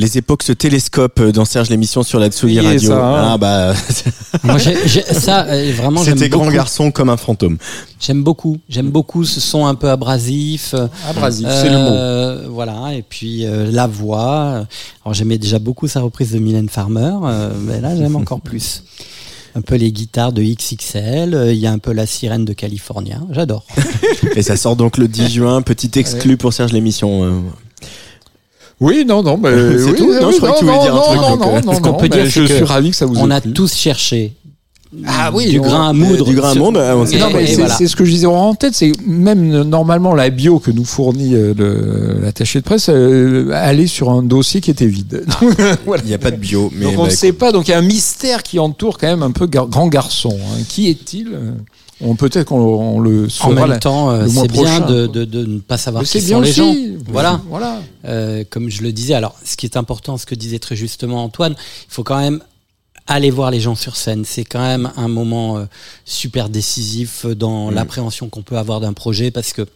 Les époques se télescopent dans Serge l'émission sur la Tsugi Radio. ça, hein. ah bah, Moi, j'ai- j'ai- ça, euh, vraiment, j'aime c'était grand beaucoup. garçon comme un fantôme. J'aime beaucoup. J'aime beaucoup ce son un peu abrasif. euh, Abrasif, c'est le mot. euh, Voilà. Et puis euh, la voix. Alors j'aimais déjà beaucoup sa reprise de Mylène Farmer, euh, mais là j'aime encore plus. Un peu les guitares de XXL. euh, Il y a un peu la sirène de California. J'adore. Et ça sort donc le 10 juin. Petit exclu pour Serge l'émission. euh. Oui, non, non, mais C'est oui, tout Non, je croyais que tu voulais dire un non, truc, Non, donc, non, euh, non, Ce qu'on non, peut dire, je c'est suis ravi que ça vous On a plu. tous cherché. Ah oui, du grain à moudre. du grain à moudre, c'est voilà. ce que je disais en tête, c'est même normalement la bio que nous fournit euh, l'attaché de presse euh, allait sur un dossier qui était vide. Voilà. Il n'y a pas de bio. Mais Donc on bah, ne sait pas, donc il y a un mystère qui entoure quand même un peu gar- grand garçon. hein. Qui est-il On peut-être qu'on on le En saura même la- temps, euh, c'est bien de, quoi. de, de ne pas savoir qui c'est sont bien les gens. aussi. Voilà. Voilà. Euh, comme je le disais, alors ce qui est important, ce que disait très justement Antoine, il faut quand même aller voir les gens sur scène. C'est quand même un moment euh, super décisif dans l'appréhension qu'on peut avoir d'un projet parce que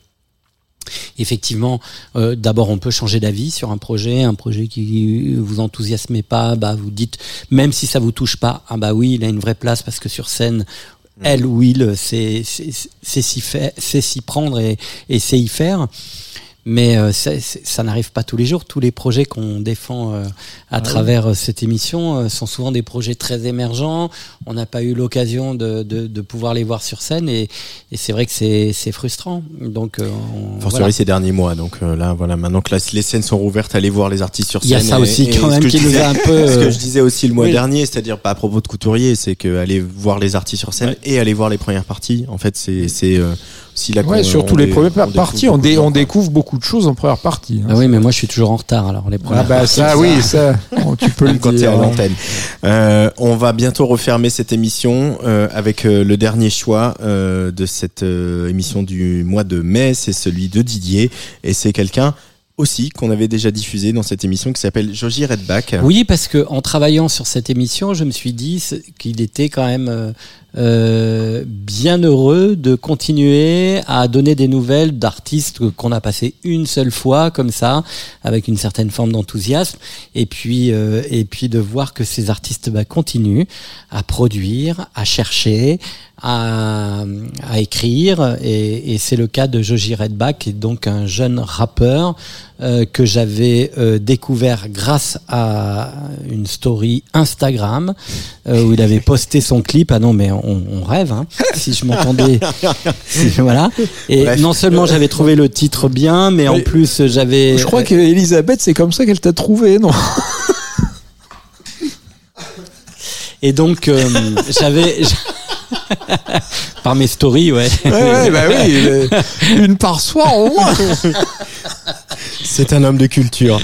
Effectivement, euh, d'abord on peut changer d'avis sur un projet, un projet qui vous enthousiasme pas, bah vous dites même si ça vous touche pas, ah bah oui il a une vraie place parce que sur scène elle ou il c'est c'est c'est s'y prendre et, et c'est y faire. Mais euh, c'est- ça n'arrive pas tous les jours. Tous les projets qu'on défend euh, à travers euh, cette émission euh, sont souvent des projets très émergents. On n'a pas eu l'occasion de, de, de pouvoir les voir sur scène et, et c'est vrai que c'est c'est frustrant. Donc, euh, on- voilà. ces derniers mois. Donc euh, là, voilà, maintenant que la- les scènes sont rouvertes, allez voir les artistes sur Il scène. y a ça et- aussi et quand même qui nous a un peu, Ce que je disais aussi le mois oui. dernier, c'est-à-dire pas à propos de couturier, c'est que aller voir les artistes sur scène et aller voir les premières parties. En fait, c'est euh, aussi la. Ouais, surtout les premières parties, on, dé- on découvre beaucoup de choses en première partie. hein. Ah oui, mais moi je suis toujours en retard. Alors les Ah premières bah parties, ça, oui, ça, tu peux le quand t'es dire. à hein. l'antenne. Euh, on va bientôt refermer cette émission euh, avec euh, le dernier choix euh, de cette euh, émission du mois de mai, c'est celui de Didier et c'est quelqu'un aussi qu'on avait déjà diffusé dans cette émission qui s'appelle Joji Redback. Oui, parce que en travaillant sur cette émission, je me suis dit qu'il était quand même euh, bien heureux de continuer à donner des nouvelles d'artistes qu'on a passé une seule fois comme ça, avec une certaine forme d'enthousiasme, et puis euh, et puis de voir que ces artistes bah, continuent à produire, à chercher, à, à écrire, et, et c'est le cas de Joji Redback, qui est donc un jeune rappeur euh, que j'avais euh, découvert grâce à une story Instagram euh, où il avait posté son clip. Ah non, mais on, on rêve. Hein. Si je m'entendais, si- voilà. Et Bref. non seulement j'avais trouvé le titre bien, mais en plus j'avais. Je crois que Elisabeth, c'est comme ça qu'elle t'a trouvé, non? Et donc j'avais par mes stories, ouais. Ouais, ouais, bah oui, une par soir au moins. C'est un homme de culture.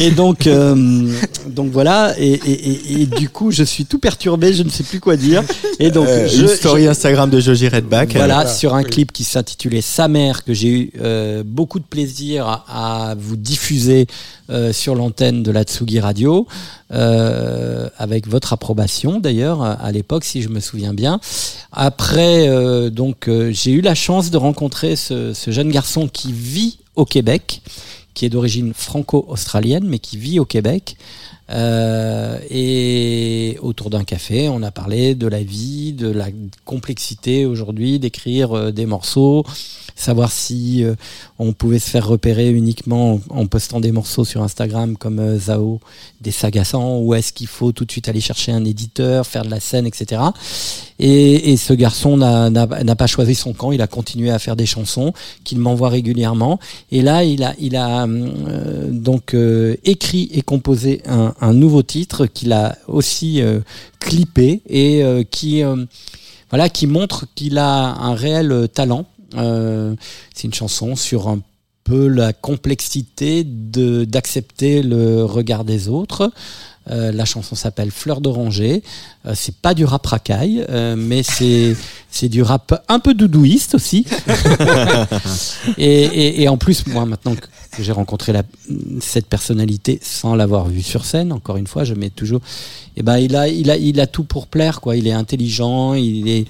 Et donc, euh, donc voilà. Et, et, et, et du coup, je suis tout perturbé. Je ne sais plus quoi dire. Et donc, Euh, je, une story je- Instagram de Joji Redback. Voilà, sur un clip qui s'intitulait Sa mère, que j'ai eu euh, beaucoup de plaisir à, à vous diffuser euh, sur l'antenne de la Tsugi Radio, euh, avec votre approbation d'ailleurs à à l'époque, si je me souviens bien. Après, euh, donc, euh, j'ai eu la chance de rencontrer ce, ce jeune garçon qui vit au Québec, qui est d'origine franco-australienne, mais qui vit au Québec. Euh, et autour d'un café, on a parlé de la vie, de la complexité aujourd'hui d'écrire euh, des morceaux, savoir si euh, on pouvait se faire repérer uniquement en, postant des morceaux sur Instagram comme euh, Zao, des Sagassants, ou est-ce qu'il faut tout de suite aller chercher un éditeur, faire de la scène, etc. Et, et ce garçon n'a pas choisi son camp, il a continué à faire des chansons qu'il m'envoie régulièrement. Et là, il a, il a euh, donc euh, écrit et composé un, un nouveau titre qu'il a aussi euh, clippé et qui, voilà, qui montre qu'il a un réel talent. Euh, C'est une chanson sur un peu la complexité de d'accepter le regard des autres. Euh, la chanson s'appelle Fleur d'oranger. Euh, c'est pas du rap racaille, euh, mais c'est c'est du rap un peu doudouiste aussi. et, et, et en plus, moi maintenant que j'ai rencontré la, cette personnalité sans l'avoir vu sur scène, encore une fois, je mets toujours. Et ben il a il a il a tout pour plaire quoi. Il est intelligent, il est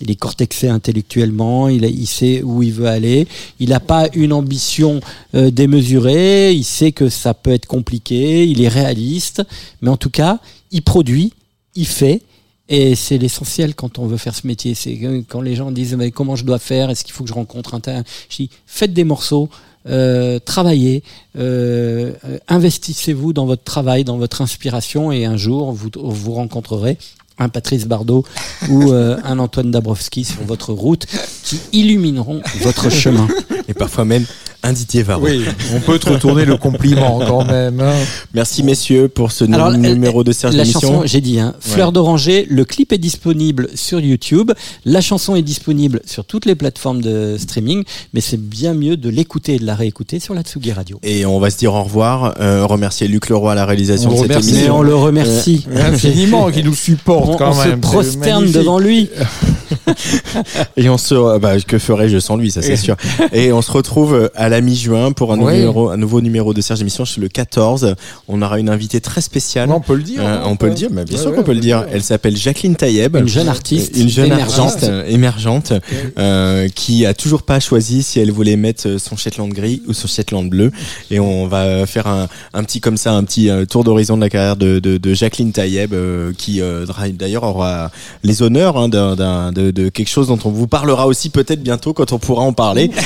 il est cortexé intellectuellement, il, a- sait où il veut aller, il n'a pas une ambition euh, démesurée, il sait que ça peut être compliqué, il est réaliste, mais en tout cas, il produit, il fait. Et c'est l'essentiel quand on veut faire ce métier. C'est quand les gens disent mais comment je dois faire, est-ce qu'il faut que je rencontre un tel? Je dis faites des morceaux, euh, travaillez, euh, investissez-vous dans votre travail, dans votre inspiration, et un jour vous vous rencontrerez un Patrice Bardot ou euh, un Antoine Dabrowski sur votre route qui illumineront votre chemin. Et parfois même un Didier Varro. Oui, on peut te retourner le compliment quand même. hein. Merci messieurs pour ce Alors, nouveau euh, numéro de Serge La chanson, j'ai dit, hein, Fleur Ouais. d'oranger, le clip est disponible sur YouTube. La chanson est disponible sur toutes les plateformes de streaming, mais c'est bien mieux de l'écouter et de la réécouter sur la Tsugi Radio. Et on va se dire au revoir, euh, remercier Luc Leroy à la réalisation On de cette remercie. émission. On le remercie. Euh, Infiniment, qui nous supporte On, quand on se prosterne devant lui. Et on se, bah, que ferais-je sans lui, ça c'est sûr. Et on se retrouve à la mi-juin pour un, nouveau Ouais. numéro, un nouveau numéro de Serge Émission, c'est le 14. On aura une invitée très spéciale. Non, on peut le dire. Euh, hein, on peut le dire, mais bien Ouais, sûr ouais, qu'on peut le dire. Elle s'appelle Jacqueline Taïeb. Une jeune artiste Une jeune émergente. artiste euh, émergente euh, qui a toujours pas choisi si elle voulait mettre euh, son Shetland gris ou son Shetland bleu. Et on va faire un, un petit comme ça, un petit euh, tour d'horizon de la carrière de, de, de Jacqueline Taïeb euh, qui euh, d'ailleurs aura les honneurs hein, d'un, d'un- de, de quelque chose dont on vous parlera aussi peut-être bientôt quand on pourra en parler.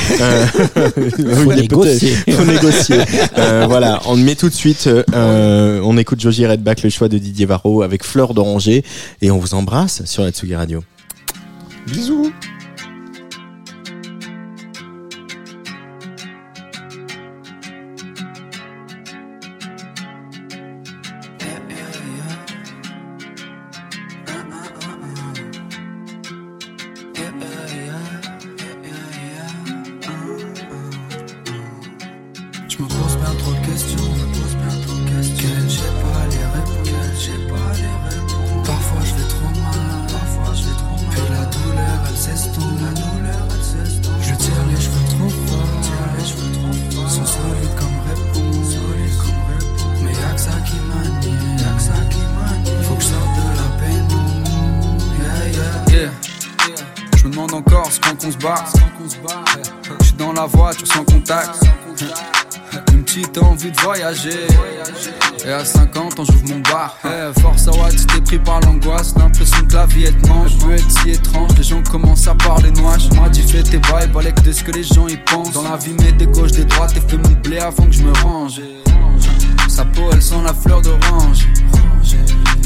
Faut il est négocier. peut-être- Faut négocier. Euh, voilà, on met tout de suite. euh, on écoute Joji Redback, le choix de Didier Varro avec Fleur d'oranger et on vous embrasse sur la Tsugi Radio. Bisous. Et à 50 ans, j'ouvre mon bar. Eh, force à Watt, t'es pris par l'angoisse. L'impression que la vie est manche. peut être si étrange. Les gens commencent à parler noix. Moi, tu fais tes bails, balèque de ce que les gens y pensent. Dans la vie, mets des gauches, des droites. Et fais mon blé avant que je me range. Sa peau, elle sent la fleur d'orange.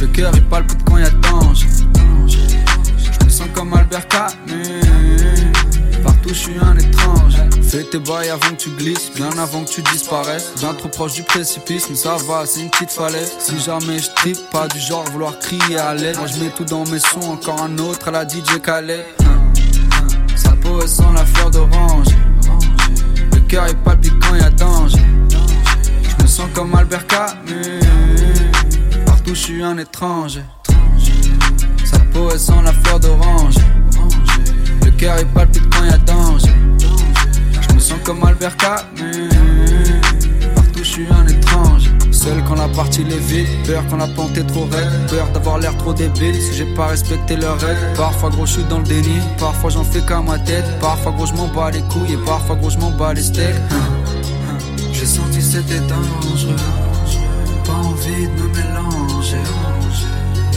Le cœur, il palpite quand y a. Je me sens comme Albert Camus. Partout je suis un étrange. Fais tes bails avant que tu glisses, bien avant que tu disparaisses. Bien trop proche du précipice, mais ça va, c'est une petite falaise. Si jamais je tripe, pas du genre vouloir crier à l'aide. Moi je mets tout dans mes sons, encore un autre à la DJ Khaled. Sa peau elle sent la fleur d'orange. Le cœur il palpite quand y a danger. Je me sens comme Albert Camus. Partout je suis un étranger. Sa peau elle sent la fleur d'orange. Le cœur il palpite quand y a danger. Sens comme Albert. Partout je suis un étrange. Seul quand la partie est vide. Peur quand la pente est trop raide. Peur d'avoir l'air trop débile si j'ai pas respecté leurs règles. Parfois gros je suis dans le déni. Parfois j'en fais qu'à ma tête. Parfois gros je m'en bats les couilles. Et parfois gros je m'en bats les steaks. J'ai senti c'était dangereux. Pas envie de me mélanger.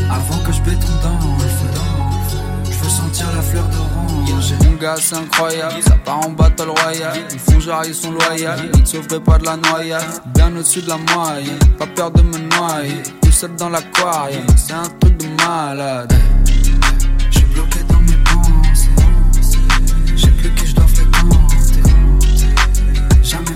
Avant que je béton dans le feu. Je veux sentir la fleur d'orange. Mon gars, c'est incroyable. Ça part en battle royale. Ils font genre, ils sont loyaux. Ils ne sauveraient pas de la noyade. Bien au-dessus de la moyenne. Pas peur de me noyer. Tout seul dans l'aquarium. C'est un truc de malade. Je suis bloqué dans mes pensées. J'ai plus qui je dois fréquenter. Jamais